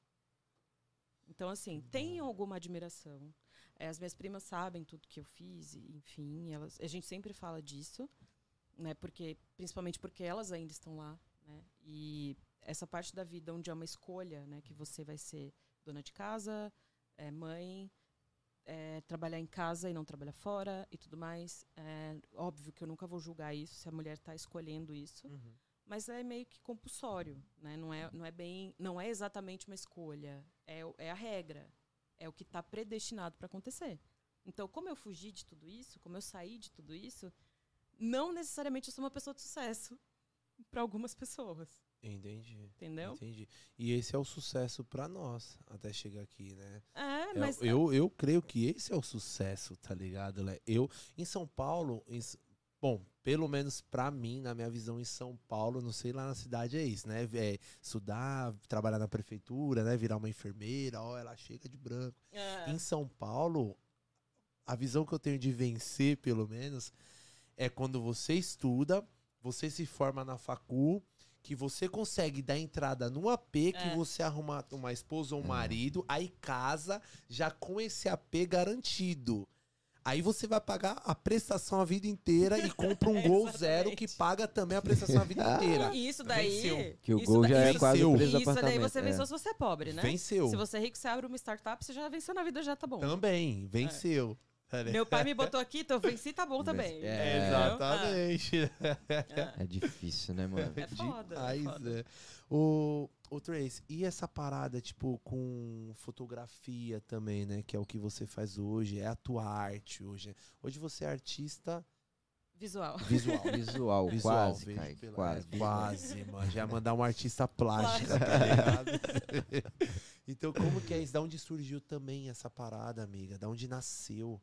Então, assim, tem alguma admiração. É, as minhas primas sabem tudo que eu fiz, e, enfim, elas, a gente sempre fala disso, né? Porque, principalmente porque elas ainda estão lá, né? E essa parte da vida onde é uma escolha, né? Que você vai ser dona de casa, é, mãe, é, trabalhar em casa e não trabalhar fora e tudo mais. É, óbvio que eu nunca vou julgar isso se a mulher está escolhendo isso, mas é meio que compulsório, né? Não é, não é bem, não é exatamente uma escolha, é, é a regra, é o que está predestinado para acontecer. Então, como eu fugi de tudo isso, como eu saí de tudo isso, não necessariamente eu sou uma pessoa de sucesso para algumas pessoas, Entendi. entendeu? Entendi. E esse é o sucesso pra nós, até chegar aqui, né? É, É, mas eu, eu creio que esse é o sucesso, tá ligado? Eu, em São Paulo, em bom, pelo menos pra mim, na minha visão em São Paulo, não sei lá na cidade é isso, né? É, estudar, trabalhar na prefeitura, né? Virar uma enfermeira, ó, ela chega de branco. é, Em São Paulo, a visão que eu tenho de vencer, pelo menos, é quando você estuda, você se forma na facul, que você consegue dar entrada no AP, que É. você arruma uma esposa ou um É. marido, aí casa já com esse AP garantido. Aí você vai pagar a prestação a vida inteira e compra um Gol Zero que paga também a prestação a vida inteira. E isso daí. Venceu. Que o isso gol já é venceu. quase o preço Isso daí você é. venceu se você é pobre, né? Venceu. Se você é rico, você abre uma startup, você já venceu na vida, já tá bom. Também, venceu. Meu pai me botou aqui, então eu venci, tá bom também. É? Exatamente. Ah, É difícil, né, mano? É foda, é Demais, foda. é. O, o Trace, e essa parada, tipo, com fotografia também, né? Que é o que você faz hoje, é a tua arte hoje. Hoje você é artista Visual. visual. Visual, Visual, quase, pela- quase. é, quase, mano. Já mandar um artista plástica, tá ligado? então, como que é isso? Da onde surgiu também essa parada, amiga? Da onde nasceu?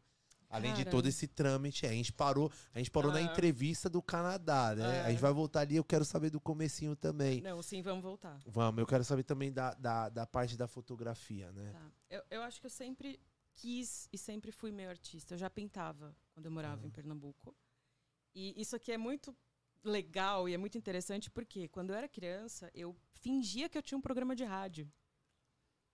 Além de Cara. todo esse trâmite, é, a gente parou, a gente parou na Ah. entrevista do Canadá, né? Ah. A gente vai voltar ali, eu quero saber do comecinho também. Não, sim, vamos voltar. Vamos, eu quero saber também da, da, da parte da fotografia, né? Tá. Eu, eu acho que eu sempre quis e sempre fui meio artista. Eu já pintava quando eu morava em Pernambuco. E isso aqui é muito legal e é muito interessante porque quando eu era criança, eu fingia que eu tinha um programa de rádio.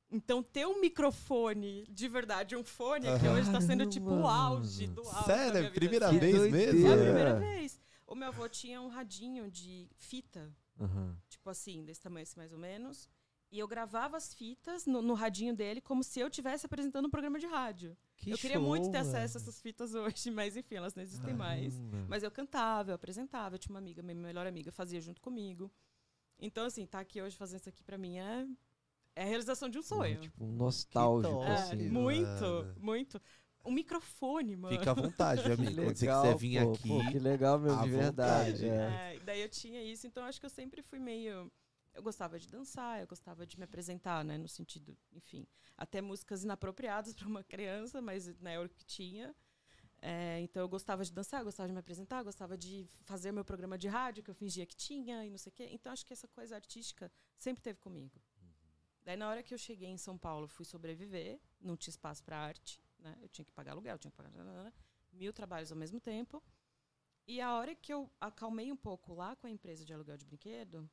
Então, ter um microfone de verdade, um fone aqui hoje tá sendo tipo o auge do auge. da Sério? minha vida. Primeira vez mesmo? É a É. primeira vez. O meu avô tinha um radinho de fita, Aham. tipo assim, desse tamanho assim, mais ou menos. E eu gravava as fitas no, no radinho dele como se eu estivesse apresentando um programa de rádio. Que eu queria show, muito ter acesso a essas fitas hoje, mas enfim, elas não existem mais. Caramba. Mas eu cantava, eu apresentava, eu tinha uma amiga, minha melhor amiga, fazia junto comigo. Então, assim, tá aqui hoje fazendo isso aqui pra mim é, é a realização de um sonho. Tipo, um nostálgico, top. É, assim. muito, mano. muito. Um microfone, mano. Fica à vontade, Que amigo. Quando você legal, quiser vir pô, aqui. pô, que legal à de verdade. vontade. é. É, daí eu tinha isso, então acho que eu sempre fui meio. Eu gostava de dançar, eu gostava de me apresentar, né? No sentido, enfim, até músicas inapropriadas para uma criança, mas né, era o que tinha. É, então eu gostava de dançar, eu gostava de me apresentar, eu gostava de fazer meu programa de rádio que eu fingia que tinha e não sei o quê. Então acho que essa coisa artística sempre teve comigo. Daí na hora que eu cheguei em São Paulo, fui sobreviver, não tinha espaço para arte, né? Eu tinha que pagar aluguel, tinha que pagar mil trabalhos ao mesmo tempo. E a hora que eu acalmei um pouco lá com a empresa de aluguel de brinquedo,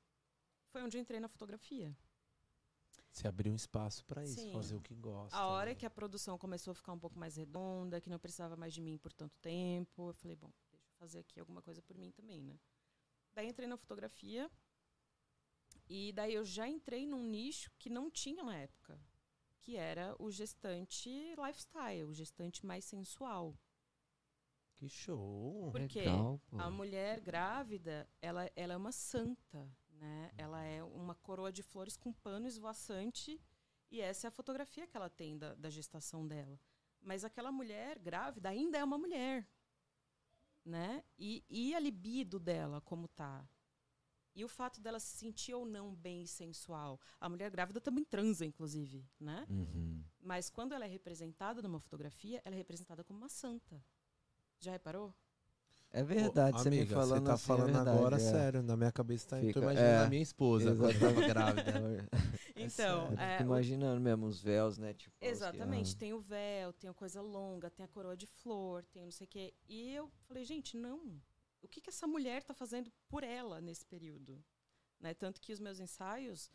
foi onde eu entrei na fotografia. Você abriu um espaço pra isso, Sim. fazer o que gosta. A hora né? que a produção começou a ficar um pouco mais redonda, que não precisava mais de mim por tanto tempo, eu falei, bom, deixa eu fazer aqui alguma coisa por mim também, né? Daí entrei na fotografia e daí eu já entrei num nicho que não tinha na época, que era o gestante lifestyle, o gestante mais sensual. Que show. Por quê? Legal. A mulher grávida, ela, ela é uma santa, né? Ela é uma coroa de flores com pano esvoaçante e essa é a fotografia que ela tem da, da gestação dela. Mas aquela mulher grávida ainda é uma mulher, né? E, e a libido dela, como tá? E o fato dela se sentir ou não bem sensual. A mulher grávida também transa, inclusive, né? Uhum. Mas quando ela é representada numa fotografia, ela é representada como uma santa. Já reparou? É verdade, Ô, você me amiga, falando Você tá assim, é falando verdade, agora é. sério. Na minha cabeça tá. Fica- tô imaginando é, a minha esposa quando exatamente. tava grávida. Então, Eu é, fico o- imaginando mesmo os véus, né? Tipo, os que- Exatamente, tem o véu, tem a coisa longa, tem a coroa de flor, tem não sei o quê. E eu falei, gente, não. O que, que essa mulher está fazendo por ela nesse período? Né? Tanto que os meus ensaios,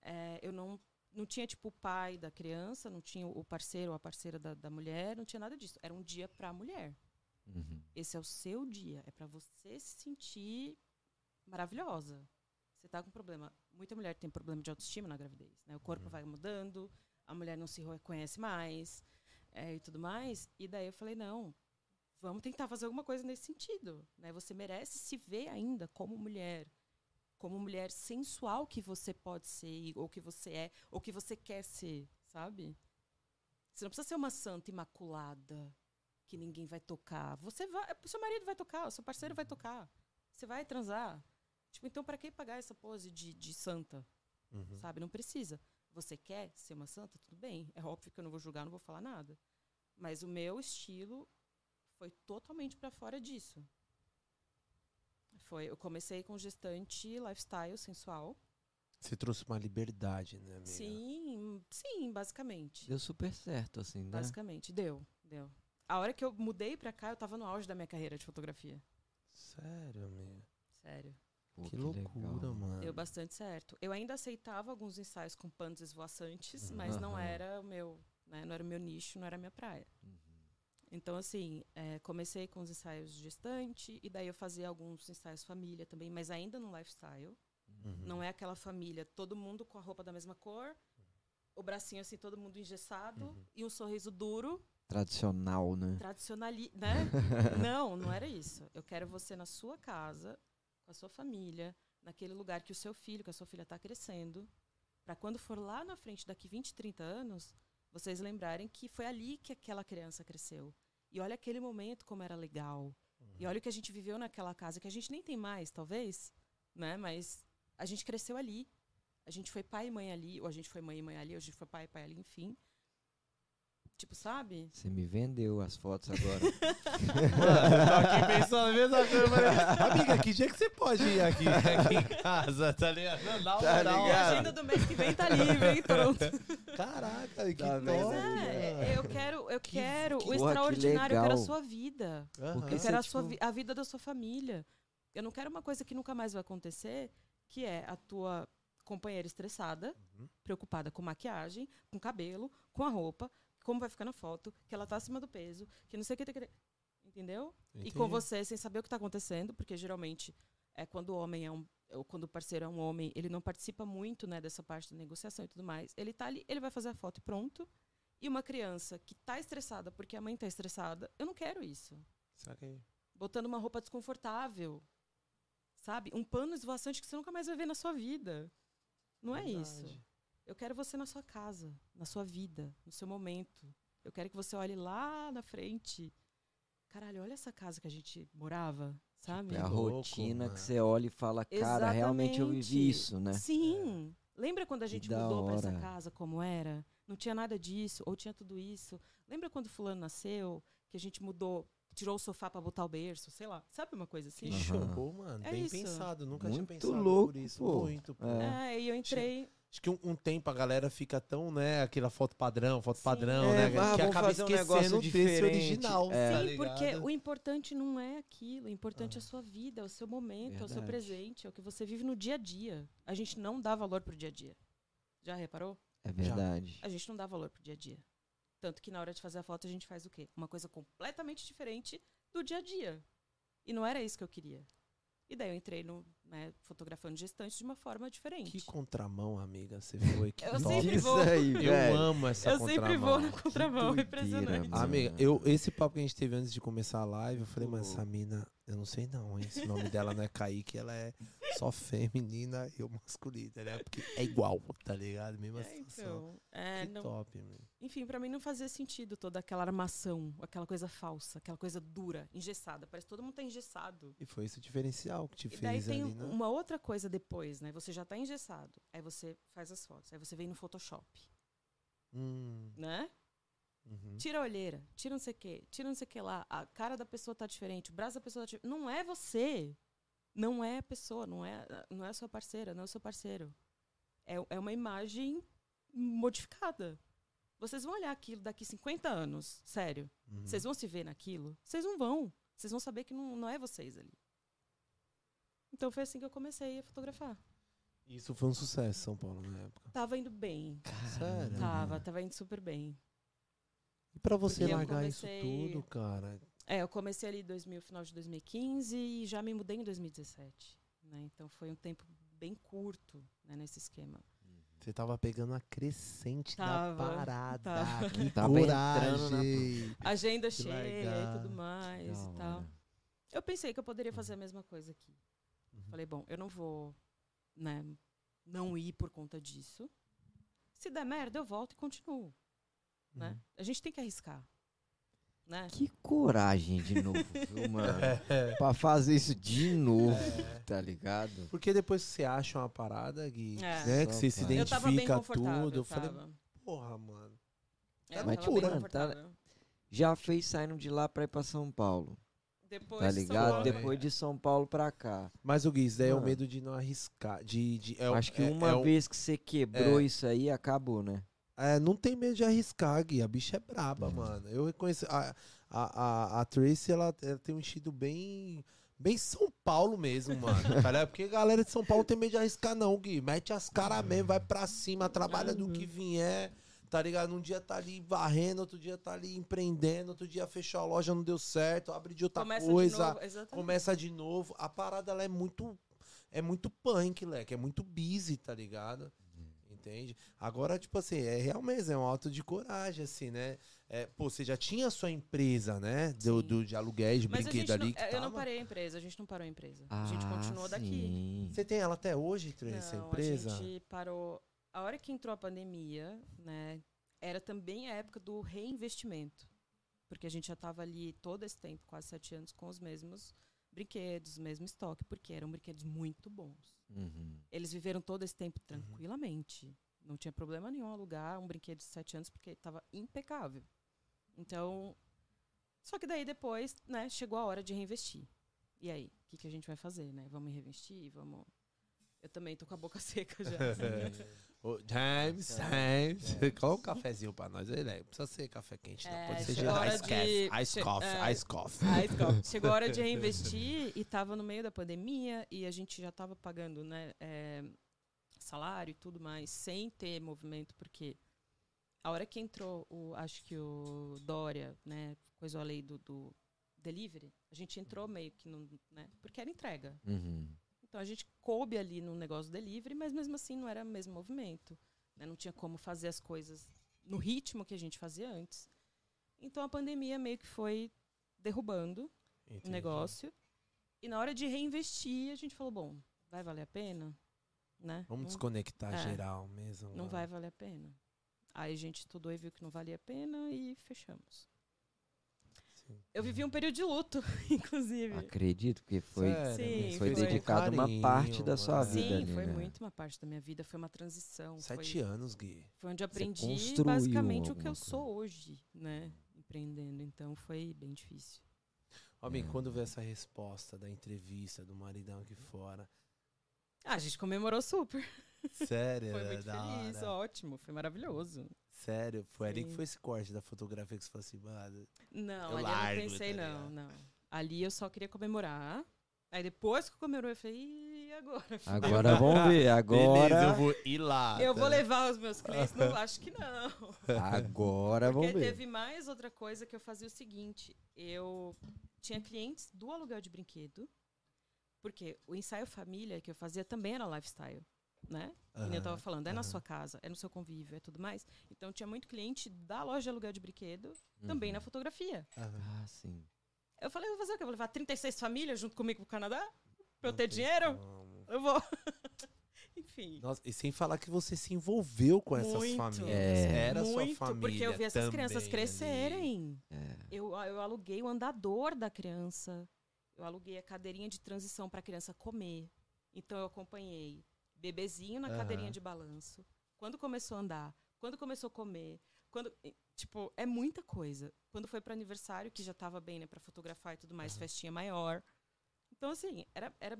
é, eu não, não tinha, tipo, o pai da criança, não tinha o parceiro ou a parceira da, da mulher, não tinha nada disso. Era um dia para a mulher. Uhum. Esse é o seu dia. É para você se sentir maravilhosa. Você tá com problema. Muita mulher tem problema de autoestima na gravidez. Né? O corpo vai mudando, a mulher não se reconhece mais é, e tudo mais. E daí eu falei, não, vamos tentar fazer alguma coisa nesse sentido. Né? Você merece se ver ainda como mulher. Como mulher sensual que você pode ser, ou que você é, ou que você quer ser, sabe? Você não precisa ser uma santa imaculada que ninguém vai tocar. Você vai, o seu marido vai tocar, o seu parceiro vai tocar. Você vai transar. Tipo, então para que pagar essa pose de, de santa, Uhum. sabe? Não precisa. Você quer ser uma santa? Tudo bem. É óbvio que eu não vou julgar, não vou falar nada. Mas o meu estilo foi totalmente para fora disso. Foi, eu comecei com gestante lifestyle sensual. Você trouxe uma liberdade, né, amiga? Sim, sim, basicamente. Deu super certo, assim, né? Basicamente, deu, deu. A hora que eu mudei pra cá, eu tava no auge da minha carreira de fotografia. Sério, amiga. Sério. Pô, que, loucura, legal. mano. Deu bastante certo. Eu ainda aceitava alguns ensaios com panos esvoaçantes, mas não Aham. era o meu, né, não era o meu nicho, não era a minha praia. Uhum. Então, assim, é, comecei com os ensaios de gestante, e daí eu fazia alguns ensaios família também, mas ainda no lifestyle. Uhum. Não é aquela família, todo mundo com a roupa da mesma cor, o bracinho assim, todo mundo engessado, Uhum. e um sorriso duro, Tradicional, né? tradicionali, né? não, não era isso. Eu quero você na sua casa, com a sua família, naquele lugar que o seu filho, que a sua filha está crescendo, para quando for lá na frente, daqui 20, 30 anos, vocês lembrarem que foi ali que aquela criança cresceu. E olha aquele momento como era legal. E olha o que a gente viveu naquela casa, que a gente nem tem mais, talvez, né? Mas a gente cresceu ali. A gente foi pai e mãe ali, ou a gente foi mãe e mãe ali, ou a gente foi pai e pai ali, enfim. Tipo, sabe? Você me vendeu as fotos agora. Mano, eu aqui pensando a mesma coisa. falei, Amiga, que dia que você pode ir aqui, aqui em casa, tá ligado? Não, Tá moral, A agenda do mês que vem tá livre, hein? Pronto. Caraca, que Tá top. é, eu quero, eu quero que- o porra, que extraordinário, eu quero a sua vida. Porque Eu quero a, sua tipo- vi- a vida da sua família. Eu não quero uma coisa que nunca mais vai acontecer, que é a tua companheira estressada, Uhum. preocupada com maquiagem, com cabelo, com a roupa, como vai ficar na foto, que ela tá acima do peso, que não sei o que. que- Entendeu? E com Entendi. você sem saber o que está acontecendo, porque geralmente é quando o homem é um ou quando o parceiro é um homem, ele não participa muito, né, dessa parte da negociação e tudo mais. Ele tá ali, ele vai fazer a foto e pronto. E uma criança que tá estressada porque a mãe tá estressada, eu não quero isso. Saquei. Botando uma roupa desconfortável. Sabe? Um pano esvoaçante que você nunca mais vai ver na sua vida. Não é isso. Eu quero você na sua casa, na sua vida, no seu momento. Eu quero que você olhe lá na frente. Caralho, olha essa casa que a gente morava, sabe? É a louco, rotina mano. que você olha e fala, cara, realmente eu vivi Exatamente. isso, né? Sim. Lembra quando a gente mudou pra essa casa como era? Não tinha nada disso, ou tinha tudo isso. Lembra quando fulano nasceu, que a gente mudou, tirou o sofá pra botar o berço, sei lá. Sabe uma coisa assim? Que show, mano. É Bem isso. pensado. Nunca Muito tinha pensado louco, por isso. pô. Muito, pô. É. É, e eu entrei. Acho que um, um tempo a galera fica tão, né, aquela foto padrão, foto Sim. padrão, É, né? ah, que acaba um esquecendo negócio desse diferente. original. É. tá Sim, ligado? porque o importante não é aquilo. O importante é a sua vida, é o seu momento, é o seu Verdade. presente, é o que você vive no dia a dia. A gente não dá valor pro dia a dia. Já reparou? É verdade. A gente não dá valor pro dia a dia. Tanto que na hora de fazer a foto a gente faz o quê? Uma coisa completamente diferente do dia a dia. E não era isso que eu queria. E daí eu entrei no, né, fotografando gestantes de uma forma diferente. Que contramão, amiga, você foi. Que Eu top. sempre vou. aí, Eu velho. amo essa eu sempre vou na contramão. contramão, é doideira, impressionante. mano. Amiga, eu, esse papo que a gente teve antes de começar a live, eu falei, mas Louco. essa mina, eu não sei não, hein? Se o nome dela não é Kaique, ela é só feminina e eu masculina, né? Porque é igual, tá ligado? Mesma É, situação. então, é, que não- top, mano. enfim, pra mim não fazia sentido toda aquela armação, aquela coisa falsa, aquela coisa dura, engessada. Parece que todo mundo tá engessado. E foi esse o diferencial que te E daí fez tem ali, né? uma outra coisa depois, né? Você já tá engessado. Aí você faz as fotos. Aí você vem no Photoshop, Hum, né? uhum. Tira a olheira, tira não sei o quê, tira não sei o que lá. A cara da pessoa tá diferente, o braço da pessoa tá diferente. Não é você. Não é a pessoa, não é, não é a sua parceira, não é o seu parceiro. É, é uma imagem modificada. Vocês vão olhar aquilo daqui 50 anos, sério. Uhum. Vocês vão se ver naquilo? Vocês não vão. Vocês vão saber que não, não é vocês ali. Então foi assim que eu comecei a fotografar. Isso foi um sucesso, São Paulo, na época. Tava indo bem. Sério? Tava, tava indo super bem. E pra você Porque largar isso comecei- tudo, cara? É, eu comecei ali em 2000, final de 2015 e já me mudei em 2017. Né? Então foi um tempo bem curto né, nesse esquema. Você tava pegando a crescente Tava, da parada. tava. Que Tava entrando na- coragem. Agenda Que cheia legal. e tudo mais e tal. Eu pensei que eu poderia fazer a mesma coisa aqui. Falei, bom, eu não vou né, não ir por conta disso. Se der merda, eu volto e continuo. Né? Uhum. A gente tem que arriscar. Né? Que coragem de novo, viu, mano? É. pra fazer isso de novo, tá ligado? Porque depois que você acha uma parada, Gui, É. né, que você se. Eu identifica confortável. tudo, eu falei, porra, mano. É, eu Mas, mano, tá-. Já fez saindo de lá pra ir pra São Paulo, Depois tá de São ligado? Paulo, Depois de São Paulo pra cá. Mas o Gui, isso daí é o Mano. medo de não arriscar. De, de, é, Acho que é- uma é o- vez que você quebrou isso aí, acabou, né? É, não tem medo de arriscar, Gui. A bicha é braba, mano. Eu reconheço. A, a, a, a Tracy, ela, ela tem um estilo bem. Bem São Paulo mesmo, mano. tá? Porque a galera de São Paulo não tem medo de arriscar, não, Gui. Mete as caras mesmo, vai pra cima, trabalha do que vier. Tá ligado? Um dia tá ali varrendo, outro dia tá ali empreendendo, outro dia fechou a loja, não deu certo, abre de outra começa coisa de novo. Exatamente. começa de novo. A parada ela é muito é muito punk, leque, é muito busy, tá ligado? Entende? Agora, tipo assim, é realmente é um auto de coragem, assim, né? É, pô, você já tinha a sua empresa, né? Do, do, de aluguéis, de Mas brinquedo não, ali que eu não tava. parei a empresa, a gente não parou a empresa. a gente Ah, continuou daqui. sim. Você tem ela até hoje, Tracy, essa Não, empresa? a gente parou. A hora que entrou a pandemia, né, era também a época do reinvestimento. Porque a gente já estava ali todo esse tempo, quase sete anos, com os mesmos brinquedos, o mesmo estoque, porque eram brinquedos muito bons. Uhum. Eles viveram todo esse tempo Uhum. tranquilamente. Não tinha problema nenhum alugar um brinquedo de sete anos, porque estava impecável. Então. Só que daí depois, né, chegou a hora de reinvestir. E aí, o que, que a gente vai fazer, né? Vamos reinvestir? Vamos. Eu também tô com a boca seca já. Ô, James, James, coloca um cafezinho pra nós. Ele é, precisa ser café quente, não. É, Pode ser hora ice de- coffee, ice coffee, é. ice coffee. Aí, ficou. chegou a hora de reinvestir e estava no meio da pandemia e a gente já estava pagando né, é, salário e tudo mais sem ter movimento, porque a hora que entrou, o, acho que o Dória, né, coisou a lei do, do delivery, a gente entrou meio que no, né, porque era entrega. Uhum. Então a gente coube ali no negócio delivery, mas mesmo assim não era o mesmo movimento. né? Não tinha como fazer as coisas no ritmo que a gente fazia antes. Então a pandemia meio que foi derrubando o Entendi. negócio. E na hora de reinvestir, a gente falou, bom, vai valer a pena? Né? Vamos não, desconectar É. geral mesmo. não agora. vai valer a pena. Aí a gente estudou e viu que não valia a pena e fechamos. Sim. Eu vivi um período de luto, inclusive. Acredito que foi, Sério, Sim, foi foi. dedicado uma Carinho, parte da sua é. vida Sim, ali, foi né? muito uma parte da minha vida, foi uma transição. Sete foi, anos, Gui. foi onde eu aprendi basicamente o que eu sou hoje, né? Empreendendo. Então foi bem difícil. Homem, É. quando veio essa resposta da entrevista do maridão aqui fora? Ah, a gente comemorou super. Sério, Foi muito da feliz, hora. ótimo, foi maravilhoso. Sério, foi ali que Sim. foi esse corte da fotografia que você falou assim, mano. Não, Eu ali largo, eu não pensei, tá não, não. Ali eu só queria comemorar. Aí depois que comemorou, eu falei, e agora? Agora vamos ver, agora, Beleza, eu vou ir lá. Eu tá vou ligado? levar os meus clientes? Não, acho que não. agora Porque vamos ver. teve mais outra coisa que eu fazia o seguinte: eu tinha clientes do aluguel de brinquedo, porque o ensaio família que eu fazia também era lifestyle, né? Nem eu tava Aham, falando, é na aham. sua casa, é no seu convívio, é tudo mais. Então tinha muito cliente da loja de aluguel de brinquedo, também Uhum. na fotografia. Ah, sim. Eu falei, eu vou fazer o quê? Eu vou levar 36 famílias junto comigo pro Canadá? Pra eu ter dinheiro? como. Eu vou. Enfim. Nossa, e sem falar que você se envolveu com essas Muito. famílias. É. Era muito, sua família. porque eu vi essas crianças também crescerem. É. Eu, eu aluguei o andador da criança. Eu aluguei a cadeirinha de transição para a criança comer. Então eu acompanhei bebezinho na Aham. cadeirinha de balanço. Quando começou a andar, quando começou a comer, quando tipo, é muita coisa. Quando foi para aniversário, que já estava bem, né, para fotografar e tudo mais, festinha maior. Então assim, era era,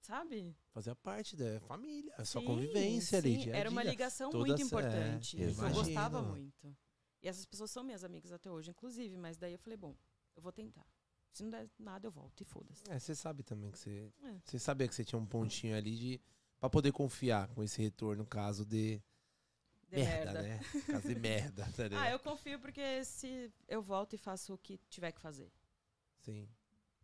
sabe? Fazia parte da família, a sua Sim, convivência ali. sim, dia Era uma ligação Toda muito essa- é, importante. eu gostava muito. E essas pessoas são minhas amigas até hoje, inclusive. Mas daí eu falei, bom, eu vou tentar. Se não der nada, eu volto e foda-se. É, você sabe também que você. É. Você sabia que você tinha um pontinho ali de. Pra poder confiar com esse retorno, caso de. De merda, merda. né? Caso de merda, tá ligado? Ah, eu confio porque se eu volto e faço o que tiver que fazer. Sim.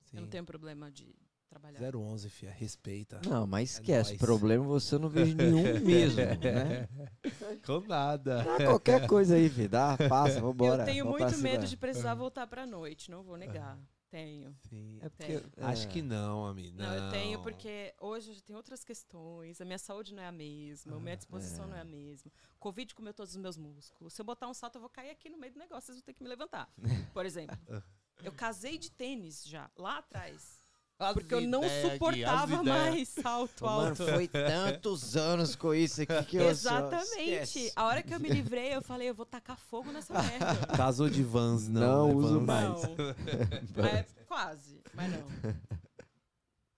Sim. Eu não tenho problema de trabalhar. 011, fia. Respeita. Não, mas esquece, nóis. problema você não vejo nenhum mesmo, né? Com nada. Dá qualquer coisa aí, filho. Dá, passa, vambora. eu tenho muito medo de precisar voltar pra noite, não vou negar. Tenho. Sim. É porque, Tenho. Acho é, que não, amigo. Não, eu tenho porque hoje eu já tenho outras questões. A minha saúde não é a mesma, a minha disposição é. não é a mesma. Covid comeu todos os meus músculos. Se eu botar um salto, eu vou cair aqui no meio do negócio, vocês vão ter que me levantar. Por exemplo, eu casei de tênis já, lá atrás. As Porque eu não aqui, suportava ideias. mais salto Mano, alto. foi tantos anos com isso aqui que eu Exatamente. A hora que eu me livrei, eu falei, eu vou tacar fogo nessa merda. Casou de Vans, não. Não é uso Vans. mais. Não. É, quase, mas não.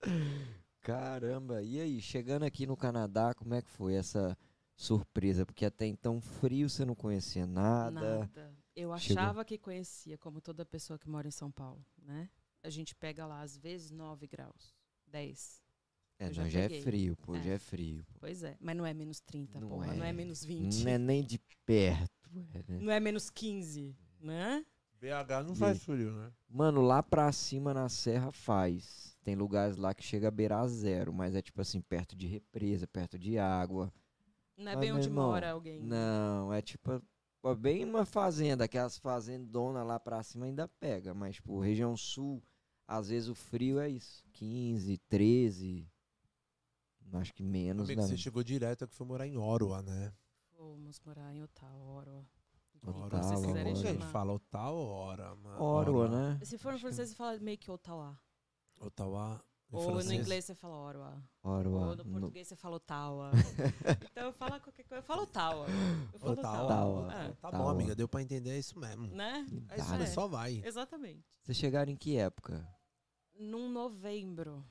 Caramba, e aí, chegando aqui no Canadá, como é que foi essa surpresa? Porque até então frio você não conhecia nada. Nada. Eu Chegou. achava que conhecia, como toda pessoa que mora em São Paulo, né? A gente pega lá, às vezes, 9 graus, 10. É, Eu não, já é frio, pô, É. já é frio. pô. Pois é, mas não é menos 30, Não porra. Não é. é menos 20. Não é nem de perto. é, né? Não é menos 15, né? BH não E faz frio, né? Mano, lá pra cima na serra faz. Tem lugares lá que chega a beirar zero, mas é tipo assim, perto de represa, perto de água. Não é Mas, bem onde irmão, mora alguém. Não, é tipo bem uma fazenda, aquelas fazendonas lá pra cima ainda pega, mas tipo, região sul, às vezes o frio é isso, 15, 13, acho que menos, Amigo, né? você chegou direto que foi morar em Ottawa, né? Vamos morar em Ottawa. Ottawa, Como vocês quiserem que gente fala Ottawa, Ora, mano. Ottawa, né? Se for que- francês, você fala meio que Ottawa. Ottawa. Ou no inglês você fala. Ottawa. Ou no no- português você fala Ottawa. então eu falo qualquer coisa. Eu falo Ottawa. Eu falo Ottawa. Ottawa. Ottawa. É, Tá bom, amiga, deu pra entender, é isso mesmo. né? É isso aí. Só vai. Exatamente. Vocês chegaram em que época? Num novembro.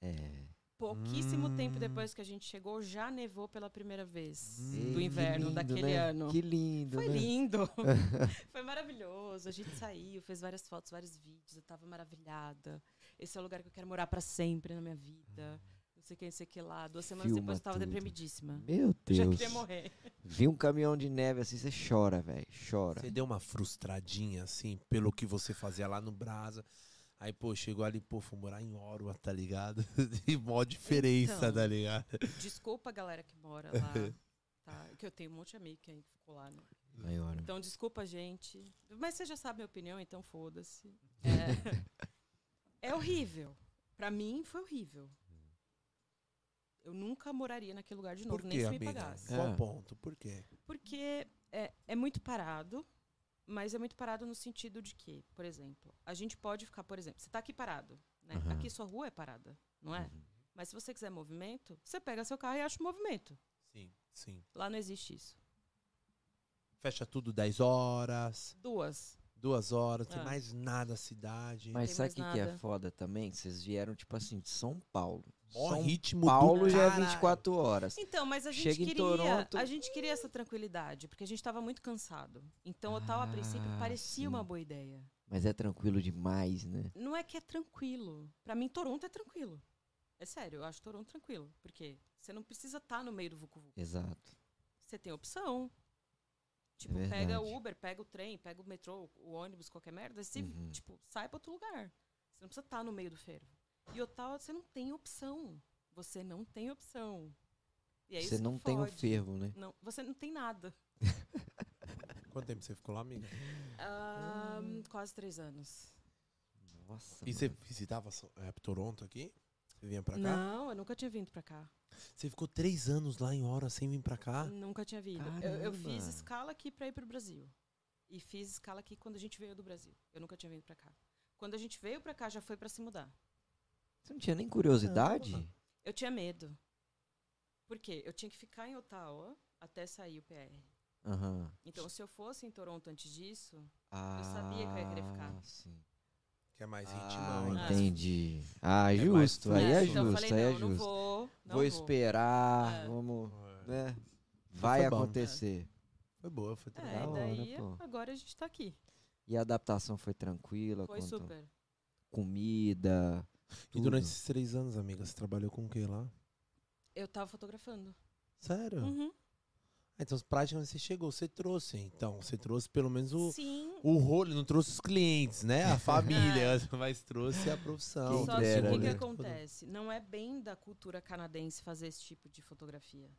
É. Pouquíssimo Hum. tempo depois que a gente chegou, já nevou pela primeira vez. Hum. Do inverno lindo, daquele né? ano. Que lindo, Foi né? lindo. Foi maravilhoso. A gente saiu, fez várias fotos, vários vídeos. Eu tava maravilhada. Esse é o lugar que eu quero morar pra sempre na minha vida. Não sei o que, não sei o que lá. Duas semanas Filma depois eu tava tudo. deprimidíssima. Meu Eu já Deus. queria morrer. Vi um caminhão de neve assim, você chora, velho. Chora. Você deu uma frustradinha, assim, pelo que você fazia lá no Brasa. Aí, pô, chegou ali, pô, fui morar em Ottawa, tá ligado? De mó diferença, Então. tá ligado? Desculpa a galera que mora lá. Tá? Que eu tenho um monte de amigo que ficou lá. Né? Maior. Então, desculpa, gente. Mas você já sabe a minha opinião, então foda-se. É, é horrível. Pra mim, foi horrível. Eu nunca moraria naquele lugar de novo, Por nem quê, se me amiga? pagasse. Qual É. ponto? Por quê? Porque é, é muito parado, mas é muito parado no sentido de que, por exemplo, a gente pode ficar, por exemplo, você tá aqui parado, né? Aham. Aqui sua rua é parada, não é? Uhum. Mas se você quiser movimento, você pega seu carro e acha o movimento. Sim, sim. Lá não existe isso. Fecha tudo 10 horas, Duas. Duas horas, não tem Ah. mais nada na cidade. Mas tem sabe mais o que, que é foda também? Vocês vieram, tipo assim, de São Paulo. Mó São ritmo Paulo do já é caralho. 24 horas. Então, mas a gente Chega queria, Toronto- a gente queria essa tranquilidade, porque a gente estava muito cansado. Então, o tal a princípio Ah, parecia sim. uma boa ideia. Mas é tranquilo demais, né? Não é que é tranquilo. Pra mim, Toronto é tranquilo. É sério, eu acho Toronto tranquilo, porque você não precisa estar no meio do vucu vucu. Exato. Você tem opção. Tipo, É pega o Uber, pega o trem, pega o metrô, o ônibus, qualquer merda, você, Uhum. tipo, sai pra outro lugar. Você não precisa estar no meio do fervo. E Ottawa, você não tem opção. Você não tem opção. E é Você não tem o fode. fervo, né? Não, você não tem nada. Quanto tempo você ficou lá, amiga? Ahn, quase três anos. Nossa. E você mano. visitava é, Toronto aqui? Você vinha pra cá? Não, eu nunca tinha vindo pra cá. Você ficou três anos lá em hora sem vir pra cá? Nunca tinha vindo. Eu, eu fiz escala aqui pra ir pro Brasil. E fiz escala aqui quando a gente veio do Brasil. Eu nunca tinha vindo pra cá. Quando a gente veio pra cá, já foi pra se mudar. Você não tinha nem curiosidade? Caramba. Eu tinha medo. Por quê? Eu tinha que ficar em Ottawa até sair o PR. Aham. Então, se eu fosse em Toronto antes disso, Ah, sabia que eu ia querer ficar. Sim. Que é mais Ah, né? entendi. Ah, É mais justo. Aí é então eu justo, falei, aí não, é não justo. vou. Não Vou esperar, É. vamos, É. né? Vai Foi bom. acontecer. Foi boa, foi É, e hora, daí, pô. agora a gente tá aqui. E a adaptação foi tranquila? Foi quanto super. Comida, E durante tudo? esses três anos, amiga, você trabalhou com o que lá? Eu tava fotografando. Sério? Uhum. Então, praticamente você chegou, você trouxe. Então, você trouxe pelo menos o, Sim. o rolo, não trouxe os clientes, né? A família, mas trouxe a profissão. Só que o que, que né? acontece? Não é bem da cultura canadense fazer esse tipo de fotografia.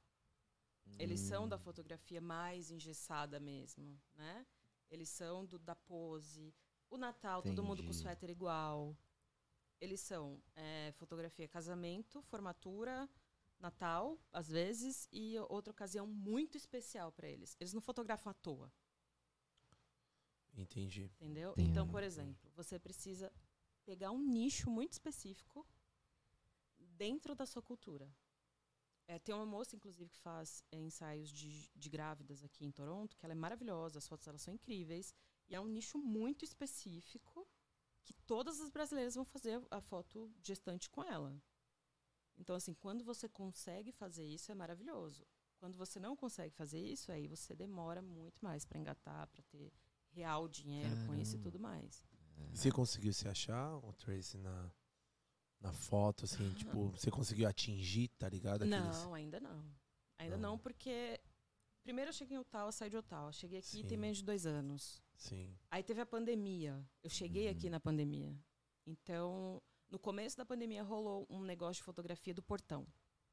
Eles são Hum. da fotografia mais engessada mesmo, né? Eles são do, da pose. O Natal, todo mundo com Entendi. suéter igual. Eles são é, fotografia casamento, formatura, Natal, às vezes, e outra ocasião muito especial para eles. Eles não fotografam à toa, Entendi. entendeu? Então, por exemplo, você precisa pegar um nicho muito específico dentro da sua cultura. É, tem uma moça, inclusive, que faz é, ensaios de, de grávidas aqui em Toronto, que ela é maravilhosa, as fotos dela são incríveis. E é um nicho muito específico que todas as brasileiras vão fazer a foto gestante com ela. Então, assim, quando você consegue fazer isso, é maravilhoso. Quando você não consegue fazer isso, aí você demora muito mais para engatar, para ter real dinheiro com isso e Caramba. tudo mais. E você conseguiu se achar, o Tracy, na, na foto, assim, tipo, você conseguiu atingir, tá ligado? Aqueles- Não, ainda não. Ainda Não. não, porque primeiro eu cheguei em Ottawa, saí de Ottawa. Cheguei aqui Sim. tem menos de dois anos. Sim. Aí teve a pandemia. Eu cheguei aqui Uhum. na pandemia. Então, no começo da pandemia rolou um negócio de fotografia do portão.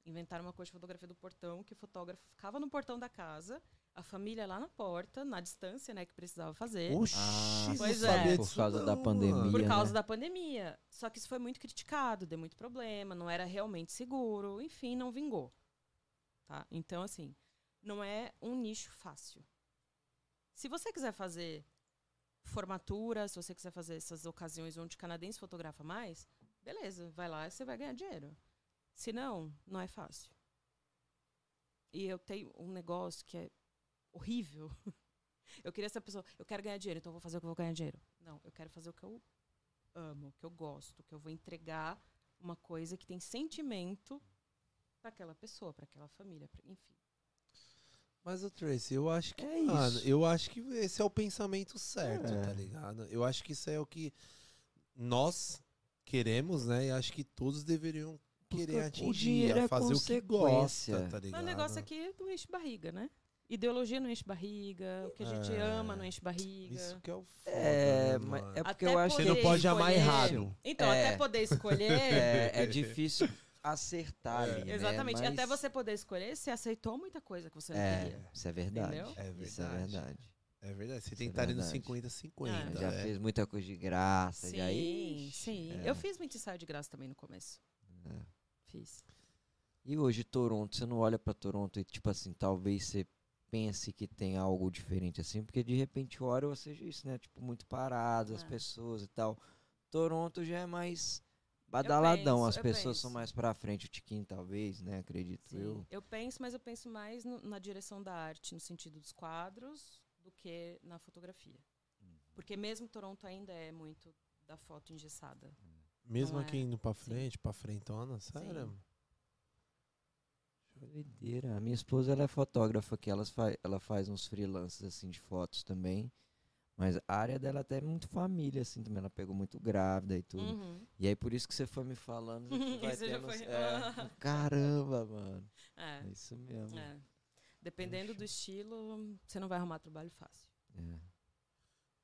Inventaram uma coisa de fotografia do portão, que o fotógrafo ficava no portão da casa, a família lá na porta, na distância, né, que precisava fazer. Oxi, Ah, Pois sabia é. Por causa da não, pandemia. mano. Por causa né? da pandemia. Só que isso foi muito criticado, deu muito problema, não era realmente seguro, enfim, não vingou. Tá? Então, assim, não é um nicho fácil. Se você quiser fazer formatura, se você quiser fazer essas ocasiões onde canadense fotografa mais, beleza, vai lá e você vai ganhar dinheiro. Se não, não é fácil. E eu tenho um negócio que é horrível. Eu queria ser a pessoa, eu quero ganhar dinheiro, então eu vou fazer o que eu vou ganhar dinheiro. Não, eu quero fazer o que eu amo, o que eu gosto, que eu vou entregar uma coisa que tem sentimento para aquela pessoa, para aquela família, pra- enfim. Mas, o Tracy, eu acho que. É mano, isso. eu acho que esse é o pensamento certo, É. tá ligado? Eu acho que isso é o que nós queremos, né? E acho que todos deveriam querer Porque o atingir, dinheiro a é fazer o que consequência. gosta, tá ligado? Mas o negócio aqui não enche barriga, né? Ideologia não enche barriga, o que a gente É. ama não enche barriga. Isso que é o foda, É, né, mas é porque Até eu acho Você que não poder pode amar errado. Então, É. até poder escolher. é, é difícil acertar É. ali, né? Exatamente. E Mas- até você poder escolher, você aceitou muita coisa que você não É, queria. isso é verdade. Entendeu? É Isso é verdade. É verdade. Você tem é que estar ali no verdade. 50-50. já né? fez muita coisa de graça. Sim, já Ixi, sim. é. Eu fiz muito ensaio de graça também no começo. É. Fiz. E hoje, Toronto, você não olha pra Toronto e, tipo assim, talvez você pense que tem algo diferente assim, porque de repente Ottawa seja isso, né? Tipo, muito parado, as É. pessoas e tal. Toronto já é mais badaladão, penso, as pessoas são penso. mais pra frente, o Tiquinho talvez, né? Acredito Sim. eu. Eu penso, mas eu penso mais no- na direção da arte, no sentido dos quadros, do que na fotografia. Uhum. Porque mesmo Toronto ainda é muito da foto engessada. Mesmo Não aqui é. indo pra Sim. frente, pra frentona, sério? Sim. Doideira. A minha esposa, ela é fotógrafa aqui, ela, fa ela faz uns freelances, assim, de fotos também. Mas a área dela até é muito família, assim, também. Ela pegou muito grávida e tudo. Uhum. E aí, por isso que você foi me falando, vai Você já tendo- foi- é, caramba, mano. É, É isso mesmo. é. Dependendo do estilo, você não vai arrumar trabalho fácil. É.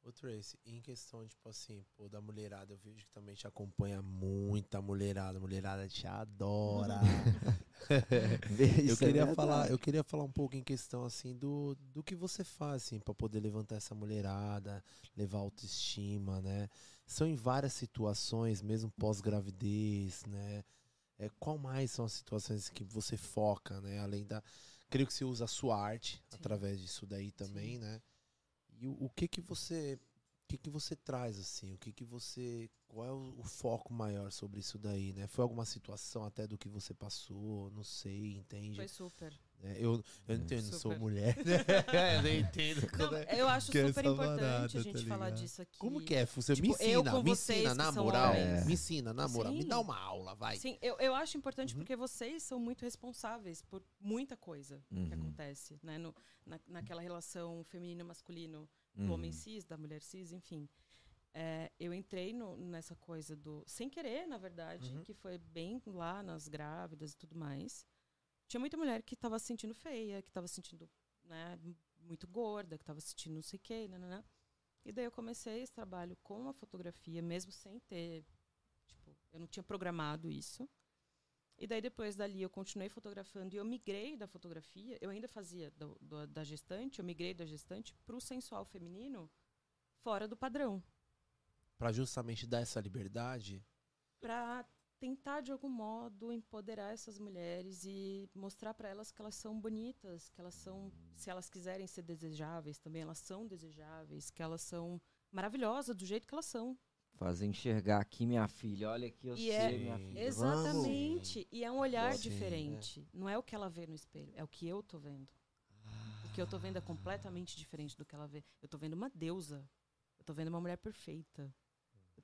Ô, Tracy, em questão, tipo assim, pô, da mulherada, eu vejo que também te acompanha muita mulherada. Mulherada te adora. eu é queria falar, verdade. eu queria falar um pouco em questão assim do, do que você faz assim para poder levantar essa mulherada, levar autoestima, né? São em várias situações, mesmo pós-gravidez, né? É, qual mais são as situações que você foca, né? Além da, creio que você usa a sua arte Sim. através disso daí também, Sim. né? E o, o que que você, o que que você traz assim? O que que você, qual é o, o foco maior sobre isso daí, né? Foi alguma situação até do que você passou? Não sei, entende? Foi super. É, eu, eu não entendo, não sou Super. mulher. eu nem entendo. Não, é- eu acho que é super importante barata, a gente tá falar disso aqui. Como que é? Você me Tipo, eu ensina, me ensina, que na moral. Me ensina, na moral. Me dá uma aula, vai. Sim, eu, eu acho importante Uhum. porque vocês são muito responsáveis por muita coisa que Uhum. acontece, né? No, na, naquela relação feminino-masculino do Uhum. homem cis, da mulher cis, enfim. É, eu entrei no- nessa coisa do. Sem querer, na verdade, Uhum. que foi bem lá nas grávidas e tudo mais. Tinha muita mulher que estava se sentindo feia, que estava se sentindo né, muito gorda, que estava se sentindo não sei o quê, nananã. E daí eu comecei esse trabalho com a fotografia, mesmo sem ter. Tipo, eu não tinha programado isso. E daí depois dali eu continuei fotografando e eu migrei da fotografia. Eu ainda fazia do- do- da gestante, eu migrei da gestante para o sensual feminino fora do padrão. Pra justamente dar essa liberdade. para tentar de algum modo empoderar essas mulheres e mostrar para elas que elas são bonitas, que elas são, se elas quiserem ser desejáveis também, elas são desejáveis, que elas são maravilhosas do jeito que elas são. Fazer enxergar aqui minha filha. Olha aqui, eu E sei, é- minha filha. Exatamente. E é um olhar Sim, diferente. Não é o que ela vê no espelho, é o que eu tô vendo. O que eu tô vendo é completamente diferente do que ela vê. Eu tô vendo uma deusa. Eu tô vendo uma mulher perfeita.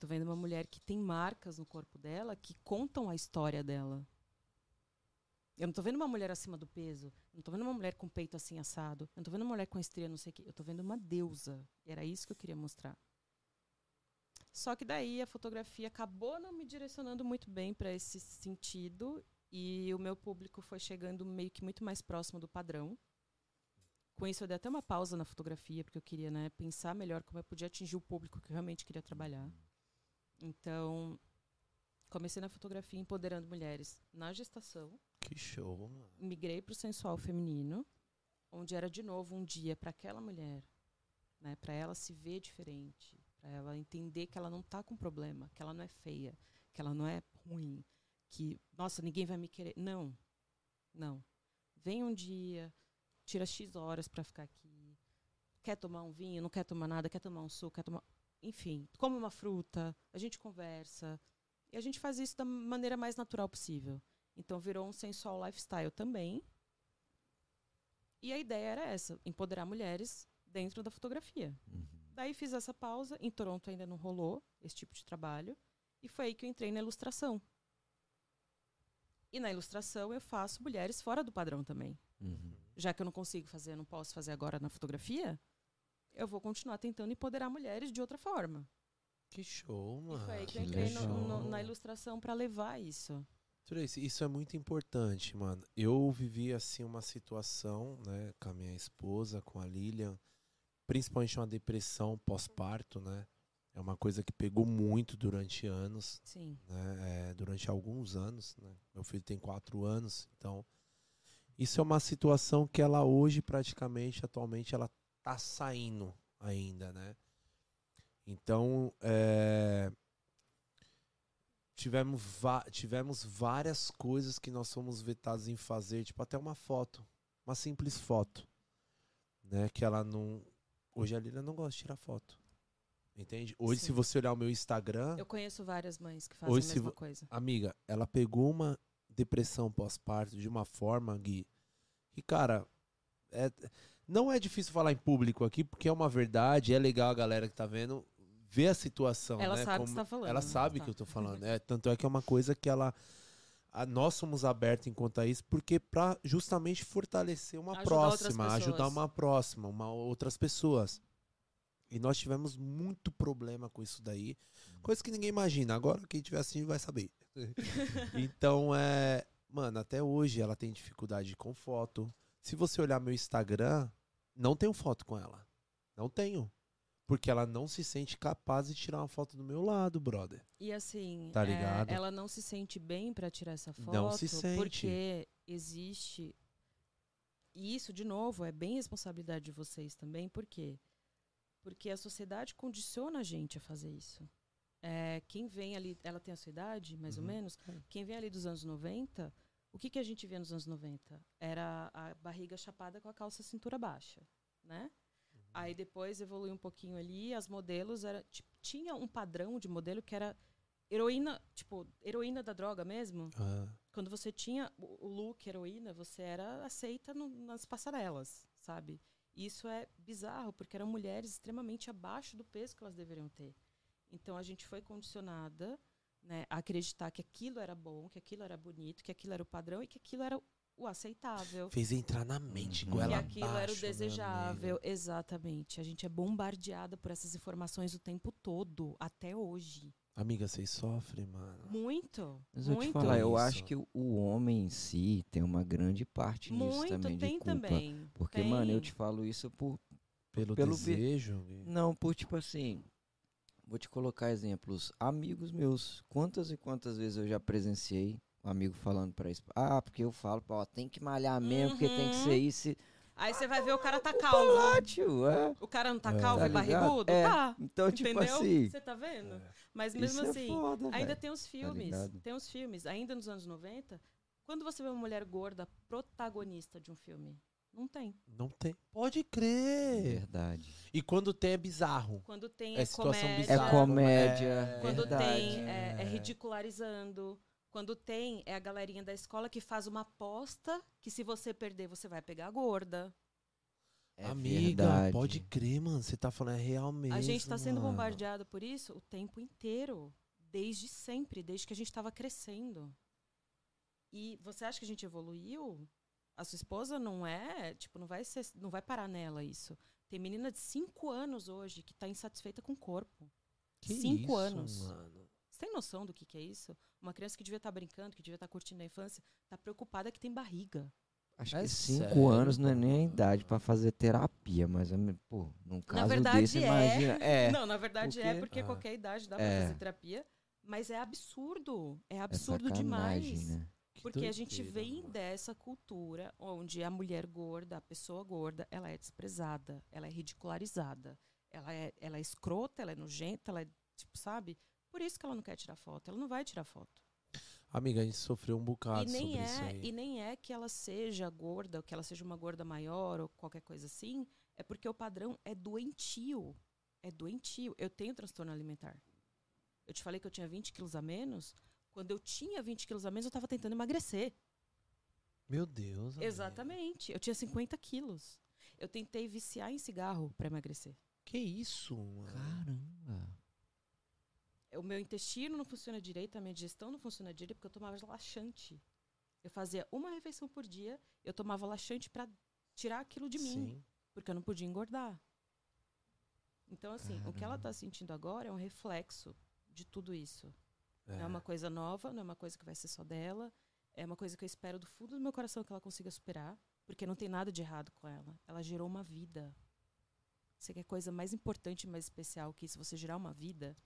Tô vendo uma mulher que tem marcas no corpo dela que contam a história dela. Eu não tô vendo uma mulher acima do peso. Eu não tô vendo uma mulher com peito assim assado. Eu não tô vendo uma mulher com estria não sei o quê. Eu tô vendo uma deusa. E era isso que eu queria mostrar. Só que daí a fotografia acabou não me direcionando muito bem para esse sentido e o meu público foi chegando meio que muito mais próximo do padrão. Com isso eu dei até uma pausa na fotografia porque eu queria, né, pensar melhor como eu podia atingir o público que eu realmente queria trabalhar. Então, comecei na fotografia empoderando mulheres na gestação, Que show, mano. migrei para o sensual feminino, onde era de novo um dia para aquela mulher, né, para ela se ver diferente, para ela entender que ela não tá com problema, que ela não é feia, que ela não é ruim, que nossa, ninguém vai me querer. Não. Não. Vem um dia, tira X horas para ficar aqui. Quer tomar um vinho, não quer tomar nada, quer tomar um suco, quer tomar, enfim, come uma fruta, a gente conversa. E a gente faz isso da maneira mais natural possível. Então virou um sensual lifestyle também. E a ideia era essa, empoderar mulheres dentro da fotografia. Uhum. Daí fiz essa pausa, em Toronto ainda não rolou esse tipo de trabalho, e foi aí que eu entrei na ilustração. E na ilustração eu faço mulheres fora do padrão também. Uhum. Já que eu não consigo fazer, não posso fazer agora na fotografia, eu vou continuar tentando empoderar mulheres de outra forma. Que show, E mano. foi aí que, que eu entrei no- no- na ilustração para levar isso. Tracy, isso é muito importante, mano. Eu vivi assim uma situação, né, com a minha esposa, com a Lilian, principalmente uma depressão pós-parto, né? É uma coisa que pegou muito durante anos, Sim. né? É, durante alguns anos, né? Meu filho tem quatro anos, então isso é uma situação que ela hoje praticamente, atualmente, ela tá saindo, ainda, né? Então, é, tivemos, tivemos várias coisas que nós fomos vetados em fazer, tipo até uma foto, uma simples foto, né? Que ela não. Hoje a Lila não gosta de tirar foto. Entende? Hoje, Sim. se você olhar o meu Instagram, Eu conheço várias mães que fazem Hoje, a mesma vo- coisa. amiga, ela pegou uma depressão pós-parto de uma forma, Gui, que, cara, é, não é difícil falar em público aqui, porque é uma verdade, é legal a galera que tá vendo ver a situação, Ela né? sabe o que Como- você tá falando. Ela né? sabe Tá. que eu tô falando. É, tanto é que é uma coisa que ela. a- nós somos abertos enquanto a isso, porque pra justamente fortalecer uma Ajudar próxima, ajudar uma próxima, uma, outras pessoas. E nós tivemos muito problema com isso daí. Coisa que ninguém imagina. Agora, quem tiver assistindo vai saber. então, é. Mano, até hoje ela tem dificuldade com foto. Se você olhar meu Instagram, não tenho foto com ela. Não tenho. Porque ela não se sente capaz de tirar uma foto do meu lado, brother. E assim, Tá é, ligado? ela não se sente bem pra tirar essa foto. Não se sente. Porque existe. E isso, de novo, é bem responsabilidade de vocês também. Por quê? Porque a sociedade condiciona a gente a fazer isso. É, quem vem ali, ela tem a sua idade, mais Uhum. ou menos. Quem vem ali dos anos 90, o que, que a gente via nos anos 90? Era a barriga chapada com a calça cintura baixa, né? Uhum. Aí depois evoluiu um pouquinho ali, as modelos era tipo, tinha um padrão de modelo que era heroína, tipo, heroína da droga mesmo. Ah, Quando você tinha o o look heroína, você era aceita no- nas passarelas, sabe? Isso é bizarro, porque eram mulheres extremamente abaixo do peso que elas deveriam ter. Então a gente foi condicionada né, a acreditar que aquilo era bom, que aquilo era bonito, que aquilo era o padrão e que aquilo era o aceitável. fez entrar na mente, Uhum. goela Que aquilo era o abaixo, desejável. Exatamente. A gente é bombardeada por essas informações o tempo todo, até hoje. Amiga, vocês sofrem, mano. Muito. Mas eu te muito. falar, eu Isso. acho que o- homem em si tem uma grande parte nisso Muito também de tem culpa. também. Porque, tem. mano, eu te falo isso por Pelo, Pelo desejo. Gui. Não, por tipo assim, vou te colocar exemplos. Amigos meus, quantas e quantas vezes eu já presenciei um amigo falando pra isso? Ah, porque eu falo, ó, tem que malhar mesmo, porque tem que Uhum. ser isso. e- Aí você vai ver o cara tá calvo. Ah, tio, é. O cara não tá É. calvo Tá e barrigudo? É. Tá. Então, tipo Entendeu? assim, Você tá vendo? É. Mas mesmo isso assim, é foda, ainda velho. tem os filmes. ligado? tem os filmes. Ainda nos anos 90, quando você vê uma mulher gorda protagonista de um filme, não tem. Não tem. Pode crer. Verdade. E quando tem é bizarro. Quando tem É é, situação comédia. É comédia. É. Quando verdade. tem é, é ridicularizando. Quando tem é a galerinha da escola que faz uma aposta que se você perder você vai pegar a gorda. É Amiga, verdade. pode crer, mano. Você tá falando é real mesmo. a gente tá sendo mano. bombardeado por isso o tempo inteiro, desde sempre, desde que a gente estava crescendo. E você acha que a gente evoluiu? A sua esposa não é, tipo, não vai ser, não vai parar nela isso. Tem menina de 5 anos hoje que tá insatisfeita com o corpo. Que Cinco isso, anos. Mano. Você tem noção do que, que é isso? Uma criança que devia estar brincando, que devia estar curtindo a infância, tá preocupada que tem barriga. Acho É que cinco sério, anos não é nem a idade pra fazer terapia, mas, é pô, num caso verdade desse, é. imagina. É, Não, na verdade é porque- porque Ah. qualquer idade dá É. pra fazer terapia, mas é absurdo. É é absurdo sacanagem, demais. né? Que Porque a gente vem mano. dessa cultura onde a mulher gorda, a pessoa gorda, ela é desprezada, ela é ridicularizada, ela é, ela é escrota, ela é nojenta, ela é, tipo, sabe? Por isso que ela não quer tirar foto. Ela não vai tirar foto. Amiga, a gente sofreu um bocado e nem sobre isso é aí. e nem é que ela seja gorda, ou que ela seja uma gorda maior ou qualquer coisa assim. É porque o padrão é doentio. É doentio. Eu tenho transtorno alimentar. Eu te falei que eu tinha 20 quilos a menos. Quando eu tinha 20 quilos a menos, eu estava tentando emagrecer. Meu Deus. amiga. Exatamente. Eu tinha 50 quilos. Eu tentei viciar em cigarro para emagrecer. Que isso, mano? Caramba. O meu intestino não funciona direito, a minha digestão não funciona direito porque eu tomava laxante. Eu fazia uma refeição por dia, eu tomava laxante para tirar aquilo de mim, Sim. porque eu não podia engordar. Então, assim, o que ela Caramba. tá sentindo agora é um reflexo de tudo isso. É. Não é uma coisa nova, não é uma coisa que vai ser só dela. É uma coisa que eu espero do fundo do meu coração que ela consiga superar, porque não tem nada de errado com ela. Ela gerou uma vida. Você quer coisa mais importante e mais especial que isso? Você gerar uma vida?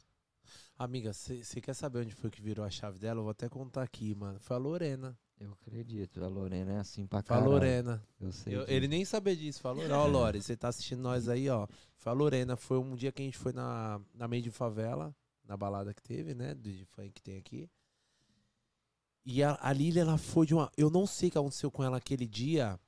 Amiga, você quer saber onde foi que virou a chave dela? Eu vou até contar aqui, mano. Foi a Lorena. Eu acredito, a Lorena é assim pra Foi a caralho. Lorena. Eu sei. Eu- disso. ele nem sabia disso. Falou, ó, Lore, você tá assistindo nós aí, ó. Foi a Lorena. Foi um dia que a gente foi na, na meio de favela, na balada que teve, né? Do de funk que tem aqui. E a, a Lilia, ela foi de uma. Eu não sei o que aconteceu com ela aquele dia.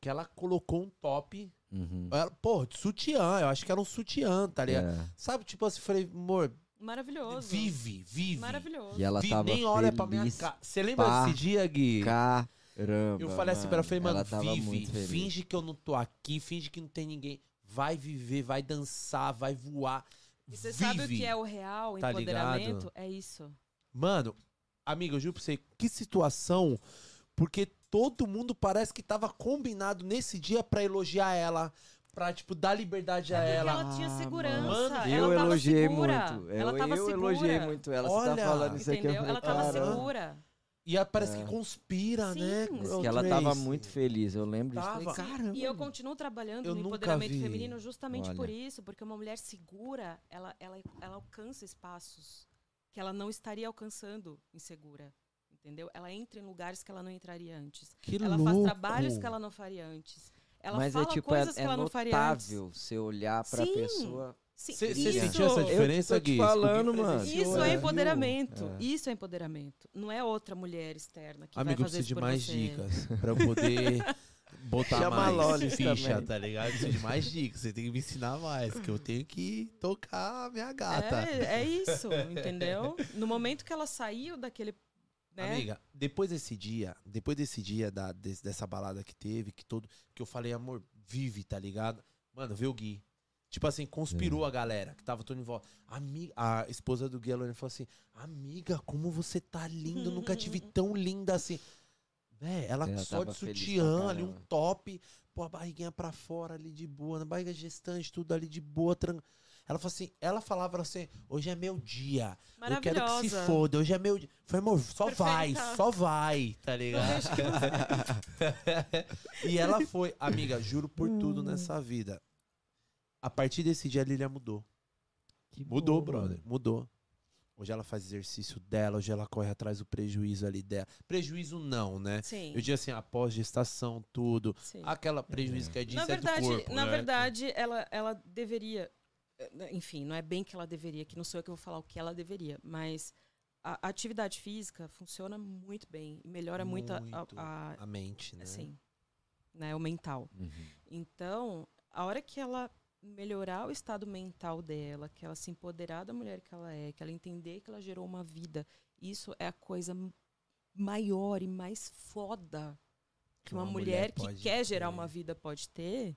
Que ela colocou um top. Uhum. Ela, pô, de sutiã. Eu acho que era um sutiã, tá ligado? É. Sabe, tipo assim, falei, amor, Maravilhoso. vive, vive. Maravilhoso. E ela Vi- tava nem olha pra minha feliz cara. Você lembra desse dia, Gui? Caramba. Eu falei assim pra ela, falei, mano, ela vive, muito feliz. finge que eu não tô aqui, finge que não tem ninguém. Vai viver, vai dançar, vai voar. E você vive. sabe o que é o real Tá empoderamento? ligado? É isso. Mano, amiga, eu juro pra você, que situação, porque todo mundo parece que tava combinado nesse dia pra elogiar ela, pra, tipo, dar liberdade a É porque ela. ela tinha Ah, segurança. mano, ela eu tava elogiei segura. muito. Ela eu tava eu segura. elogiei muito ela. Você Olha, tá falando isso aqui. eu falei, Ela tava "Caramba". segura. E parece É. que conspira, Sim. né? Que ela tava Tracy? muito feliz, eu lembro disso. Tava. Falei, Caramba. E eu continuo trabalhando Eu no empoderamento vi. feminino justamente por Olha. isso, porque uma mulher segura, ela, ela, ela alcança espaços que ela não estaria alcançando insegura. Entendeu? Ela entra em lugares que ela não entraria antes. Que ela louco. faz trabalhos que ela não faria antes. Ela Mas fala é tipo, é, coisas é que ela não faria antes. notável você olhar pra Sim. pessoa. Você Isso. sentiu essa Eu diferença, tô te Gui? falando, mano. Isso é né? empoderamento. É. Isso é empoderamento. Não é outra mulher externa que Amigo, eu vai fazer preciso isso de mais você. dicas pra eu poder botar Chama mais Lolis ficha, também. tá ligado? Eu preciso de mais dicas. Você tem que me ensinar mais, que eu tenho que tocar a minha gata. É, é isso, entendeu? No momento que ela saiu daquele. Né? Amiga, depois desse dia, depois desse dia da, des- dessa balada que teve, que todo. Que eu falei, amor, vive, tá ligado? Mano, vê o Gui. Tipo assim, conspirou a galera que tava todo em volta. Amiga, a esposa do Gui, a Lorena, falou assim: Amiga, como você tá linda, eu nunca te vi tão linda assim. Né? Ela Ela só de sutiã ali, um top, pô, a barriguinha pra fora ali de boa, na barriga gestante, tudo ali de boa, tran... Ela falou assim, ela falava assim, hoje é meu dia. Eu quero que se foda, hoje é meu dia. Falei, amor, só Perfeita. vai, só vai, tá ligado? e ela foi, amiga, juro por Hum. tudo nessa vida. A partir desse dia a Lilia mudou. Que Mudou, boa, brother, mudou. Hoje ela faz exercício dela, hoje ela corre atrás do prejuízo ali dela. Prejuízo não, né? Sim. Eu digo assim, após gestação, tudo. sim. Aquela prejuízo que é disso na é do verdade, corpo, na né? verdade, ela, ela deveria. eh, Enfim, não é bem que ela deveria, que não sou eu que vou falar o que ela deveria, mas a, a atividade física funciona muito bem e melhora muito, a- Muito. a, a, A mente, né? assim, né, o mental. Uhum. Então, a hora que ela melhorar o estado mental dela, que ela se empoderar da mulher que ela é, que ela entender que ela gerou uma vida, isso é a coisa maior e mais foda que uma, mulher, que pode quer gerar ter. uma vida pode ter.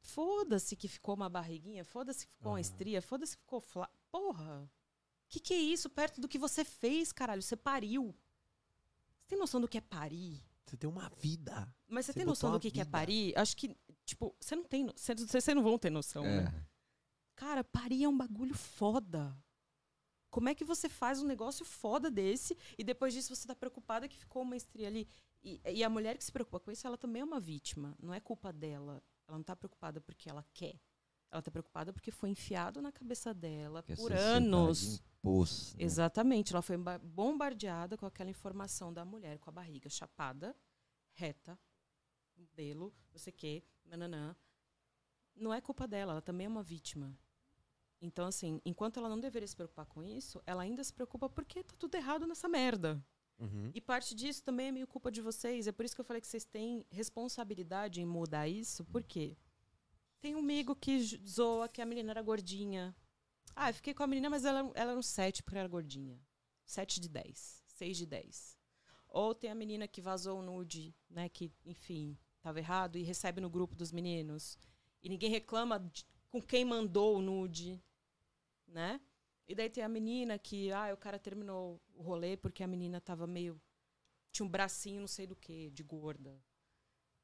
Foda-se que ficou uma barriguinha, foda-se que ficou uma Aham. estria, foda-se que ficou fla... Porra! Que que é isso perto do que você fez, caralho? Você pariu. Você tem noção do que é parir? Você tem uma vida. Mas você, Você tem noção do uma que, que é parir? Acho que, tipo, você não tem. Vocês não vão ter noção, né? É. Cara, parir é um bagulho foda. Como é que você faz um negócio foda desse e depois disso você tá preocupada que ficou uma estria ali? E, e a mulher que se preocupa com isso, ela também é uma vítima. Não é culpa dela. Ela não tá preocupada porque ela quer. Ela tá preocupada porque foi enfiado na cabeça dela Que por anos. impôs, né? Exatamente. Ela foi ba- bombardeada com aquela informação da mulher com a barriga chapada, reta, modelo, não sei o quê, nananã. Não é culpa dela, ela também é uma vítima. Então, assim, enquanto ela não deveria se preocupar com isso, ela ainda se preocupa porque tá tudo errado nessa merda. Uhum. E parte disso também é meio culpa de vocês. É por isso que eu falei que vocês têm responsabilidade em mudar isso. Por quê? Tem um amigo que zoa que a menina era gordinha. Ah, eu fiquei com a menina, mas ela, ela era um 7 porque ela era gordinha. 7 de 10. 6 de 10. Ou tem a menina que vazou o nude, né? Que, enfim, tava errado e recebe no grupo dos meninos. E ninguém reclama de- com quem mandou o nude, né? E daí tem a menina que, ah, o cara terminou o rolê porque a menina tava meio. tinha um bracinho, não sei do que, de gorda.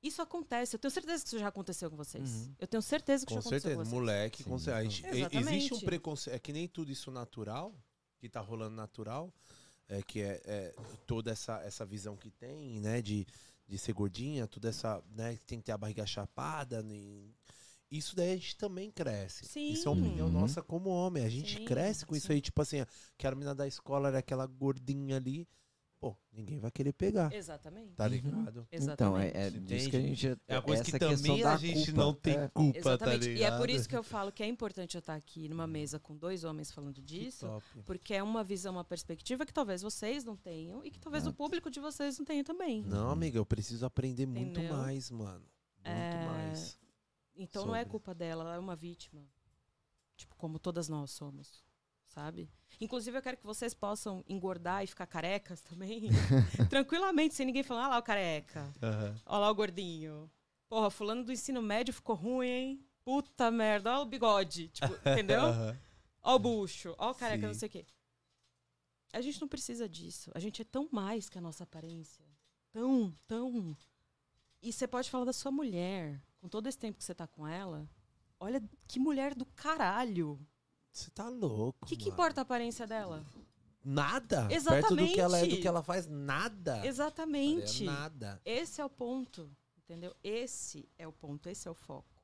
Isso acontece. Eu tenho certeza que isso já aconteceu com vocês. Uhum. Eu tenho certeza que Com isso já aconteceu certeza, com vocês. moleque. Com Sim. cer- a gente- e- Exatamente. existe um preconceito. É que nem tudo isso natural, que tá rolando natural, é que é, é toda essa, essa visão que tem, né, de, de ser gordinha, toda essa, né, que tem que ter a barriga chapada. nem- Isso daí a gente também cresce. Sim. Isso é uma opinião Uhum. nossa como homem. A gente Sim, cresce com isso sim. aí, tipo assim, que a menina da escola era aquela gordinha ali. Pô, ninguém vai querer pegar. Exatamente. Tá Uhum. ligado? Então, é, é disso que a gente. É uma coisa que também a gente culpa, não tem é. culpa, tá Exatamente. ligado? e é por isso que eu falo que é importante eu estar aqui numa mesa com dois homens falando disso. Porque é uma visão, uma perspectiva que talvez vocês não tenham e que talvez o público de vocês não tenha também. Não, amiga, eu preciso aprender muito Entendeu? mais, mano. Muito É, mais. Então não é Sobre. culpa dela, ela é uma vítima. Tipo, como todas nós somos, sabe? Inclusive, eu quero que vocês possam engordar e ficar carecas também. tranquilamente, sem ninguém falar, ah lá o careca, Aham. olha lá o gordinho. Porra, fulano do ensino médio ficou ruim, hein? Puta merda, olha o bigode. Tipo, entendeu? Aham. Olha o bucho, olha o careca, não Sim. sei o quê. A gente não precisa disso. A gente é tão mais que a nossa aparência. Tão, tão. E você pode falar da sua mulher. Com todo esse tempo que você tá com ela. Olha que mulher do caralho. Você tá louco. O que, que mano. importa a aparência dela? Nada. Perto do que ela é, do Exatamente. que ela faz, nada. Exatamente. É nada. Esse é o ponto. Entendeu? Esse é o ponto, esse é o foco.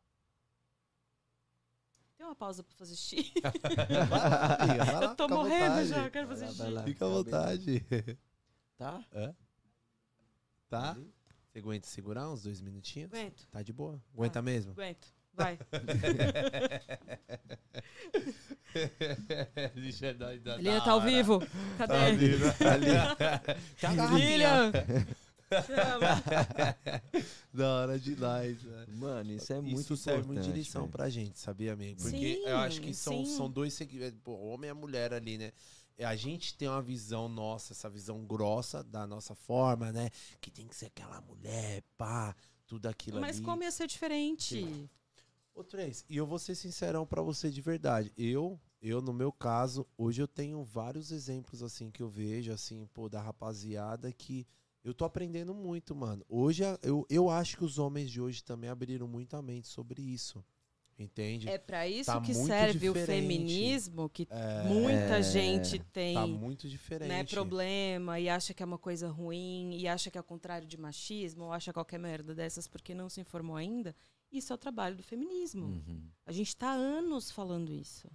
Tem uma pausa pra fazer xixi? vai lá, amiga, vai lá, eu tô morrendo vontade. já, eu quero Vai fazer xixi. Fica à vontade. Tá? Tá? Você aguenta segurar uns dois minutinhos? Aguento, Tá de boa. Aguenta mesmo? aguento. Vai. Dar- Lilian da tá ao hora. vivo. Tá Cadê? Tá Lilian! Chama. Da hora demais, né? Mano, isso é muito Isso serve muito de lição pra gente, sabia, amigo? Porque Sim, eu acho que são, sim. são dois segmentos, pô, homem e a mulher ali, né? É, A gente tem uma visão nossa, essa visão grossa da nossa forma, né? Que tem que ser aquela mulher, pá, tudo aquilo Mas ali. como ia ser diferente? Ô, Três, e eu vou ser sincerão pra você de verdade. Eu, eu, no meu caso, hoje eu tenho vários exemplos, assim, que eu vejo, assim, pô, da rapaziada que eu tô aprendendo muito, mano. Hoje, eu, eu acho que os homens de hoje também abriram muito a mente sobre isso. Entende? É pra isso Tá que serve o diferente. feminismo, que É, muita gente tem tá muito diferente. né, problema e acha que é uma coisa ruim e acha que é o contrário de machismo ou acha qualquer merda dessas porque não se informou ainda. Isso é o trabalho do feminismo. Uhum. A gente está há anos falando isso.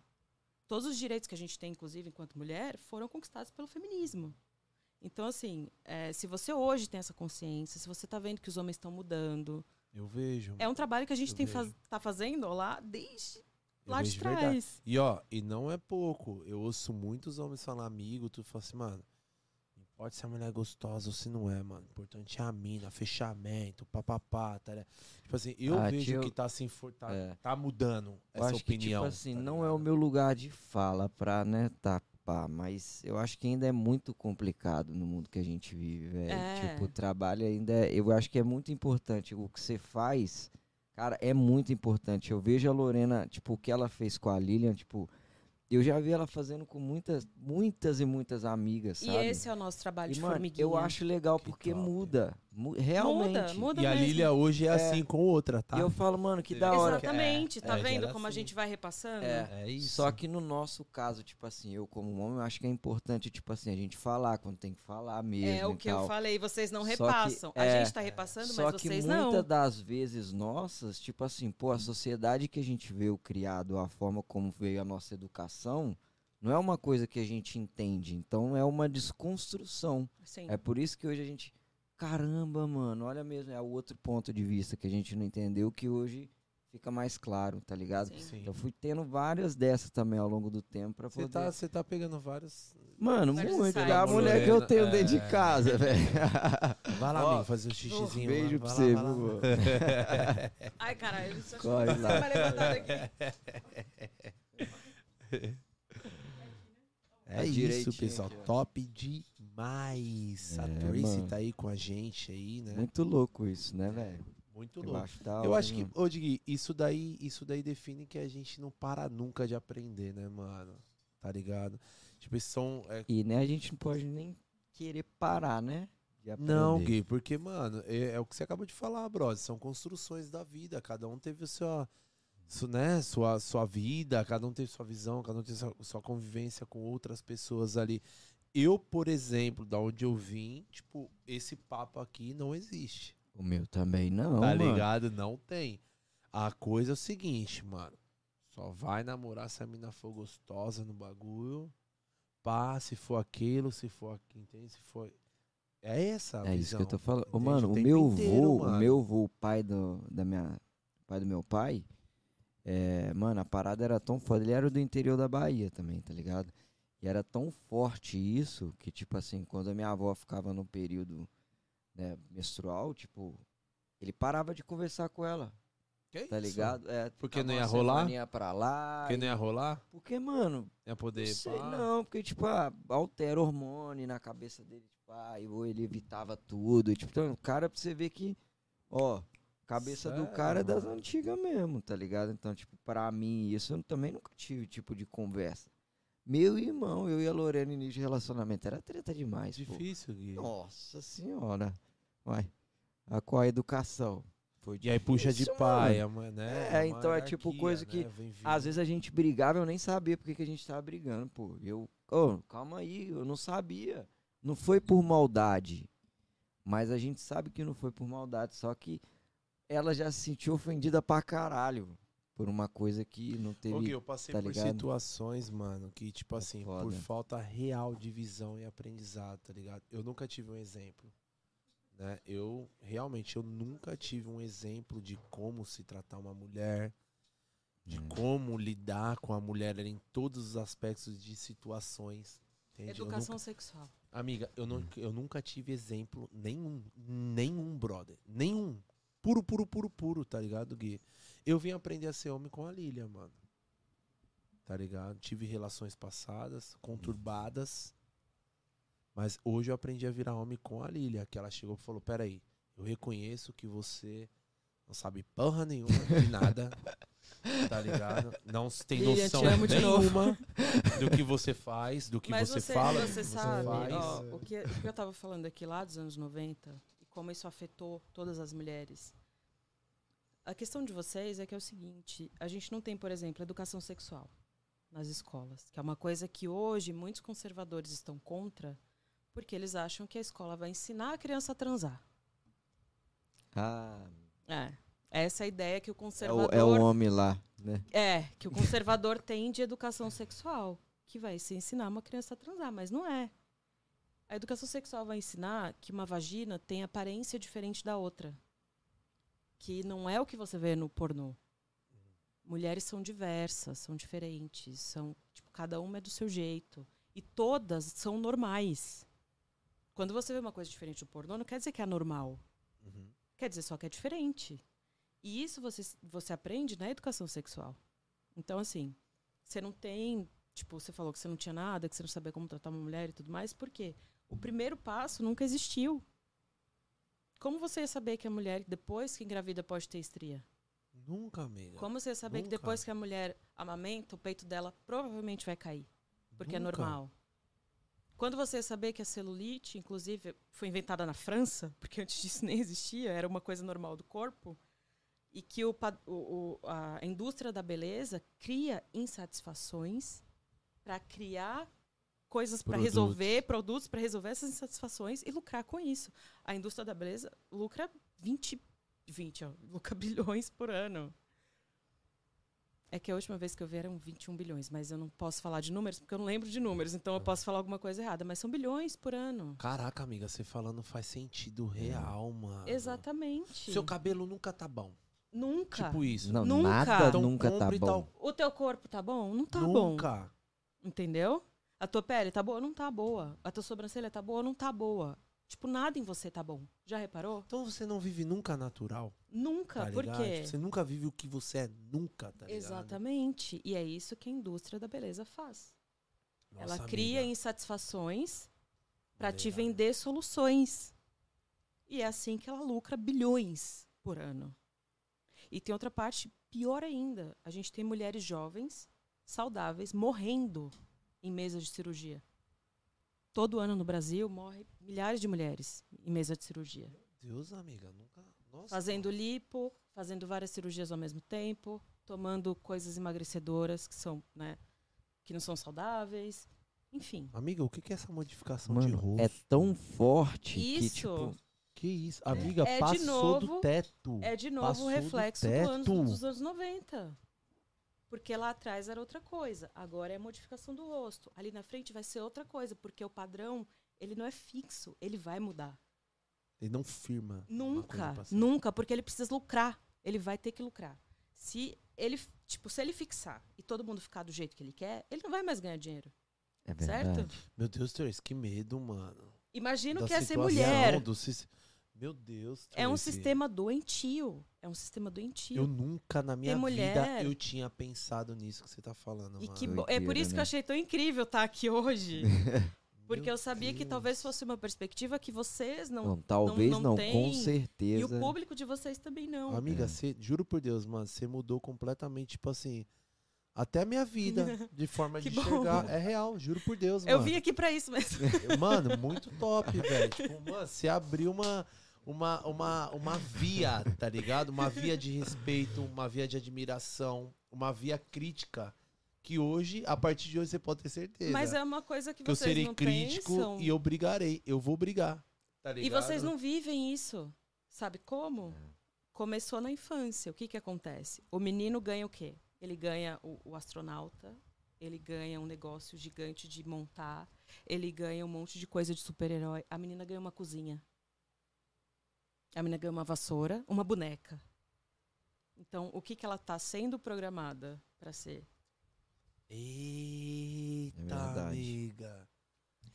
Todos os direitos que a gente tem, inclusive, enquanto mulher, foram conquistados pelo feminismo. Então, assim, é, se você hoje tem essa consciência, se você está vendo que os homens estão mudando, Eu vejo. é um trabalho que a gente vejo. faz, tá fazendo lá desde eu lá de vejo verdade. trás. E ó, e não é pouco. Eu ouço muitos homens falar amigo, tu fala assim, mano, não importa se a mulher é gostosa ou se não é, mano. Importante é a mina, fechamento, papapá, tá ligado? Tipo assim, eu Ah, vejo tio, que tá infor- tá, é. tá mudando Eu essa acho que, opinião. tipo assim, tá não é o meu lugar de fala pra, né, tapar, mas eu acho que ainda é muito complicado no mundo que a gente vive, velho. É. Tipo, o trabalho ainda é, eu acho que é muito importante. O que você faz, cara, é muito importante. Eu vejo a Lorena, tipo, o que ela fez com a Lilian, tipo, eu já vi ela fazendo com muitas, muitas e muitas amigas, E sabe? esse é o nosso trabalho E, de mano, formiguinha. eu acho legal Que porque top. muda, mu- realmente. Muda, muda E a mesmo. Lilia hoje é, É. assim com outra, tá? E eu falo, mano, que da hora. Exatamente, tá É, vendo como a assim. gente vai repassando? É. É isso. Só que no nosso caso, tipo assim, eu como homem, eu acho que é importante, tipo assim, a gente falar quando tem que falar mesmo. É o que tal. eu falei, vocês não Só que, repassam. a é, gente tá repassando, Só mas que vocês muitas não. das vezes nossas, tipo assim, pô, a sociedade que a gente veio criado, a forma como veio a nossa educação, não é uma coisa que a gente entende. Então é uma desconstrução. Sim. É por isso que hoje a gente. Caramba, mano, olha mesmo, é o outro ponto de vista que a gente não entendeu que hoje fica mais claro, tá ligado? Sim. Sim. Eu fui tendo várias dessas também ao longo do tempo pra Você poder. tá, você tá pegando vários. Mano, Vários muito. insights. Da mulher que eu tenho É. dentro de casa, velho. Vai lá, Ó, amigo, fazer o xixizinho. lá, Beijo vai pra lá, você, lá. viu? Ai, caralho, isso Corre lá. É Tá isso, pessoal. aqui, ó. Demais. a É, Tracy mano. tá aí com a gente aí, né? Muito, Muito louco isso, né, velho? Eu louco. acho Eu acho que, mano. ô Digui, isso daí, isso daí define que a gente não para nunca de aprender, né, mano? Tá ligado? Tipo, esses são. é, E né, a gente não pode nem querer parar, né? Não. Gui, porque, mano, é, é o que você acabou de falar, brother. São construções da vida. Cada um teve o seu, su- né, sua, sua vida, cada um teve sua visão, cada um teve sua, sua convivência com outras pessoas ali. Eu, por exemplo, da onde eu vim, tipo, esse papo aqui não existe. O meu também não, tá mano. ligado? Não tem. A coisa é o seguinte, mano. Só vai namorar se a mina for gostosa no bagulho. Pá, se for aquilo, se for aqui, entende? Se for. É essa a É isso que eu tô falando. Ô, mano, o meu inteiro, vô, mano. o meu vô, o pai do, da minha, pai do meu pai, é, mano, a parada era tão foda. Ele era do interior da Bahia também, tá ligado? E era tão forte isso que, tipo assim, quando a minha avó ficava no período né, menstrual, tipo, ele parava de conversar com ela, Que tá isso? ligado? É, Porque não ia rolar? semaninha pra lá. Porque e- não ia rolar? Porque, mano, Ia poder. não sei não, porque, tipo, ah, altera hormônio na cabeça dele, tipo, ah, ou ele evitava tudo. e, tipo, então, o cara, pra você ver que, ó, cabeça do Sério, cara é das antigas mesmo, tá ligado? Então, tipo, pra mim, isso eu também nunca tive tipo de conversa. Meu irmão, eu e a Lorena início de relacionamento, era treta demais, pô. Difícil, Gui. Nossa senhora. Vai. A qual a educação? Foi E aí puxa de difícil, pai, mano, né? É, então é tipo coisa que né? Vem vindo. Às vezes a gente brigava, eu nem sabia porque que a gente tava brigando, pô. Eu, ô, calma aí, eu não sabia. Não foi por maldade. Mas a gente sabe que não foi por maldade, só que ela já se sentiu ofendida pra caralho por uma coisa que não teve. Gui, eu passei tá por ligado? situações, mano, que, tipo assim, por falta real de visão e aprendizado, tá ligado? Eu nunca tive um exemplo. Né? Eu, realmente, eu nunca tive um exemplo de como se tratar uma mulher, de Hum. como lidar com a mulher em todos os aspectos de situações. Entende? Educação nunca- sexual. Amiga, eu, Hum. não, eu nunca tive exemplo nenhum, nenhum, brother. Nenhum. Puro, puro, puro, puro, tá ligado, Gui? Eu vim aprender a ser homem com a Lilia, mano. Tá ligado? Tive relações passadas, conturbadas. Mas hoje eu aprendi a virar homem com a Lilia. Que ela chegou e falou: Peraí, eu reconheço que você não sabe porra nenhuma de nada. tá ligado? Não tem Lilia, noção nenhuma do que você faz, do que Mas você, você, fala, do você que você sabe, faz. ó, o, que, o que eu tava falando aqui lá dos anos 90 e como isso afetou todas as mulheres. A questão de vocês é que é o seguinte, a gente não tem, por exemplo, educação sexual nas escolas, que é uma coisa que hoje muitos conservadores estão contra, porque eles acham que a escola vai ensinar a criança a transar. Ah, É. Essa é a ideia que o é o, conservador é o homem lá, né? É, que o conservador tem de educação sexual, que vai se ensinar uma criança a transar, mas não é. A educação sexual vai ensinar que uma vagina tem aparência diferente da outra. Que não é o que você vê no pornô. Mulheres são diversas, são diferentes, são, tipo, cada uma é do seu jeito. E todas são normais. Quando você vê uma coisa diferente do pornô, não quer dizer que é normal. Uhum. Quer dizer só que é diferente. E isso você, você aprende na educação sexual. Então, assim, você não tem. Tipo, você falou que você não tinha nada, que você não sabia como tratar uma mulher e tudo mais. Por quê? O primeiro passo nunca existiu. Como você ia saber que a mulher, depois que engravida, pode ter estria? Nunca, amiga. Como você ia saber que Nunca. depois que a mulher amamenta, o peito dela provavelmente vai cair? Porque é Nunca. normal. Quando você ia saber que a celulite, inclusive, foi inventada na França, porque antes disso nem existia, era uma coisa normal do corpo, e que o- o- a indústria da beleza cria insatisfações para criar coisas para resolver, produtos para resolver essas insatisfações e lucrar com isso. A indústria da beleza lucra 20, 20 ó, lucra bilhões por ano. É que a última vez que eu vi eram 21 bilhões, mas eu não posso falar de números porque eu não lembro de números, então eu posso falar alguma coisa errada, mas são bilhões por ano. Caraca, amiga, você falando faz sentido real, mano. Exatamente. Seu cabelo nunca tá bom. Nunca. Tipo isso. Não, Nunca. nada Então nunca tá bom. tal- O teu corpo tá bom? Não tá bom. nunca. Entendeu? A tua pele tá boa? Não tá boa. A tua sobrancelha tá boa? Não tá boa. Tipo, nada em você tá bom. Já reparou? Então você não vive nunca natural. Nunca. Tá Por quê? Você nunca vive o que você é nunca, tá ligado? Exatamente. E é isso que a indústria da beleza faz. Nossa, Ela cria amiga, insatisfações para te vender soluções. E é assim que ela lucra bilhões por ano. E tem outra parte pior ainda. A gente tem mulheres jovens, saudáveis, morrendo em mesas de cirurgia. Todo ano no Brasil morre milhares de mulheres em mesa de cirurgia. Deus, amiga, nunca. Nossa. Fazendo lipo, fazendo várias cirurgias ao mesmo tempo, tomando coisas emagrecedoras que são, né, que não são saudáveis. Enfim. Amiga, o que que é essa modificação de Mano, rosto? é tão forte que, Isso. tipo, Que isso? Amiga, É de passou novo- do teto. É de novo Passou o do reflexo do anos- teto. dos anos 90. Porque lá atrás era outra coisa. Agora é a modificação do rosto. Ali na frente vai ser outra coisa, porque o padrão ele não é fixo, ele vai mudar. Ele não firma. Nunca, nunca, porque ele precisa lucrar. Ele vai ter que lucrar. Se ele, tipo, se ele fixar e todo mundo ficar do jeito que ele quer, ele não vai mais ganhar dinheiro, É certo? verdade. Meu Deus, Trace, que medo, mano. Imagina o Da que é ser mulher. do Meu Deus, É um sistema doentio. É um sistema doentio. Eu nunca na minha mulher- vida eu tinha pensado nisso que você tá falando, E mano. que bo- É por isso que né? eu achei tão incrível estar aqui hoje. Porque Meu eu sabia que Deus. talvez fosse uma perspectiva que vocês não. Não, talvez não não, tem, com E certeza. o público de vocês também não. Amiga, É. você, juro por Deus, mano, você mudou completamente, tipo assim, até a minha vida, de forma Que de bom. enxergar. É real, juro por Deus, Eu mano. vim aqui pra isso mesmo. Mano, muito top, velho. Tipo, mano, você abriu uma, uma, uma, uma via, tá ligado? Uma via de respeito, uma via de admiração, uma via crítica. Que hoje, a partir de hoje, você pode ter certeza. Mas é uma coisa que que eu vocês serei não crítico pensam. e eu brigarei. Eu vou brigar. Tá E ligado? vocês não vivem isso. Sabe como? Começou na infância. O que que acontece? O menino ganha o quê? Ele ganha o, o astronauta, ele ganha um negócio gigante de montar, ele ganha um monte de coisa de super-herói. A menina ganha uma cozinha. A menina ganha uma vassoura, uma boneca. Então, o que que ela está sendo programada para ser? Eita, É verdade. amiga.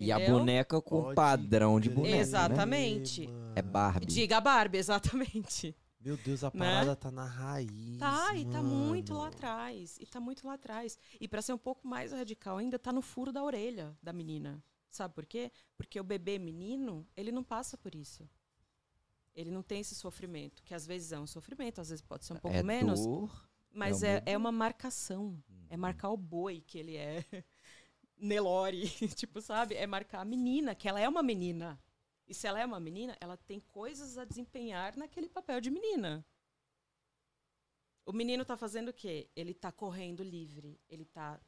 E a Entendeu? boneca com Pode padrão de boneca. Né? Exatamente. mano. É Barbie. Diga Barbie, exatamente. Meu Deus, a Né? parada tá na raiz. Tá, e tá muito lá mano. atrás. E tá muito lá atrás. E pra ser um pouco mais radical ainda, tá no furo da orelha da menina. Sabe por quê? Porque o bebê menino, ele não passa por isso. Ele não tem esse sofrimento, que às vezes é um sofrimento, às vezes pode ser um pouco é menos, dor. mas é é, é uma marcação. É marcar o boi que ele é. Nelore, tipo, sabe? É marcar a menina, que ela é uma menina. E se ela é uma menina, ela tem coisas a desempenhar naquele papel de menina. O menino tá fazendo o quê? Ele tá correndo livre. Ele tá.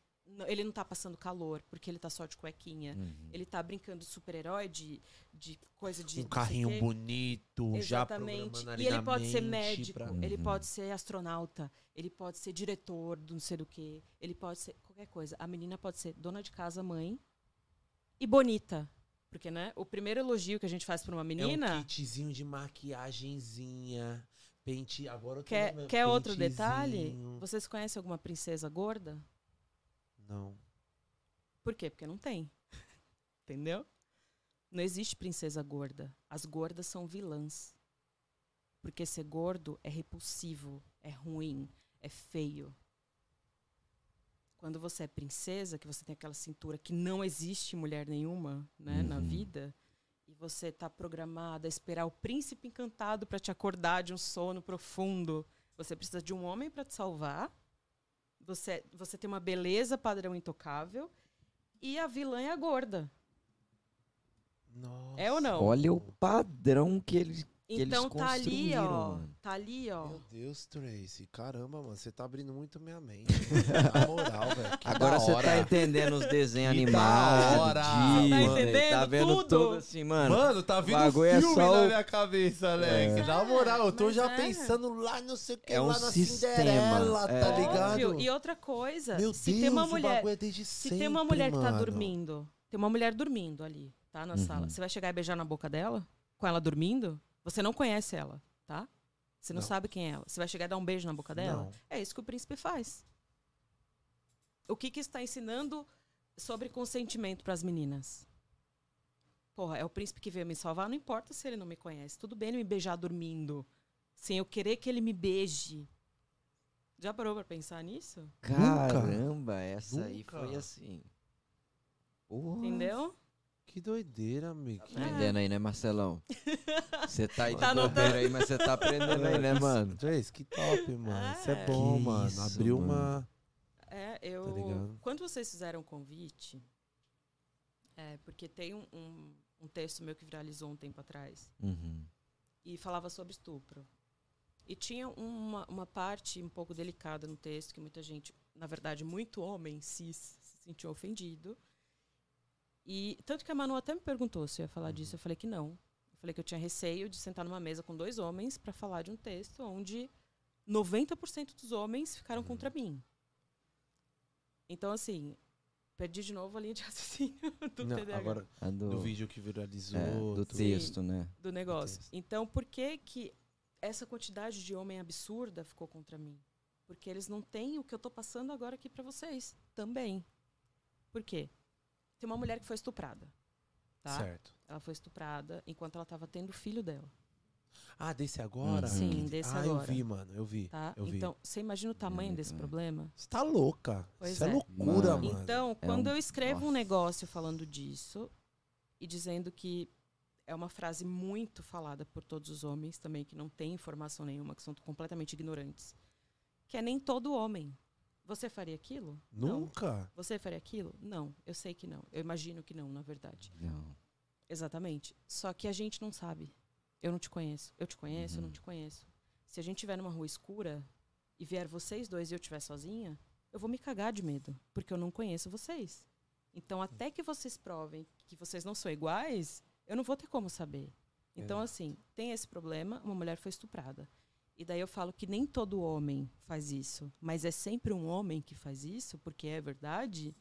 Ele não tá passando calor, porque ele tá só de cuequinha. Uhum. Ele tá brincando de super-herói, de, de coisa de. Um carrinho bonito, já Exatamente. ali E ele pode ser médico, pra- ele Uhum. pode ser astronauta, ele pode ser diretor do não sei do que, ele pode ser qualquer coisa. A menina pode ser dona de casa, mãe e bonita. Porque, né, o primeiro elogio que a gente faz pra uma É um menina. kitzinho de maquiagenzinha, pente... Agora eu tô quer, quer outro detalhe? Vocês conhecem alguma princesa gorda? Não. Por quê? Porque não tem. Entendeu? Não existe princesa gorda. As gordas são vilãs. Porque ser gordo é repulsivo, é ruim, é feio. Quando você é princesa, que você tem aquela cintura que não existe mulher nenhuma né, na Uhum. vida, e você está programada a esperar o príncipe encantado para te acordar de um sono profundo, você precisa de um homem para te salvar. Você, você tem uma beleza padrão intocável e a vilã é a gorda. Nossa. É ou não? Olha o padrão que eles. Então tá ali, ó. mano. Tá ali, ó. Meu Deus, Tracy. Caramba, mano. Você tá abrindo muito minha mente. mano. Na moral, velho. que Agora você tá entendendo os desenhos animados. Tá entendendo Tá vendo tudo? tudo assim, mano. Mano, tá vindo bagulho é filme só na o- minha cabeça, Alex. É. Na moral, eu tô Mas já é. pensando lá no sei o que, É um lá na sistema, Cinderela, é. tá ligado? Óbvio. E outra coisa, Meu se Deus, tem uma mulher, bagulho é desde se sempre, tem uma mulher que tá mano. dormindo, tem uma mulher dormindo ali, tá na Uhum. sala. Você vai chegar e beijar na boca dela, com ela dormindo? Você não conhece ela, tá? Você não, Não. sabe quem é ela. Você vai chegar e dar um beijo na boca dela? Não. É isso que o príncipe faz. O que que está ensinando sobre consentimento para as meninas? Porra, é o príncipe que veio me salvar, não importa se ele não me conhece. Tudo bem ele me beijar dormindo, sem eu querer que ele me beije. Já parou pra pensar nisso? Caramba, essa aí Nunca. foi assim. Porra. Entendeu? Que doideira, amigo. Tá aprendendo aí, né, Marcelão? Você tá aí de Tá bobeira aí, mas você tá aprendendo aí, né, mano? Trace, que top, mano. Isso é É. bom, Que mano. isso, Abriu mano. uma... É, eu. Tá quando vocês fizeram o convite, é, porque tem um, um, um texto meu que viralizou um tempo atrás Uhum. e falava sobre estupro. E tinha uma, uma parte um pouco delicada no texto que muita gente, na verdade, muito homem cis se sentiu ofendido. E tanto que a Manu até me perguntou se eu ia falar disso, eu falei que não. Eu falei que eu tinha receio de sentar numa mesa com dois homens para falar de um texto onde 90% dos homens ficaram contra mim. Então, assim, Perdi de novo a linha de raciocínio do Não, TDAH. agora, do, do vídeo que viralizou. é, do tudo. texto, né? do negócio. texto. Então, por que que essa quantidade de homem absurda ficou contra mim? Porque eles não têm o que eu tô passando agora aqui pra vocês também. Por quê? Tem uma mulher que foi estuprada, tá? Certo. Ela foi estuprada enquanto ela estava tendo o filho dela, Ah, desse agora? Uhum. Sim, desse ah, agora. eu vi, mano. Eu vi. tá? Eu vi. Então, você imagina o tamanho desse bem. problema? Você tá louca. Pois Isso é, é. loucura, Mano. mano. Então, É quando um- eu escrevo um Nossa. negócio falando disso e dizendo que é uma frase muito falada por todos os homens também, que não tem informação nenhuma, que são completamente ignorantes, que é nem todo homem. Você faria aquilo? Não. Nunca. Você faria aquilo? Não. Eu sei que não. Eu imagino que não, na verdade. Não. Exatamente. Só que a gente não sabe. Eu não te conheço. Eu te conheço, eu não Uhum. te conheço. Se a gente estiver numa rua escura e vier vocês dois e eu estiver sozinha, eu vou me cagar de medo, porque eu não conheço vocês. Então, até que vocês provem que vocês não são iguais, eu não vou ter como saber. Então, É. assim, tem esse problema, uma mulher foi estuprada. E daí eu falo que nem todo homem faz isso, mas é sempre um homem que faz isso, porque é verdade.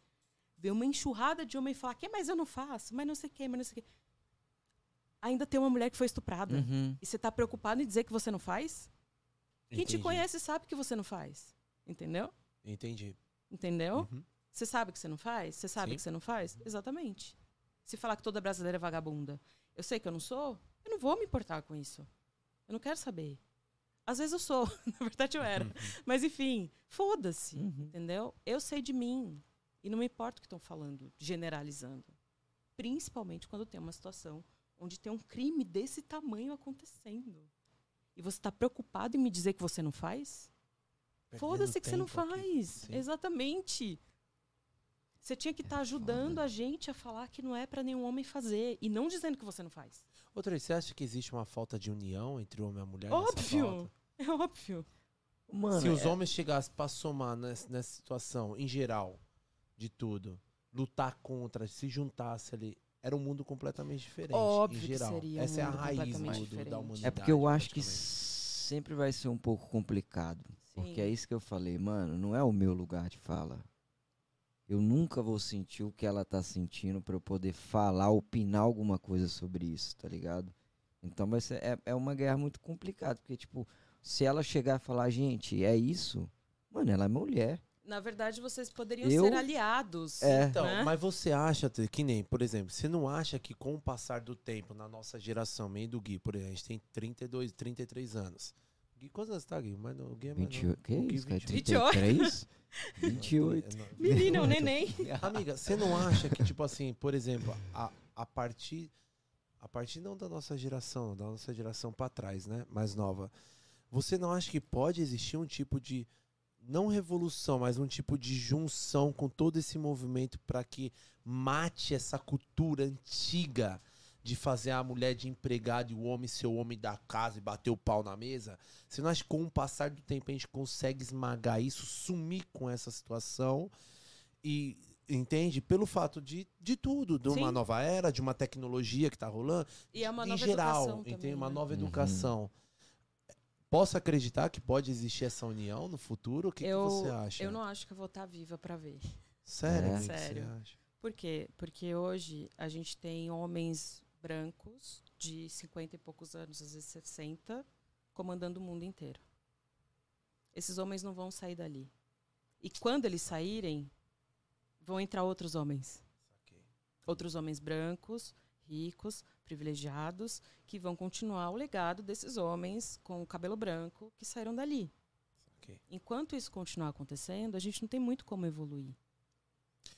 Ver uma enxurrada de homem falar, que mas eu não faço, mas não sei o mas não sei o. Ainda tem uma mulher que foi estuprada. Uhum. E você tá preocupado em dizer que você não faz? Quem te Entendi. conhece sabe que você não faz. Entendeu? Entendi. Entendeu? Uhum. Você sabe que você não faz? Você sabe Sim. que você não faz? Exatamente. Se falar que toda brasileira é vagabunda, eu sei que eu não sou, eu não vou me importar com isso. Eu não quero saber. Às vezes eu sou, na verdade eu era. Mas enfim, foda-se, Uhum. entendeu? Eu sei de mim. E não me importa o que estão falando, generalizando. Principalmente quando tem uma situação onde tem um crime desse tamanho acontecendo. E você está preocupado em me dizer que você não faz? Foda-se que você não aqui. faz. Sim. Exatamente. Você tinha que É estar ajudando foda. a gente a falar que não é para nenhum homem fazer. E não dizendo que você não faz. Outra você acha que existe uma falta de união entre o homem e a mulher? Óbvio! É óbvio. Mano, Se os é- homens chegassem pra somar nessa, nessa situação, em geral, de tudo, lutar contra, se juntasse ali, era um mundo completamente diferente. Óbvio em que geral. seria um Essa é a raiz do- do- da humanidade. É porque eu acho que sempre vai ser um pouco complicado. Porque Sim. é isso que eu falei, mano, não é o meu lugar de fala. Eu nunca vou sentir o que ela tá sentindo pra eu poder falar, opinar alguma coisa sobre isso, tá ligado? Então vai ser, é, é uma guerra muito complicada, porque, tipo, se ela chegar e falar, gente, é isso, mano, ela é mulher. Na verdade, vocês poderiam Eu- ser aliados. É. Então, né? mas você acha, que nem, por exemplo, você não acha que com o passar do tempo, na nossa geração, meio do Gui, por exemplo, a gente tem 32, 33 anos. Gui, quantos anos tá, Gui? Mas não, o Gui é mais 28, novo. que O Gui, isso, cara? 28. 33? 28. É, não- Menina, um neném. Amiga, você não acha que, tipo assim, por exemplo, a, a partir. A partir não da nossa geração, da nossa geração pra trás, né? Mais nova. Você não acha que pode existir um tipo de. Não revolução, mas um tipo de junção com todo esse movimento para que mate essa cultura antiga de fazer a mulher de empregada e o homem ser o homem da casa e bater o pau na mesa? Você não acha que com o passar do tempo a gente consegue esmagar isso, sumir com essa situação e entende pelo fato de, de tudo, de uma Sim. nova era, de uma tecnologia que tá rolando, E é uma em nova geral, educação também, uma né? nova Uhum. Posso acreditar que pode existir essa união no futuro? O que, que Eu- você acha? Eu não acho que eu vou estar viva para ver. Sério? É. Sério. Você acha? Por quê? Porque hoje a gente tem homens brancos de 50 e poucos anos, às vezes 60, comandando o mundo inteiro. Esses homens não vão sair dali. E quando eles saírem, vão entrar outros homens. Outros homens brancos, ricos, privilegiados, que vão continuar o legado desses homens com o cabelo branco que saíram dali. Saquei. Enquanto isso continuar acontecendo, a gente não tem muito como evoluir.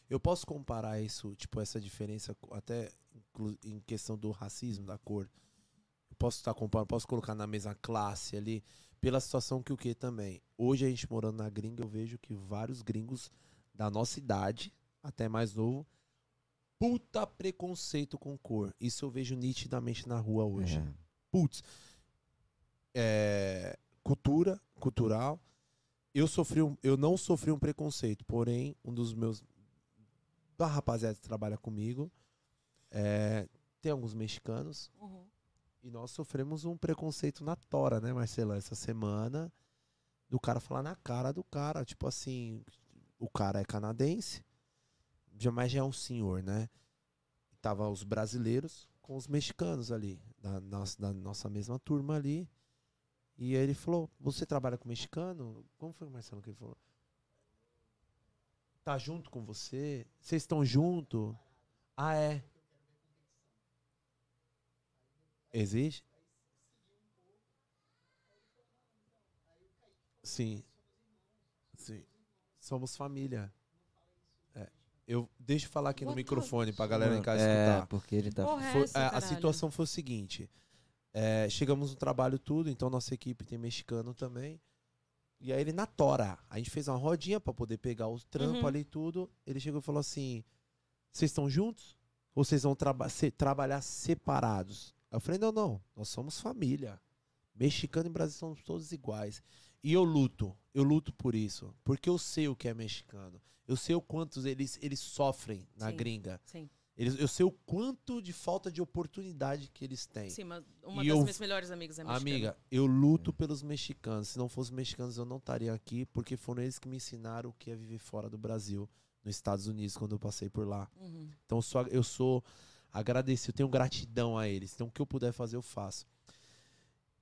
Eu posso comparar isso, tipo, essa diferença, até em questão do racismo, da cor. Eu posso estar comparando, posso colocar na mesma classe ali, pela situação que o que também. Hoje a gente morando na gringa, eu vejo que vários gringos da nossa idade, até mais novo, puta preconceito com cor. Isso eu vejo nitidamente na rua hoje. É. Putz, é, cultura, cultural. Eu sofri um, eu não sofri um preconceito, porém um dos meus da rapaziada que trabalha comigo é, tem alguns mexicanos e nós sofremos um preconceito na tora, né, Marcela, essa semana do cara falar na cara do cara, tipo assim, o cara é canadense, já mais já é um senhor, né? Tava os brasileiros com os mexicanos ali, da nossa, da nossa mesma turma ali. E aí ele falou: Você trabalha com mexicano? Como foi o Marcelo que ele falou? Tá junto com você? Vocês estão junto? Ah, é. Existe? Sim. Sim. Somos família. Eu deixa eu falar aqui no microfone pra galera em casa é, escutar. porque ele tá. Porra, é Foi- essa, é, a caralho? situação foi o seguinte: é, chegamos no trabalho tudo, então nossa equipe tem mexicano também. E aí ele na tora, a gente fez uma rodinha pra poder pegar o trampo Uhum. ali e tudo. Ele chegou e falou assim: "Vocês estão juntos? Ou vocês vão traba se- trabalhar separados?" Eu falei: "Não, não, nós somos família. Mexicano e Brasil somos todos iguais." E eu luto, eu luto por isso, porque eu sei o que é mexicano. Eu sei o quanto eles eles sofrem na Sim. gringa. Sim, Eles, eu sei o quanto de falta de oportunidade que eles têm. sim, mas uma E das eu- minhas melhores amigas é mexicana. Amiga, eu luto pelos mexicanos. Se não fossem mexicanos, eu não estaria aqui, porque foram eles que me ensinaram o que é viver fora do Brasil, nos Estados Unidos, quando eu passei por lá. Uhum. Então eu sou, eu sou agradecido, tenho gratidão a eles. Então o que eu puder fazer, eu faço.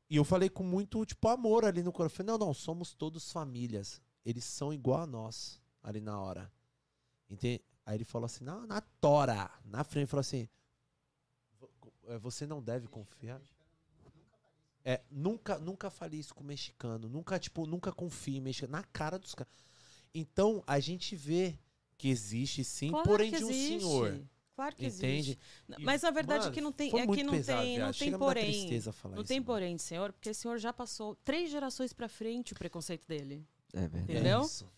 E eu falei com muito, tipo, amor ali no coração. Eu falei, não, não, somos todos famílias. Eles são igual a nós, ali na hora. Entende? Aí ele falou assim, na, na tora, na frente, ele falou assim, "Vo- é, você não deve confiar. É, nunca, nunca falei isso com mexicano. Nunca, tipo, nunca confie em mexicano. Na cara dos caras. Então, a gente vê que existe sim, Claro porém de um existe. senhor. Claro que Entende? existe. E, Mas a verdade mano, é que não tem, é que não pesado, tem, não tem porém. Não isso, tem porém, senhor, porque o senhor já passou três gerações pra frente o preconceito dele. É verdade. Entendeu? É isso.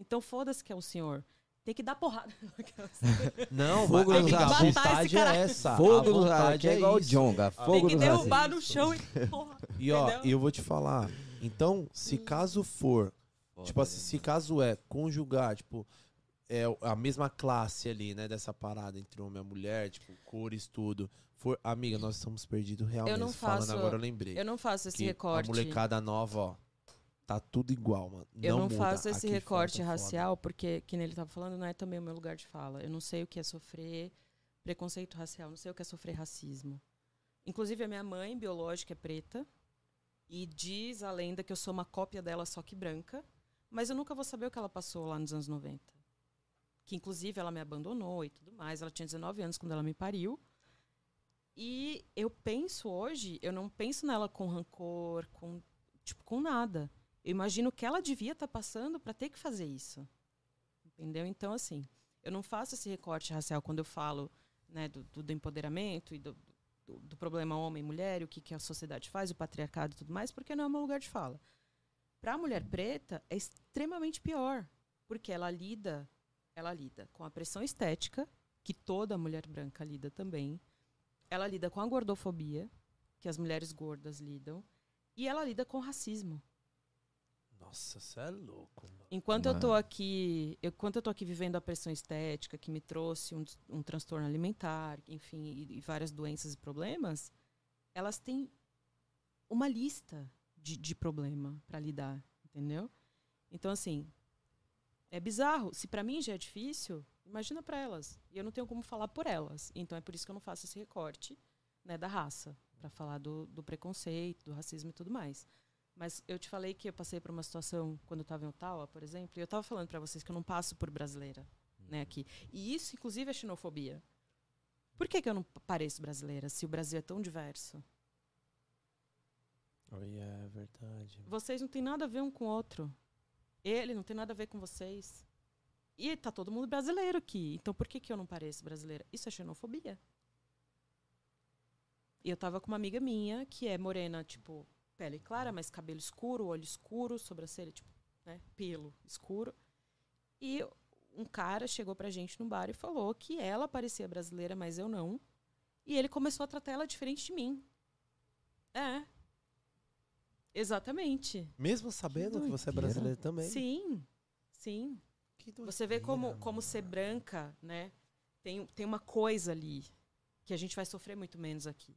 Então foda-se que é o senhor. Tem que dar porrada. Não, Fogo nos a vontade é essa. Fogo a no vontade que é igual o. Jonga. Tem Fogo que no derrubar no chão e. Porra. E ó, Entendeu? e eu vou te falar. Então, se Hum. caso for, Foda, tipo assim, né? se caso é conjugar, tipo, é a mesma classe ali, né, dessa parada entre homem e mulher, tipo, cores, tudo. For, amiga, nós estamos perdidos realmente. não Falando faço- agora eu lembrei. Eu não faço esse que recorte. A molecada nova, ó, tá tudo igual, mano. Eu não muda. faço esse Aqui recorte tá foda. racial porque, que ele estava falando, não é também o meu lugar de fala. Eu não sei o que é sofrer preconceito racial, não sei o que é sofrer racismo. Inclusive, a minha mãe biológica é preta e diz a lenda que eu sou uma cópia dela, só que branca. Mas eu nunca vou saber o que ela passou lá nos anos 90. Que, inclusive, ela me abandonou e tudo mais. Ela tinha 19 anos quando ela me pariu. E eu penso hoje, eu não penso nela com rancor, com, tipo, com nada. Eu imagino que ela devia estar passando para ter que fazer isso. Entendeu? Então, assim, eu não faço esse recorte racial quando eu falo né, do, do- empoderamento e do, do- do problema homem mulher, o que, que a sociedade faz, o patriarcado e tudo mais, porque não é meu lugar de fala. Para a mulher preta, é extremamente pior, porque ela lida, ela lida com a pressão estética, que toda mulher branca lida também. Ela lida com a gordofobia, que as mulheres gordas lidam, e ela lida com o racismo. Nossa, você é louco, mano. Enquanto eu tô Mano. aqui, eu- enquanto eu tô aqui vivendo a pressão estética que me trouxe um, um transtorno alimentar, enfim, e, e várias doenças e problemas, elas têm uma lista de, de problema para lidar, entendeu? Então assim, é bizarro. Se para mim já é difícil, imagina para elas. E eu não tenho como falar por elas. Então é por isso que eu não faço esse recorte, né, da raça, para falar do, do preconceito, do racismo e tudo mais. Mas eu te falei que eu passei por uma situação quando eu estava em Ottawa, por exemplo, e eu estava falando para vocês que eu não passo por brasileira, né, aqui. E isso, inclusive, é xenofobia. Por que, que eu não pareço brasileira se o Brasil é tão diverso? Oh, yeah, é verdade. Vocês não têm nada a ver um com o outro. Ele não tem nada a ver com vocês. E tá todo mundo brasileiro aqui. Então por que, que eu não pareço brasileira? Isso é xenofobia. E eu tava com uma amiga minha que é morena, tipo, pele clara, mas cabelo escuro, olho escuro, sobrancelha, tipo, né, pelo escuro. E um cara chegou pra gente no bar e falou que ela parecia brasileira, mas eu não. E ele começou a tratar ela diferente de mim. É. Exatamente. Mesmo sabendo que, você é doideira. brasileiro também. Sim, sim. Que Você vê como, como ser branca, né? Tem, tem uma coisa ali que a gente vai sofrer muito menos aqui.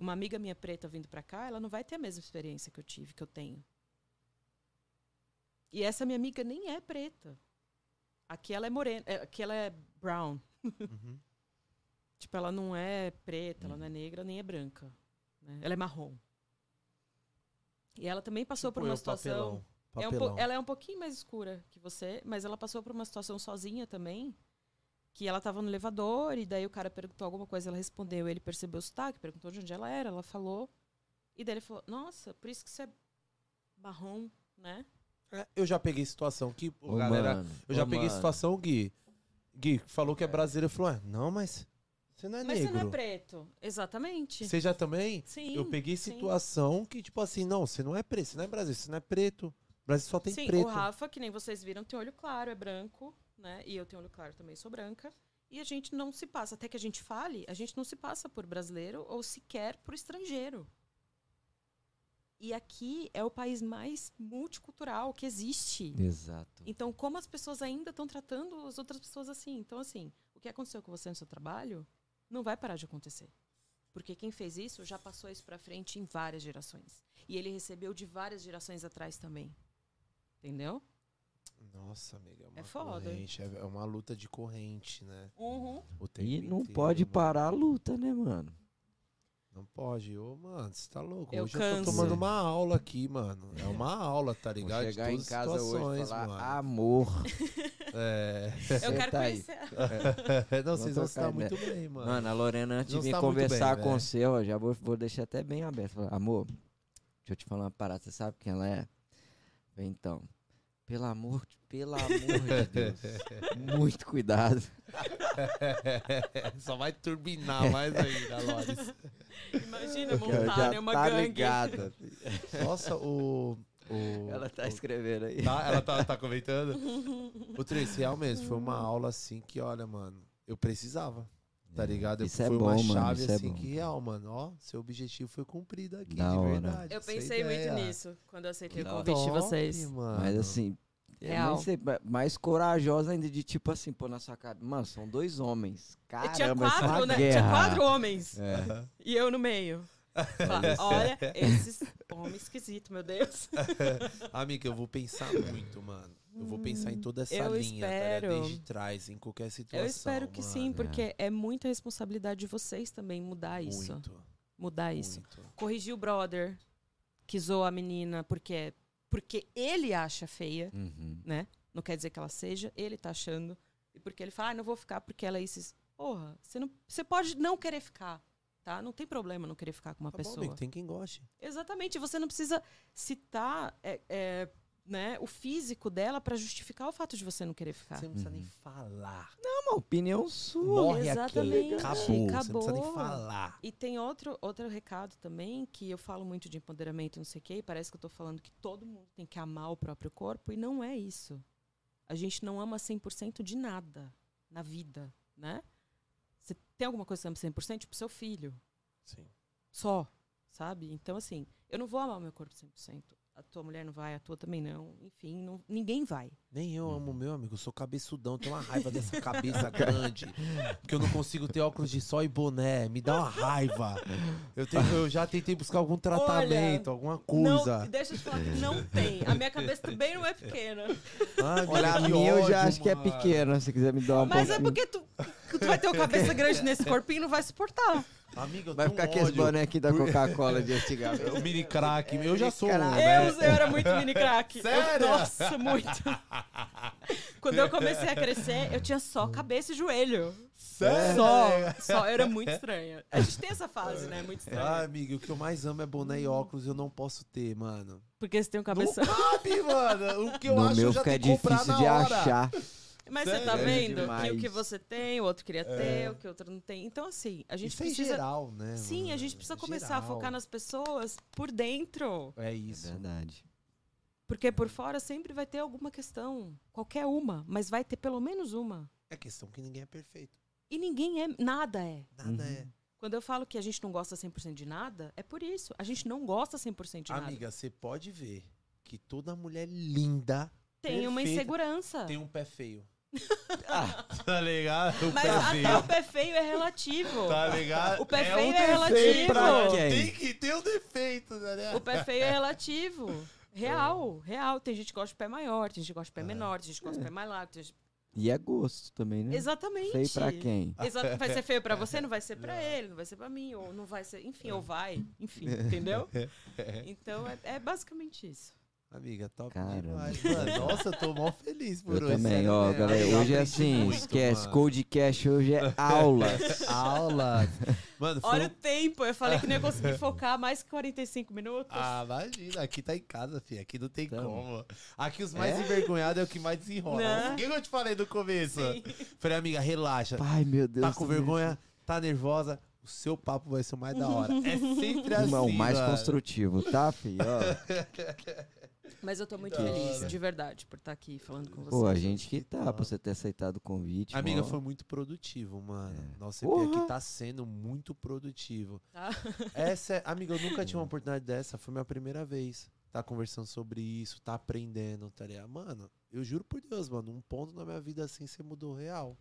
Uma amiga minha preta vindo pra cá, ela não vai ter a mesma experiência que eu tive, que eu tenho. E essa minha amiga nem é preta. Aqui ela é morena, é, aqui ela é brown. Uhum. Tipo, ela não é preta, ela não é negra, nem é branca. né? Ela é marrom. E ela também passou por Tipo uma eu, papelão. situação. É um Papelão. ela é um pouquinho mais escura que você, mas ela passou por uma situação sozinha também. Que ela tava no elevador e daí o cara perguntou alguma coisa, ela respondeu. Ele percebeu o sotaque, perguntou de onde ela era, ela falou. E daí ele falou: Nossa, por isso que você é marrom, né? É, eu já peguei situação que, Ô, galera, mano, eu já ô, peguei mano. situação, Gui. Gui falou que é brasileiro, falou, é, não, mas você não é Mas negro. você não é preto. Exatamente. Você já também? Sim. eu peguei sim. situação que, tipo assim, não, você não é preto, você não é brasileiro, você não é preto. O Brasil só tem Sim, preto. o Rafa, que nem vocês viram, tem olho claro, é branco, né? E eu tenho olho claro também, sou branca. E a gente não se passa, até que a gente fale, a gente não se passa por brasileiro ou sequer por estrangeiro. E aqui é o país mais multicultural que existe. Exato. Então, como as pessoas ainda estão tratando as outras pessoas assim? Então, assim, o que aconteceu com você no seu trabalho não vai parar de acontecer. Porque quem fez isso já passou isso pra frente em várias gerações. E ele recebeu de várias gerações atrás também. Entendeu? Nossa, amiga, é uma É foda. corrente, é é uma luta de corrente, né? Uhum. O tempo E não inteiro, pode mano. parar a luta, né, mano? Não pode. Ô, mano, você tá louco. Eu Hoje eu canso. tô tomando uma aula aqui, mano. É uma aula, tá Vou ligado? De chegar em casa hoje e falar mano. amor. É. Eu quero tá aí. conhecer. não, vocês vão estar muito bem, mano. Mano, a Lorena, antes Não de vir conversar bem, com o seu, eu já vou, vou deixar até bem aberto. Falar, amor, deixa eu te falar uma parada, você sabe quem ela é? Então, pelo amor, de- pelo amor de Deus, muito cuidado. Só vai turbinar mais ainda, Loris. Imagina montar né, uma tá gangue. ligada. Nossa, o. o Ela tá o- escrevendo aí. Tá, ela tá, tá comentando? o Tracy, real mesmo, foi uma aula assim que, olha, mano, eu precisava. Tá ligado? Isso é foi bom, uma chave isso é assim bom. que, real, mano, ó, seu objetivo foi cumprido aqui, Da de hora. verdade. Eu pensei muito ideia. nisso quando eu aceitei Que o convite de vocês. Mano. Mas assim, eu Real. sei, ma- mais corajosa ainda de tipo assim, pô na sua cara. Mano, são dois homens. Caramba, tinha isso é quatro, né? guerra. Tinha quatro homens. É. E eu no meio. Fala, Olha, esses homens esquisitos, meu Deus. Amiga, eu vou pensar muito, mano. Eu vou pensar em toda essa eu linha, tá espero. desde trás, em qualquer situação. Eu espero que sim, mano. porque é muita responsabilidade de vocês também mudar isso. Muito, Mudar isso. muito. Corrigir o brother que zoou a menina porque, porque ele acha feia, Uhum. né? Não quer dizer que ela seja, ele tá achando. E porque ele fala, ah, não vou ficar porque ela é isso. Porra, você, não, você pode não querer ficar, tá? Não tem problema não querer ficar com uma Tá bom, pessoa. amigo, tem quem goste. Exatamente, você não precisa citar é, é, né, o físico dela pra justificar o fato de você não querer ficar. Você não precisa nem Uhum. falar. É uma opinião sua. Morre exatamente. aqui. Acabou. Você não Acabou. precisa nem falar. E tem outro, outro recado também, que eu falo muito de empoderamento, não sei o quê, e parece que eu tô falando que todo mundo tem que amar o próprio corpo, e não é isso. A gente não ama 100% de nada na vida, né? Você tem alguma coisa que você ama 100%? Tipo, seu filho. Sim. Só, sabe? Então, assim, eu não vou amar o meu corpo 100%. A tua mulher não vai, a tua também não. Enfim, não- ninguém vai. Nem eu amo o meu amigo, eu sou cabeçudão, tenho uma raiva dessa cabeça grande. Porque eu não consigo ter óculos de sol e boné, me dá uma raiva. Eu, tenho- eu já tentei buscar algum tratamento, alguma coisa. Não, deixa eu te falar que não tem. A minha cabeça também não é pequena. Ai, Olha, a que minha eu já acho que é pequena, se quiser me dar uma Mas é porque tu, tu vai ter uma cabeça grande nesse corpinho e não vai suportar. Amiga, eu Vai ficar um com esse aqui da Coca-Cola de antigamente. O mini crack, eu já sou um, né? Eu, eu era muito mini crack. Eu- Sério? nossa, muito. Quando eu comecei a crescer, eu tinha só cabeça e joelho. Sério? Só, só. Era muito estranha. A gente tem essa fase, né? Muito Ah, estranha. amiga, o que eu mais amo é boné e óculos, eu não posso ter, mano. Porque você tem um cabeça. Não cabe, mano. O que eu no acho meu eu já fica difícil de achar. Mas você tá vendo que o que você tem, o outro queria ter, o que o outro não tem. Então, assim, a gente Isso é precisa. geral, né? Sim, a gente precisa É começar a geral. focar nas pessoas por dentro. É É isso. verdade. Porque por fora sempre vai ter alguma questão. Qualquer uma, mas vai ter pelo menos uma. É questão que ninguém é perfeito. E ninguém é, nada é. Nada Uhum. é. Quando eu falo que a gente não gosta 100% de nada, é por isso. A gente não gosta 100% de nada. Amiga, você pode ver que toda mulher linda Tem uma perfeita insegurança. tem um pé feio. Ah, Tá ligado? O Mas pé até feio. o pé feio é relativo. Tá ligado? O pé um feio é defeito relativo. pra Quem? Tem que ter um defeito, né? O pé feio é relativo. Real, real. Tem gente que gosta de pé maior, tem gente que gosta de pé É. menor, tem gente que gosta de pé mais largo. tem gente- E é gosto também, né? Exatamente. Feio pra quem? Exa- vai ser feio pra você, não vai ser pra ele, não vai ser pra mim, ou não vai ser, enfim, ou vai, enfim, entendeu? Então é, é basicamente isso. Amiga, top Caramba. demais. Mano, nossa, eu tô mal feliz por Eu hoje. também, sério ó, mesmo. galera. Eu Hoje é assim, muito, esquece. mano. Codecast hoje é aulas. Aula. Mano, foi Olha um- o tempo, eu falei que não ia conseguir focar mais que 45 minutos. Ah, imagina, aqui tá em casa, filho. Aqui não tem Então. como. Aqui os mais É? envergonhados é o que mais desenrola. Né? O que eu te falei no começo? Sim. Falei, amiga, relaxa. Ai, meu Deus. Tá com vergonha, tá nervosa. O seu papo vai ser o mais da hora. É sempre assim. Não, mais mano. construtivo, tá, filho? Mas eu tô muito Da feliz, hora. de verdade, por estar aqui falando com você. pô, a gente que tá, hora. você ter aceitado o convite. Amiga, mó. foi muito produtivo, mano. Nossa, EP Porra. aqui tá sendo muito produtivo. Tá? Essa é, amiga, eu nunca tive uma oportunidade dessa. Foi minha primeira vez. Tá conversando sobre isso, tá aprendendo, tá ligado? Mano, eu juro por Deus, mano, um ponto na minha vida assim você mudou real.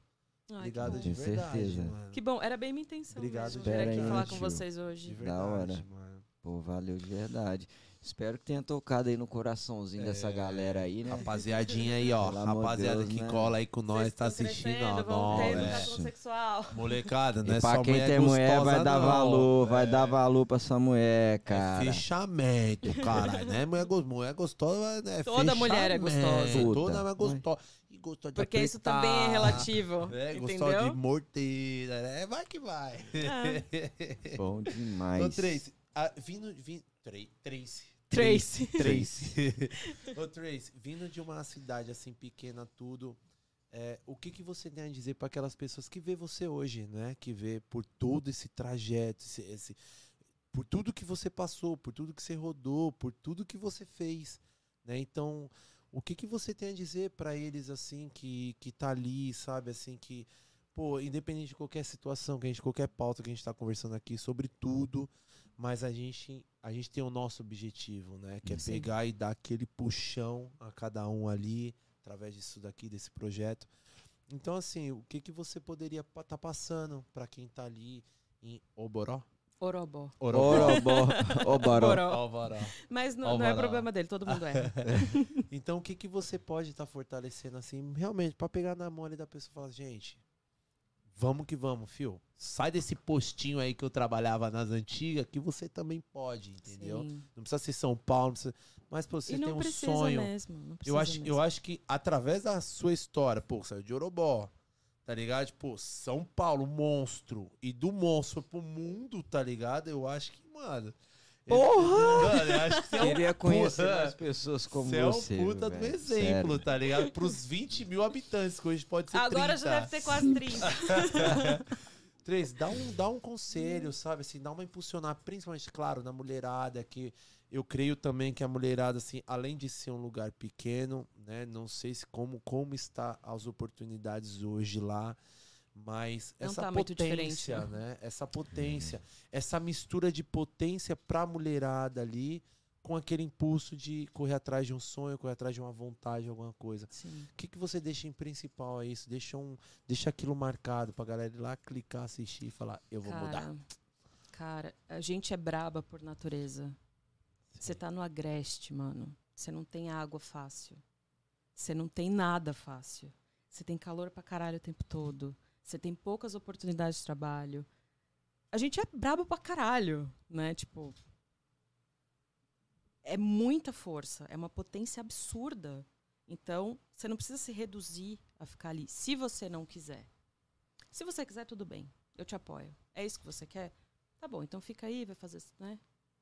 Ai, Obrigado de verdade, certeza. mano. Que bom, era bem minha intenção Obrigado mesmo, de vir aqui falar com Tio. vocês De hoje. verdade, Da hora. mano. Pô, valeu de verdade. Espero que tenha tocado aí no coraçãozinho dessa É. galera aí, né? Rapaziadinha aí, ó. Pelo Rapaziada Deus, que né? cola aí com nós, Vocês tá assistindo, ó. é. sexual. Molecada, é E pra quem mulher tem mulher, vai dar não. valor, vai É. dar valor pra sua mulher, É cara. fechamento, caralho. Né? Mulher, go- mulher gostosa, né? Toda mulher é gostosa. Puta. Toda mulher é gostosa. E gostosa de Porque isso também é relativo. É, gostosa entendeu? de morteira, né? Vai que vai. Bom demais. Ô, Trace, ah, vindo, vindo, Trace, Trace. Trace. Trace. Ô, Trace, vindo de uma cidade assim pequena, tudo, é, o que, que você tem a dizer para aquelas pessoas que vê você hoje, né? Que vê por todo esse trajeto, esse, esse- por tudo que você passou, por tudo que você rodou, por tudo que você fez, né? Então, o que, que você tem a dizer para eles assim que que tá ali, sabe, assim que pô, independente de qualquer situação, que a gente qualquer pauta que a gente tá conversando aqui sobre tudo, mas a gente a gente tem o nosso objetivo, né? Que é Sim. pegar e dar aquele puxão a cada um ali através disso daqui desse projeto. Então assim, o que que você poderia estar passando para quem tá ali em Oboró? Orobó. Orobó, obaró. Mas não, não é problema dele, todo mundo é. Então, o que, que você pode estar fortalecendo assim, realmente, pra pegar na mão ali da pessoa e falar, gente, vamos que vamos, fio. Sai desse postinho aí que eu trabalhava nas antigas, que você também pode, entendeu? Sim. Não precisa ser São Paulo, não precisa... mas pô, você tem um sonho. mesmo. Não Eu acho, eu mesmo. acho que através da sua história, pô, saiu de Orobó, tá ligado? Tipo, São Paulo, monstro. E do monstro pro mundo, tá ligado? Eu acho que, mano. Porra! Mano, eu acho que você é um Queria conhecer puta- mais pessoas como você você. é um puta do exemplo, Sério. tá ligado? Pros 20 mil habitantes, que hoje pode ser Agora 30. já deve ter quase 30. Três, dá um, dá um conselho, sabe? Assim, dá uma impulsionar, principalmente, claro, na mulherada, que eu creio também que a mulherada, assim, além de ser um lugar pequeno, né? Não sei se como, como está as oportunidades hoje lá, mas Não essa tá muito potência, diferente, né? Essa potência, essa mistura de potência pra mulherada ali, com aquele impulso de correr atrás de um sonho, correr atrás de uma vontade, alguma coisa. Sim. O que, que você deixa em principal a isso? Deixa, um, deixa aquilo marcado pra galera ir lá clicar, assistir e falar, eu vou mudar. Cara, cara, a gente é braba por natureza. Você tá no agreste, mano. Você não tem água fácil. Você não tem nada fácil. Você tem calor pra caralho o tempo todo. Você tem poucas oportunidades de trabalho. A gente é brabo pra caralho, né? Tipo. É muita força. É uma potência absurda. Então, você não precisa se reduzir a ficar ali. Se você não quiser. Se você quiser, tudo bem. Eu te apoio. É isso que você quer? Tá bom, então fica aí, vai fazer né,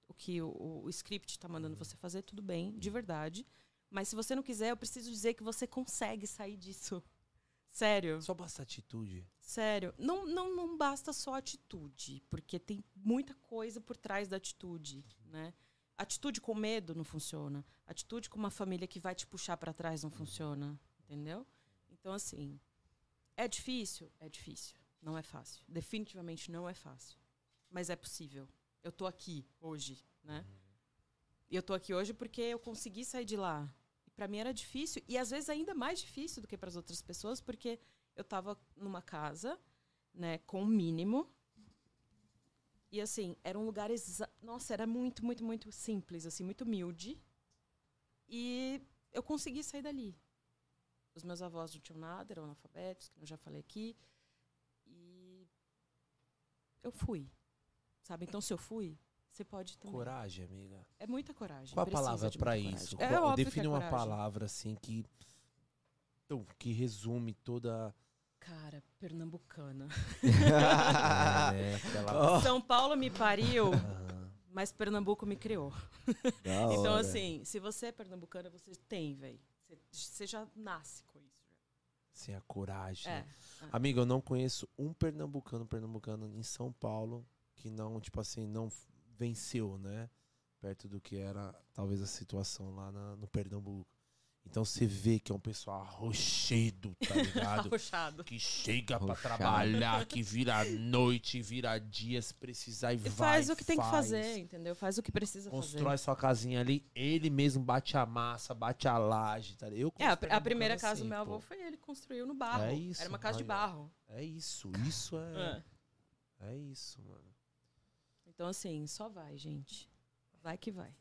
o que o, o, o script está mandando você fazer, tudo bem, de verdade. Mas se você não quiser, eu preciso dizer que você consegue sair disso. Sério, Só basta atitude. sério. Não, não, não basta só atitude, porque tem muita coisa por trás da atitude, né? Atitude com medo não funciona. Atitude com uma família que vai te puxar para trás não funciona, entendeu? Então, assim, é difícil? É difícil. Não é fácil. Definitivamente não é fácil. Mas é possível. Eu tô aqui hoje, né? E eu tô aqui hoje porque eu consegui sair de lá. Para mim era difícil e às vezes ainda mais difícil do que para as outras pessoas, porque eu tava numa casa, né, com o mínimo. E assim, era um lugar exa nossa, era muito, muito, muito simples, assim, muito humilde. E eu consegui sair dali. Os meus avós não tinham nada, eram analfabetos, que eu já falei aqui. E eu fui. Sabe? Então, se eu fui, você pode também. Coragem, amiga. É muita coragem. Qual a precisa palavra muita isso? É Qual- óbvio que Define é uma palavra assim que então, que resume toda Cara, pernambucana. é, aquela São Paulo me pariu, mas Pernambuco me criou. Então, assim, se você é pernambucana, você tem, velho. Você- Você já nasce com isso. sem a coragem. É. né? Amiga, eu não conheço um pernambucano, pernambucano em São Paulo que não, tipo assim, não venceu, né? Perto do que era talvez a situação lá na- no Pernambuco. Então você vê que é um pessoal arrochedo, tá ligado? Arrochado. que chega pra Arrochado. trabalhar, que vira noite, vira dia, se precisar e, E vai. faz o que tem que faz. fazer, entendeu? Faz o que precisa Constrói fazer. sua casinha ali, ele mesmo bate a massa, bate a laje, tá ligado? Eu É, a, a primeira pernambucano casa do meu assim, avô foi ele que construiu no barro. É isso, Era uma casa de barro. É isso, isso é. É. É isso, mano. Então, assim, só vai, gente. Vai que vai.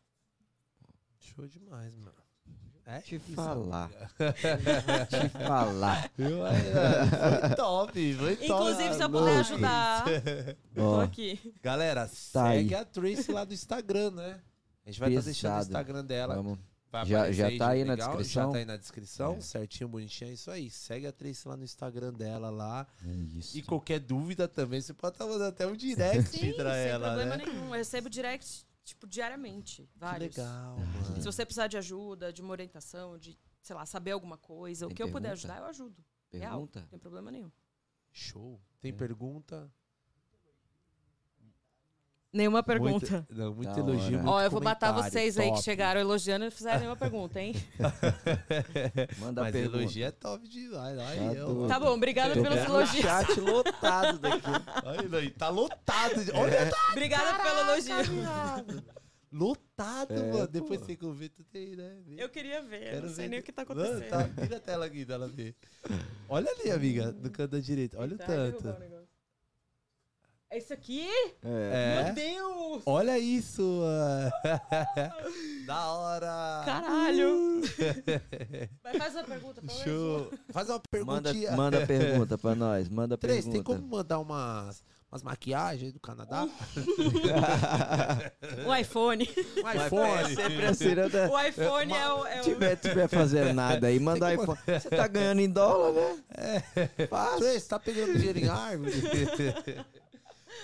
Show demais, mano. É Te isso, falar. amiga. Te falar. Foi top, foi top. Inclusive, se eu puder ajudar, tô aqui. Galera, Tá segue aí. a Tracy lá do Instagram, né? A gente vai estar deixando o. Instagram dela. vamos. Vai Já- já tá aí na legal? descrição? Já tá aí na descrição, É. certinho, bonitinho, é isso aí. Segue a Tracy lá no Instagram dela lá. É isso. E qualquer dúvida também, você pode estar mandando até um direct Sim, pra sem ela, problema né? nenhum. Eu recebo direct, tipo, diariamente. Que Vários. legal, Ah. mano. Se você precisar de ajuda, de uma orientação, de, sei lá, saber alguma coisa, Tem o que eu puder pergunta? ajudar, eu ajudo. Real. Pergunta? Não tem problema nenhum. Show. Tem É. pergunta? Nenhuma pergunta. Muito, não, muito Da elogio. Ó, eu vou matar vocês aí que top. chegaram elogiando e não fizeram nenhuma pergunta, hein? Manda Mas pergunta. elogio é top demais. Aí, Tá eu. Tá bom, obrigada pelos elogios. chat lotado daqui. Aí, aí, tá lotado. de- Olha, tá Obrigada pelo elogio. lotado, É, mano. Depois pô. você convida, tem, né? Vê. Eu queria ver, eu Quero não sei ver nem o que tá Mano, acontecendo. tá, vira a tela aqui dela ver. Olha ali, amiga, no canto da direita. Olha o Tá, tanto. O. É isso aqui? É. É. Meu Deus! Olha isso, da hora. Caralho! Vai fazer uma pergunta pra Show. Faz uma Manda, perguntinha. manda pergunta pra nós. Manda Três, tem pergunta. como mandar umas, umas maquiagens do Canadá? O iPhone. É iPhone? sempre assim, né? né? O iPhone é o. É Se o... tiver, tiver fazendo nada aí, manda Tem iPhone. Você tá ganhando em dólar, né? É. Fácil. Três, tá pegando dinheiro em árvore?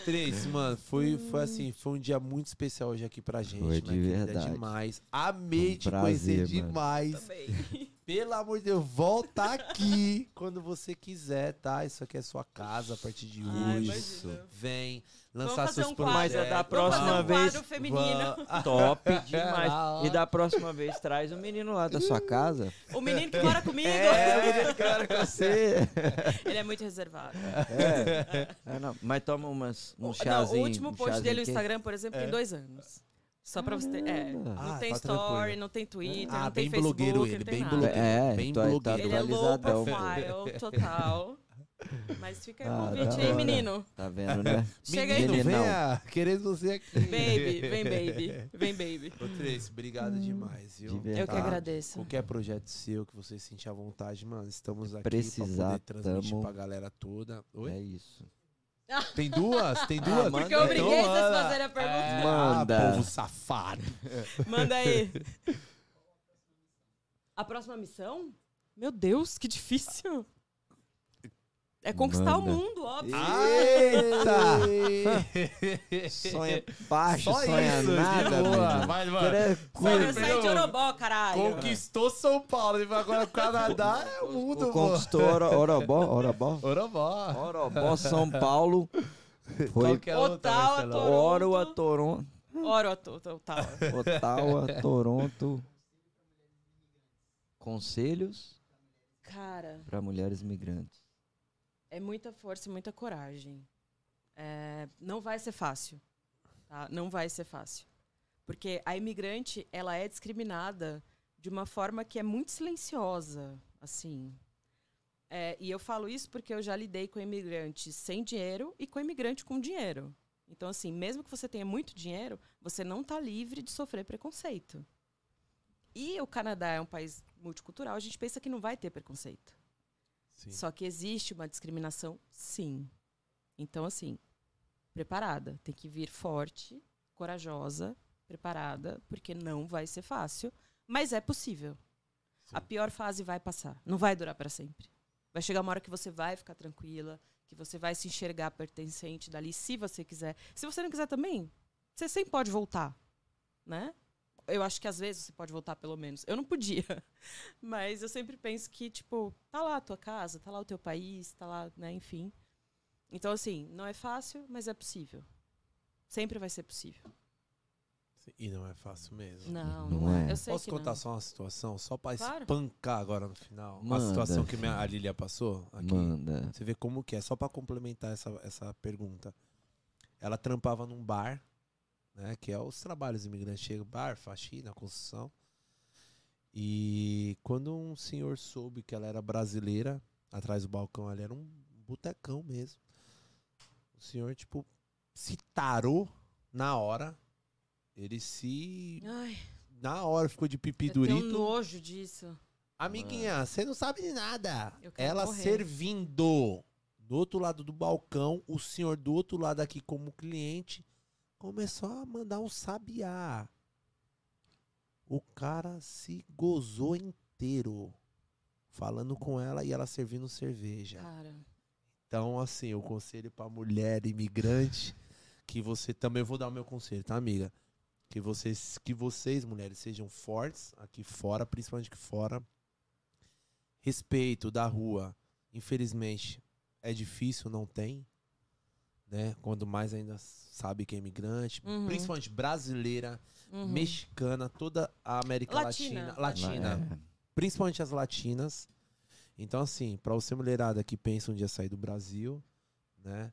Três, mano, foi, foi assim, foi um dia muito especial hoje aqui pra gente. Foi de querida, verdade. demais. Amei Um te prazer, conhecer mano. demais. Também. Pelo amor de Deus, volta aqui quando você quiser, tá? Isso aqui é sua casa a partir de Ai, hoje. imagina. Vem Vamos lançar fazer seus um projetos. Mas é da Vamos próxima fazer um vez- quadro feminino. Top demais. hora. E da próxima vez traz o menino lá da sua casa. O menino que mora comigo. É, o menino que mora com você. Ele é muito reservado. É. É, não, mas toma umas, um O- chazinho. não, o último um post dele no. Instagram, por exemplo, tem dois anos. Só pra você ter. É, não Ah, tem tá story, tranquilo. não tem Twitter, Ah, não tem bem Facebook, blogueiro ele, não tem bem nada. blogueiro. É, bem tô- tá blogueiro. Ele é low profile, total. Mas fica aí o Ah, convite aí, menino. Tá vendo, né? Chega aí, Menino, venha, querendo você aqui. baby. Vem, baby. Vem, baby. Ô, Trace, obrigado demais, viu? De Eu que agradeço. Qualquer projeto seu que você sentir à vontade, mano, estamos aqui Precisar, pra poder transmitir tamo. pra galera toda. Oi? É isso. Tem duas? Tem duas? manda Porque eu obriguei Então, vocês a manda. fazerem a pergunta. É, Manda. Ah, povo safado. Manda aí. A próxima missão? Meu Deus, que difícil. É conquistar Manda. o mundo, óbvio. Eita! Sonha baixo, Só sonha isso, de nada, boa. menino. Vai, mano. Tranquilo. Sair de Orobó, caralho. Conquistou São Paulo, e agora o Canadá é o mundo, mano. Conquistou Oro- Orobó, Orobó. Orobó. Orobó, São Paulo. Foi Qual que é a outra, Ottawa, Marcelo? Toronto. Oroa, Toronto. Ottawa, Toronto. Conselhos Cara, para mulheres migrantes. É muita força e muita coragem. É, não vai ser fácil. Tá? Não vai ser fácil. Porque a imigrante, ela é discriminada de uma forma que é muito silenciosa, assim. É, e eu falo isso porque eu já lidei com imigrante sem dinheiro e com imigrante com dinheiro. Então, assim, mesmo que você tenha muito dinheiro, você não está livre de sofrer preconceito. E o Canadá é um país multicultural, a gente pensa que não vai ter preconceito. Sim. Só que existe uma discriminação, sim. Então, assim, preparada. Tem que vir forte, corajosa, preparada, porque não vai ser fácil, mas é possível. Sim. A pior fase vai passar. Não vai durar para sempre. Vai chegar uma hora que você vai ficar tranquila, que você vai se enxergar pertencente dali, se você quiser. Se você não quiser também, você sempre pode voltar, né? Eu acho que às vezes você pode voltar pelo menos. Eu não podia. Mas eu sempre penso que, tipo, tá lá a tua casa, tá lá o teu país, tá lá, né, enfim. Então, assim, não é fácil, mas é possível. Sempre vai ser possível. E não é fácil mesmo. Não, Não não, é. é. Eu sei Posso que contar não. só uma situação? Só pra Claro. espancar agora no final. Uma Manda, situação que minha, a Lilia passou aqui. Manda. Você vê como que é, só pra complementar essa, essa pergunta. Ela trampava num bar, né? Que é os trabalhos imigrantes chegam, bar, faxina, construção. E quando um senhor soube que ela era brasileira, atrás do balcão ali era um botecão mesmo. O senhor, tipo, se tarou na hora. Ele se. Ai, Na hora ficou de pipi eu tenho durito. nojo disso. Amiguinha, você não sabe de nada. Eu Ela morrer. servindo do outro lado do balcão, o senhor do outro lado aqui como cliente começou a mandar um sabiá. O cara se gozou inteiro falando com ela e ela servindo cerveja. Cara, Então, assim, o conselho pra mulher imigrante, que você também eu vou dar o meu conselho, tá, amiga? Que vocês, que vocês mulheres sejam fortes aqui fora, principalmente aqui fora. Respeito da rua, infelizmente, é difícil, não tem, né? Quando mais ainda sabe que é imigrante, Uhum. principalmente brasileira, uhum. mexicana, toda a América Latina. Latina, latina É. principalmente as latinas. Então, assim, pra você mulherada que pensa um dia sair do Brasil, né?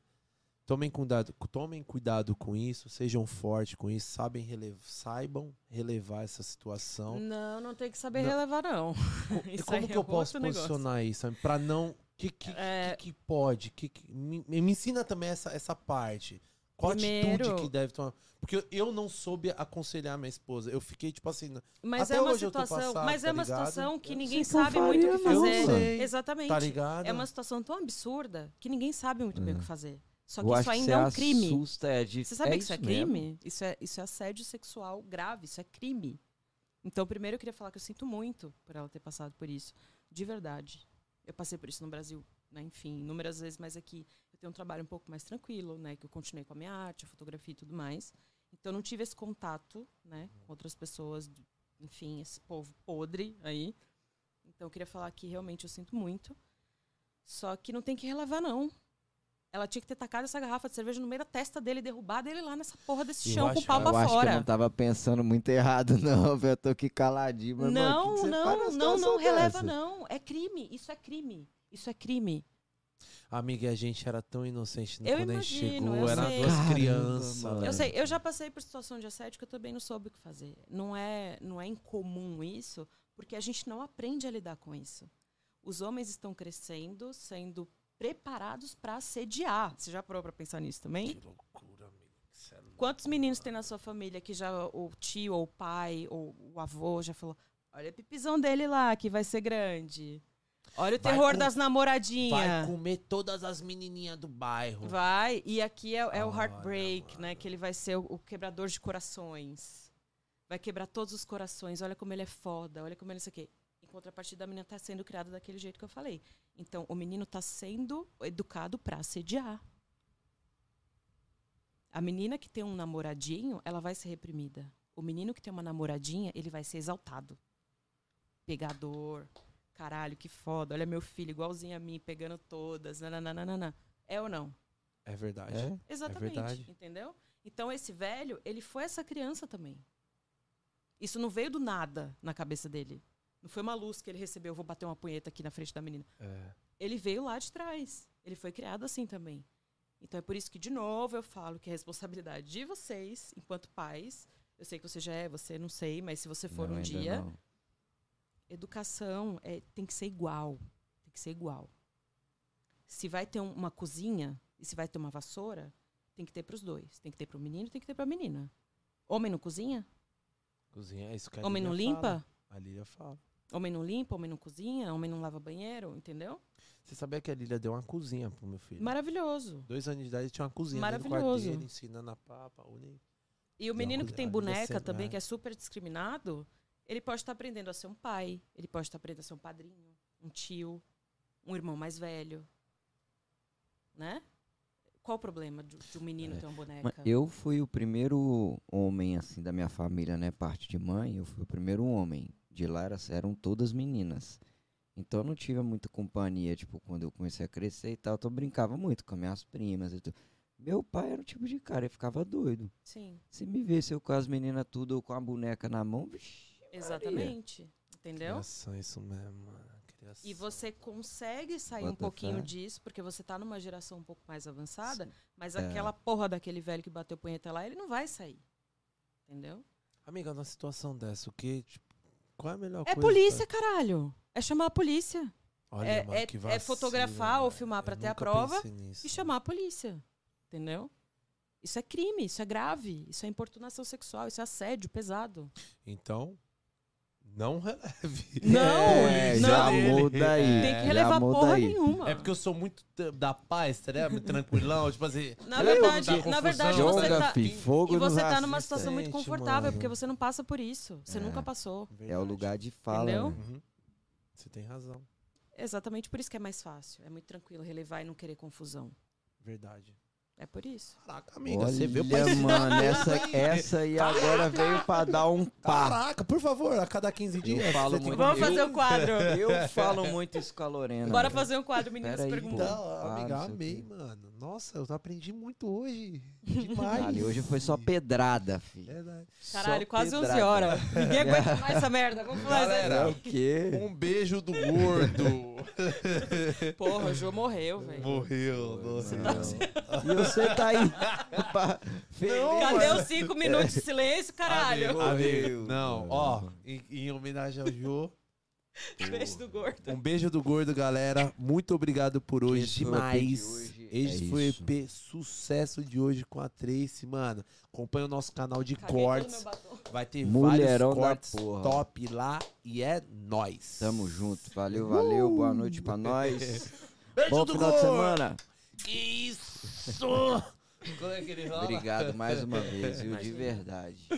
Tomem cuidado, tomem cuidado com isso, sejam fortes com isso, sabem rele- saibam relevar essa situação. Não, não tem que saber Não. relevar, não. E Isso como que é eu posso outro negócio. posicionar isso? Pra não. Que que, É. que, que pode? Que, que- me, me ensina também essa, essa parte. Qual Primeiro- atitude que deve tomar? Porque eu, eu não soube aconselhar minha esposa. Eu fiquei, tipo assim, Mas Até é uma hoje eu tô situação, passado, mas tá é uma ligado? situação que ninguém que eu sabe muito o que fazer. Sei. Exatamente. tá ligado? É uma situação tão absurda que ninguém sabe muito bem o que fazer. Só que Eu isso que ainda você é um crime. assusta, é de- Você sabe é que isso é mesmo. crime? Isso é, isso é assédio sexual grave, isso é crime. Então, primeiro eu queria falar que eu sinto muito por ela ter passado por isso. De verdade. Eu passei por isso no Brasil, né? enfim, inúmeras vezes, mas aqui eu tenho um trabalho um pouco mais tranquilo, né? Que eu continuei com a minha arte, a fotografia e tudo mais. Então, eu não tive esse contato, né? Com outras pessoas, enfim, esse povo podre aí. Então, eu queria falar que realmente eu sinto muito. Só que não tem que relevar, não. Ela tinha que ter tacado essa garrafa de cerveja no meio da testa dele, derrubado ele lá nessa porra desse Eu chão com acho- o pau Eu pra acho que eu fora. não tava pensando muito errado, não, velho. Eu tô aqui caladinho, mas, mano, Não, que que você faz não, não, não releva, dessa? não. É crime. Isso é crime. Isso é crime. Amiga, e a gente era tão inocente Eu quando a gente imagino, chegou. eu Era sei. duas Caramba, crianças. mano. Eu sei, eu já passei por situação de assédio que eu também não soube o que fazer. Não é, não é incomum isso, porque a gente não aprende a lidar com isso. Os homens estão crescendo, sendo preparados para assediar. Você já parou para pensar nisso também? Que loucura, amigo. É. Quantos meninos tem na sua família que já o tio ou o pai ou o avô já falou: "Olha a pipizão dele lá, que vai ser grande. Olha o Vai terror com- das Vai namoradinhas." comer todas as menininhas do bairro. Vai, e aqui é, é o heartbreak, né? Que ele vai ser o, o quebrador de corações. Vai quebrar todos os corações. Olha como ele é foda, olha como ele é isso aqui. Contrapartida, a menina tá sendo criada daquele jeito que eu falei. Então, o menino tá sendo educado pra assediar. A menina que tem um namoradinho, ela vai ser reprimida. O menino que tem uma namoradinha, ele vai ser exaltado. Pegador. Caralho, que foda. Olha meu filho, igualzinho a mim, pegando todas. Nananana. É ou não? É verdade. É? Exatamente. verdade. Entendeu? Então, esse velho, ele foi essa criança também. Isso não veio do nada na cabeça dele. Não foi uma luz que ele recebeu, vou bater uma punheta aqui na frente da menina. É. Ele veio lá de trás. Ele foi criado assim também. Então é por isso que, de novo, eu falo que é responsabilidade de vocês, enquanto pais. Eu sei que você já é, você não sei, mas se você for Não, um dia, não. educação é, tem que ser igual. Tem que ser igual. Se vai ter um- uma cozinha e se vai ter uma vassoura, tem que ter para os dois. Tem que ter para o menino e tem que ter para a menina. Homem não cozinha? Cozinha, é isso que a Homem não limpa? fala. A Lília fala. Homem não limpa, homem não cozinha, homem não lava banheiro, entendeu? Você sabia que a Lília deu uma cozinha pro meu filho? Maravilhoso. Dois anos de idade tinha uma cozinha dentro do quarto Maravilhoso. dele, ensinando a papa. uni- E o menino que tem boneca também, é. que é super discriminado, ele pode estar aprendendo a ser um pai, ele pode estar aprendendo a ser um padrinho, um tio, um irmão mais velho. Né? Qual o problema de, de um menino É. ter uma boneca? Eu fui o primeiro homem, assim, da minha família, né? Parte de mãe, eu fui o primeiro homem. De lá era- eram todas meninas. Então eu não tive muita companhia, tipo, quando eu comecei a crescer e tal. Então eu brincava muito com as minhas primas e tudo. Meu pai era o tipo de cara, ele ficava doido. Sim, Se me visse eu com as meninas tudo ou com a boneca na mão, vixi, exatamente. Entendeu? Criação, isso mesmo. mano. Criação. E você consegue sair Bota um pouquinho fé. disso, porque você tá numa geração um pouco mais avançada, mas É. aquela porra daquele velho que bateu punheta lá, ele não vai sair. Entendeu? Amiga, numa situação dessa, o que? Tipo, qual é a melhor É coisa? polícia, caralho. É chamar a polícia. Olha, É- mano, é- que é vacilo, fotografar ou filmar pra Eu ter a prova e chamar a polícia. Entendeu? Isso é crime, isso é grave, isso é importunação sexual, isso é assédio pesado. Então, não releve. Não, É, não. já muda aí. É, Tem que relevar muda porra aí. nenhuma. É porque eu sou muito da paz? Muito tranquilão, tipo assim. Na eu verdade, na verdade você tá fi, fogo e você tá numa situação muito confortável, mano. porque você não passa por isso. Você É. nunca passou. É o Verdade. lugar de fala. Entendeu? né? Uhum. Você tem razão. Exatamente por isso que é mais fácil. É muito tranquilo relevar e não querer confusão. Verdade. É por isso. Caraca, amiga, Olha, você pra ensinar mano, essa, essa aí agora veio pra dar um pá. Caraca, por favor, a cada 15 dias. Eu falo muito. Vamos eu- fazer o quadro. Eu falo muito isso com a Lorena. Bora fazer um quadro, meninas Pera aí, perguntam. Então, amiga, amei, mano. Nossa, eu aprendi muito hoje. Demais. Ali hoje foi só pedrada, filho. Verdade. Caralho, Só quase 11 pedrada. horas. Ninguém aguenta mais essa merda. Vamos fazer. Galera, É o quê? Um beijo do gordo. Porra, o Jô morreu, velho. Morreu. Nossa. Não. E você tá aí. feliz. Cadê os 5 minutos de silêncio, caralho? Amigo. Amigo, não, mano. ó, em, em homenagem ao Jô, Beijo do gordo. um beijo do gordo, galera. Muito obrigado por hoje, de demais. Esse É foi o. EP sucesso de hoje com a Tracy, mano. Acompanha o nosso canal de Caguei cortes. Vai ter Mulherão vários cortes top lá e é nóis. Tamo junto. Valeu, valeu. Boa noite pra nós. Beijo Bom do final de gordo. semana. Que isso! Como é que ele fala? Obrigado mais uma vez, viu? De verdade.